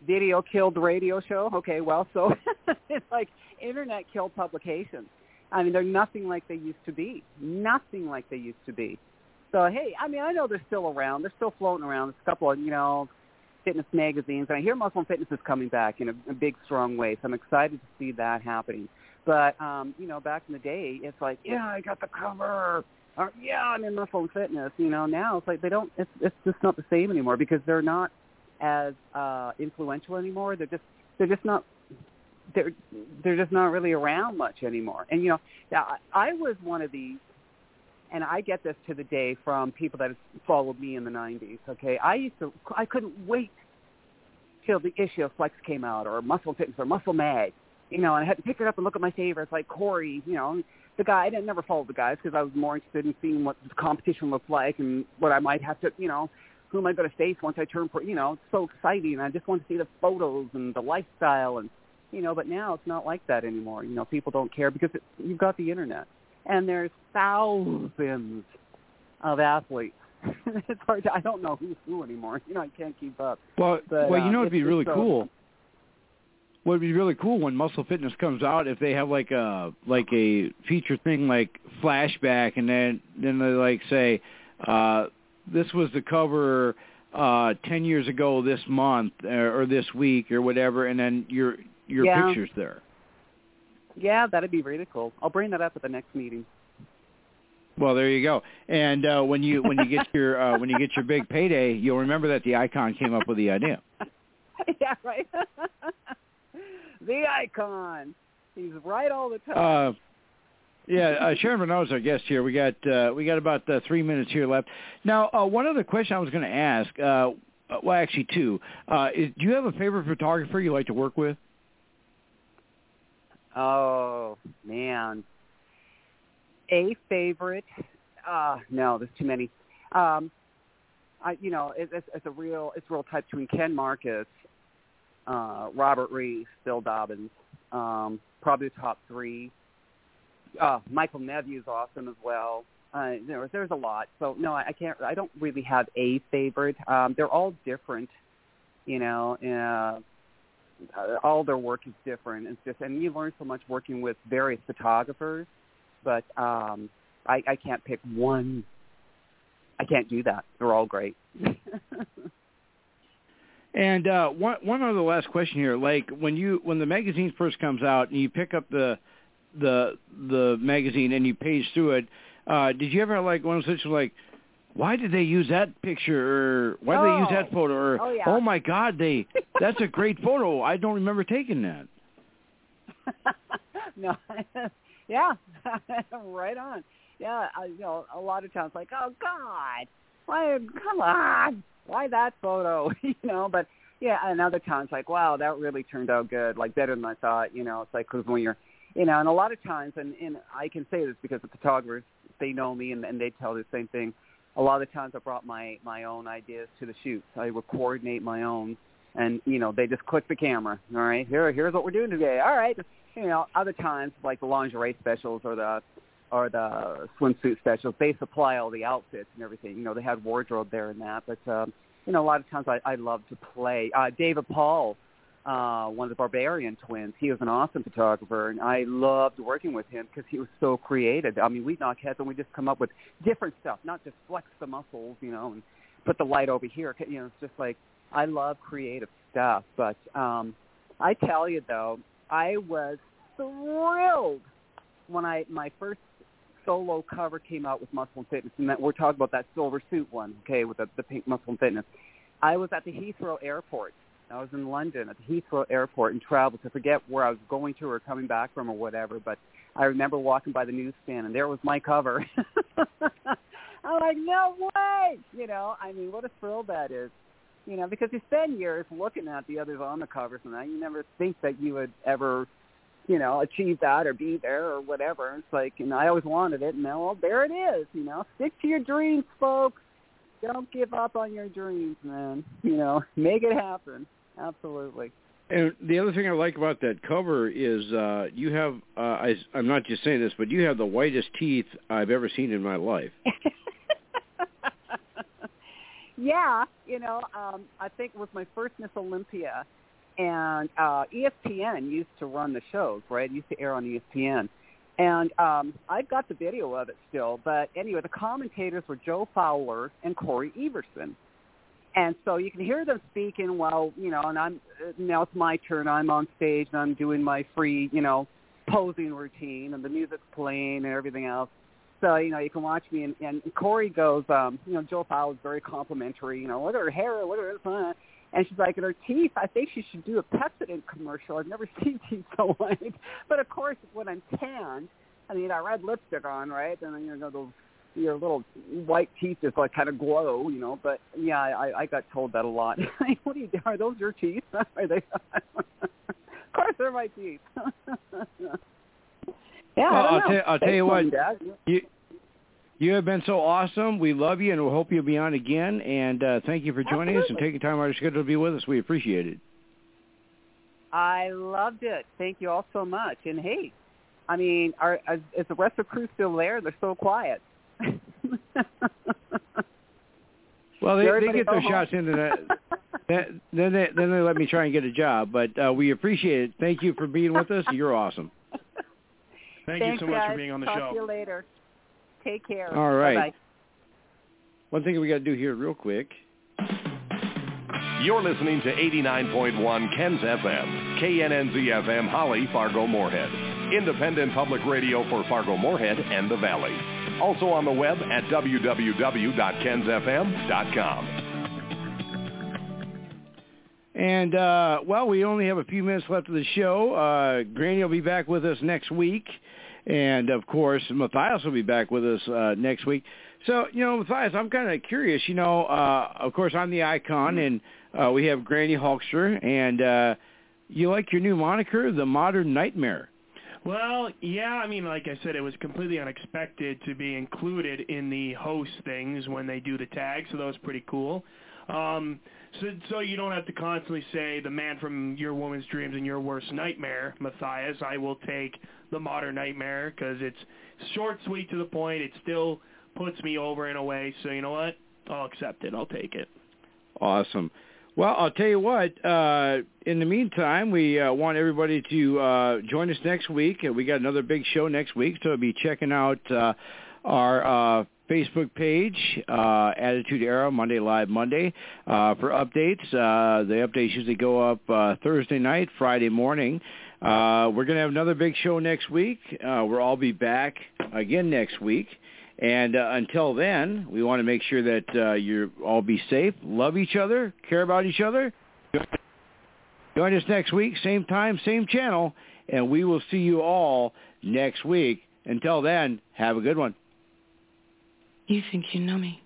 video killed the radio show. Okay, well, so it's like internet killed publications. I mean, they're nothing like they used to be. Nothing like they used to be. So hey, I mean, I know they're still around. They're still floating around. There's a couple of you know fitness magazines, and I hear Muscle and Fitness is coming back in a, a big, strong way. So I'm excited to see that happening. But um, you know, back in the day, it's like, yeah, I got the cover. Or, yeah, I'm in Muscle and Fitness. You know, now it's like they don't. It's it's just not the same anymore because they're not as uh influential anymore. They're just they're just not they're they're just not really around much anymore. And you know, I I was one of these and I get this to the day from people that followed me in the 90s, okay? I used to I couldn't wait till the issue of Flex came out or Muscle Fitness or Muscle Mag. You know, and I had to pick it up and look at my favorites like Cory, you know, the guy I didn't never follow the guys because I was more interested in seeing what the competition looked like and what I might have to, you know, who am I going to face once I turn pro? You know, it's so exciting. I just want to see the photos and the lifestyle and you know, but now it's not like that anymore. You know, people don't care because it, you've got the internet, and there's thousands of athletes. it's hard. To, I don't know who's who anymore. You know, I can't keep up. Well, But, well, you um, know, it'd be really so- cool. What would be really cool when Muscle Fitness comes out if they have like a like a feature thing like flashback, and then then they like say, uh, "This was the cover uh, ten years ago this month or, or this week or whatever," and then your your Yeah. pictures there. Yeah, that'd be really cool. I'll bring that up at the next meeting. Well, there you go. And uh, when you when you get your uh, when you get your big payday, you'll remember that the icon came up with the idea. yeah, right. the icon. He's right all the time. Uh, yeah, uh, Sharon Bruneau is our guest here. We got uh, we got about uh, three minutes here left. Now, uh, one other question I was going to ask. Uh, well, actually, two. Uh, is, do you have a favorite photographer you like to work with? Oh man, a favorite? Uh no, there's too many. Um, I you know it, it's, it's a real it's a real type between Ken Marcus, uh, Robert Reese, Bill Dobbins, um, probably the top three. Uh, Michael Neveux's awesome as well. Uh, there, there's a lot. So no, I, I can't. I don't really have a favorite. Um, they're all different. You know, uh, all their work is different. It's just, and you learn so much working with various photographers. But um, I, I can't pick one. I can't do that. They're all great. And uh, one one other last question here. Like when you when the magazine first comes out and you pick up the the the magazine and you page through it, uh, did you ever like one of situations like, why did they use that picture or why did they use that Oh. photo or Oh, yeah. Oh my God they that's a great photo I don't remember taking that. no, yeah, right on. Yeah, I, you know, a lot of times like, oh God, why? Come on, why that photo? you know, but yeah, and other times like, wow, that really turned out good, like better than I thought. You know, it's like because when you're, you know, and a lot of times, and and I can say this because the photographers they know me and, and they tell the same thing. A lot of times I brought my my own ideas to the shoots. I would coordinate my own and you know they just click the camera. All right, here here's what we're doing today. All right, you know other times like the lingerie specials or the or the swimsuit specials, they supply all the outfits and everything. You know they had wardrobe there and that, but um, you know a lot of times I, I love to play. Uh, David Paul, uh, one of the Barbarian twins, he was an awesome photographer, and I loved working with him because he was so creative. I mean, we'd knock heads and we'd just come up with different stuff, not just flex the muscles, you know, and put the light over here. You know, it's just like I love creative stuff. But um, I tell you though, I was thrilled when I my first solo cover came out with Muscle and Fitness, and that we're talking about that silver suit one, okay, with the, the pink Muscle and Fitness. I was at the Heathrow Airport. I was in London at the Heathrow Airport and traveled to forget where I was going to or coming back from or whatever. But I remember walking by the newsstand and there was my cover. I'm like, no way! You know, I mean, what a thrill that is. You know, because you spend years looking at the others on the covers and that you never think that you would ever, you know, achieve that or be there or whatever. It's like, and I always wanted it, and now, well, there it is. You know, stick to your dreams, folks. Don't give up on your dreams, man. You know, make it happen. Absolutely. And the other thing I like about that cover is uh you have uh I I'm not just saying this, but you have the whitest teeth I've ever seen in my life. yeah, you know, um I think it was my first Miss Olympia and uh ESPN used to run the shows, right? It used to air on ESPN. And um I've got the video of it still, but anyway, the commentators were Joe Fowler and Cory Everson. And so you can hear them speaking while, you know, and I'm now it's my turn. I'm on stage and I'm doing my free, you know, posing routine and the music's playing and everything else. So, you know, you can watch me and, and Cory goes, um, you know, Joe Fowler's very complimentary, you know, look at her hair, look at her and she's like, and her teeth, I think she should do a Pepsodent commercial. I've never seen teeth so white. But of course, when I'm tanned, I mean, I red lipstick on, right? And then, you know, those your little white teeth just like kind of glow, you know. But yeah, I, I got told that a lot. what are you? Are those your teeth? are they? of course, they're my teeth. yeah, well, I will tell I'll tell you what. Dad. You you have been so awesome. We love you, and we hope you'll be on again. And uh, thank you for joining Absolutely. us and taking time out of your schedule to be with us. We appreciate it. I loved it. Thank you all so much. And hey, I mean, are is the rest of the crew still there? They're so quiet. Well, they, they get their home? shots into that. Then then they, then they let me try and get a job. But uh, we appreciate it. Thank you for being with us. You're awesome. Thank you so much guys. for being on the Talk show. to you later. Take care. All right. Bye-bye. One thing we got to do here real quick. You're listening to 89.1 Ken's FM, KNNZ FM, Holly, Fargo, Moorhead. Independent public radio for Fargo, Moorhead, and the Valley. Also on the web at www.kensfm.com. And uh, well, we only have a few minutes left of the show. Uh, Granny will be back with us next week, and of course, Matthias will be back with us uh, next week. So, you know, Matthias, I'm kind of curious. You know, uh, of course, I'm the icon, and uh, we have Granny Hulkster, and uh, you like your new moniker, the Modern Nightmare. Well, yeah, I mean, like I said, it was completely unexpected to be included in the host things when they do the tag, so that was pretty cool. Um, so, so you don't have to constantly say the man from your woman's dreams and your worst nightmare, Matthias. I will take the modern nightmare because it's short, sweet, to the point. It still puts me over in a way. So you know what? I'll accept it. I'll take it. Awesome. Well, I'll tell you what. Uh, in the meantime, we uh, want everybody to uh, join us next week. Uh, We got another big show next week, so be checking out uh, our uh, Facebook page, uh, Attitude Era Monday Live Monday, uh, for updates. Uh, the updates usually go up uh, Thursday night, Friday morning. Uh, we're going to have another big show next week. Uh, we'll all be back again next week. And uh, until then, we want to make sure that uh, you all be safe, love each other, care about each other. Join us next week, same time, same channel, and we will see you all next week. Until then, have a good one. You think you know me?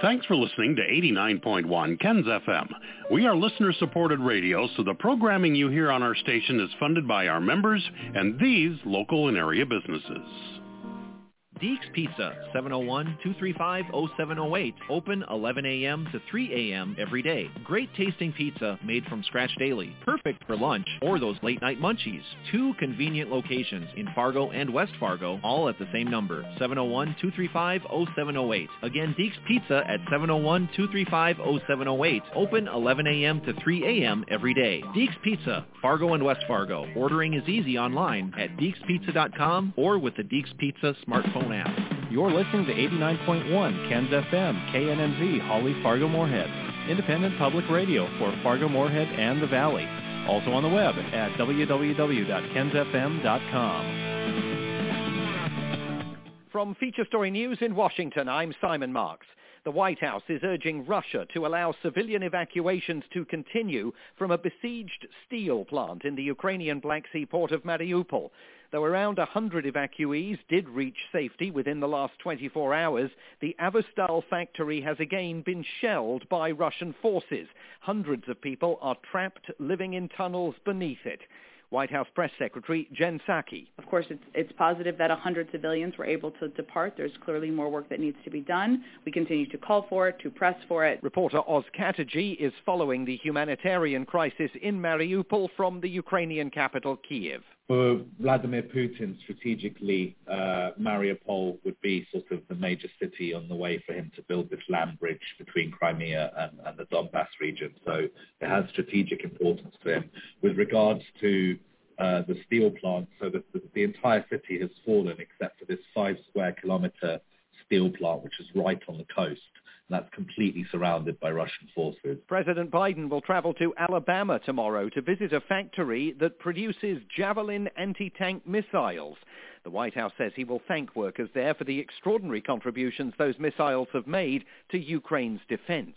Thanks for listening to 89.1 Ken's FM. We are listener-supported radio, so the programming you hear on our station is funded by our members and these local and area businesses. Deeks Pizza, 701-235-0708. Open 11 a.m. to 3 a.m. every day. Great tasting pizza made from scratch daily. Perfect for lunch or those late night munchies. Two convenient locations in Fargo and West Fargo, all at the same number, 701-235-0708. Again, Deeks Pizza at 701-235-0708. Open 11 a.m. to 3 a.m. every day. Deeks Pizza, Fargo and West Fargo. Ordering is easy online at deekspizza.com or with the Deeks Pizza smartphone app. You're listening to 89.1 Ken's FM, KNNZ, Holly Fargo Moorhead. Independent public radio for Fargo Moorhead and the Valley. Also on the web at www.kensfm.com. From Feature Story News in Washington, I'm Simon Marks. The White House is urging Russia to allow civilian evacuations to continue from a besieged steel plant in the Ukrainian Black Sea port of Mariupol. Though around 100 evacuees did reach safety within the last 24 hours, the Azovstal factory has again been shelled by Russian forces. Hundreds of people are trapped living in tunnels beneath it. White House Press Secretary Jen Psaki. Of course, it's, it's positive that 100 civilians were able to depart. There's clearly more work that needs to be done. We continue to call for it, to press for it. Reporter Oz Katerji is following the humanitarian crisis in Mariupol from the Ukrainian capital, Kiev. For Vladimir Putin, strategically, uh, Mariupol would be sort of the major city on the way for him to build this land bridge between Crimea and, and the Donbass region. So it has strategic importance to him. With regards to uh, the steel plant, so the, the, the entire city has fallen except for this five square kilometer steel plant, which is right on the coast. That's completely surrounded by Russian forces. President Biden will travel to Alabama tomorrow to visit a factory that produces Javelin anti-tank missiles. The White House says he will thank workers there for the extraordinary contributions those missiles have made to Ukraine's defense.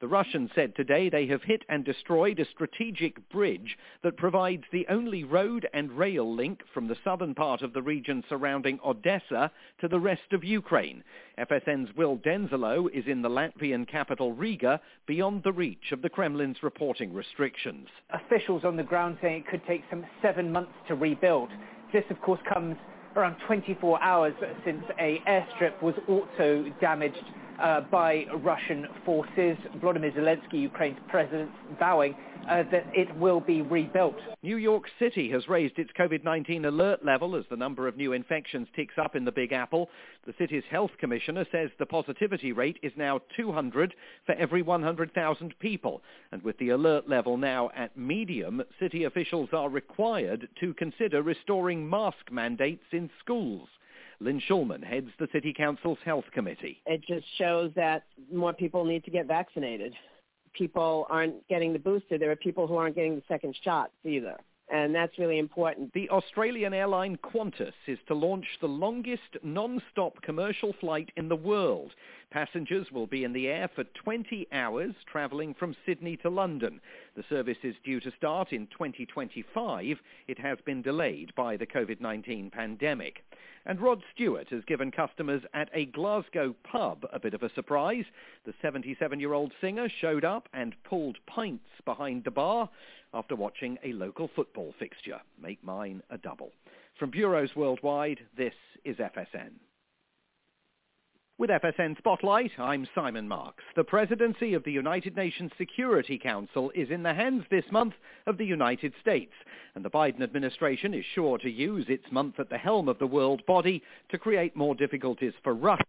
The Russians said today they have hit and destroyed a strategic bridge that provides the only road and rail link from the southern part of the region surrounding Odessa to the rest of Ukraine. FSN's Will Denzelo is in the Latvian capital Riga, beyond the reach of the Kremlin's reporting restrictions. Officials on the ground saying it could take some seven months to rebuild. This, of course, comes around 24 hours since a airstrip was also damaged uh, by Russian forces. Volodymyr Zelensky, Ukraine's president, vowing uh, that it will be rebuilt. New York City has raised its COVID-19 alert level as the number of new infections ticks up in the Big Apple. The city's health commissioner says the positivity rate is now 200 for every 100,000 people. And with the alert level now at medium, city officials are required to consider restoring mask mandates in schools. Lynn Schulman heads the City Council's Health Committee. It just shows that more people need to get vaccinated. People aren't getting the booster. There are people who aren't getting the second shots either. And that's really important. The Australian airline Qantas is to launch the longest non-stop commercial flight in the world. Passengers will be in the air for 20 hours, travelling from Sydney to London. The service is due to start in 2025. It has been delayed by the COVID-19 pandemic. And Rod Stewart has given customers at a Glasgow pub a bit of a surprise. The 77-year-old singer showed up and pulled pints behind the bar after watching a local football fixture. Make mine a double. From bureaus worldwide, this is FSN. With FSN Spotlight, I'm Simon Marks. The presidency of the United Nations Security Council is in the hands this month of the United States, and the Biden administration is sure to use its month at the helm of the world body to create more difficulties for Russia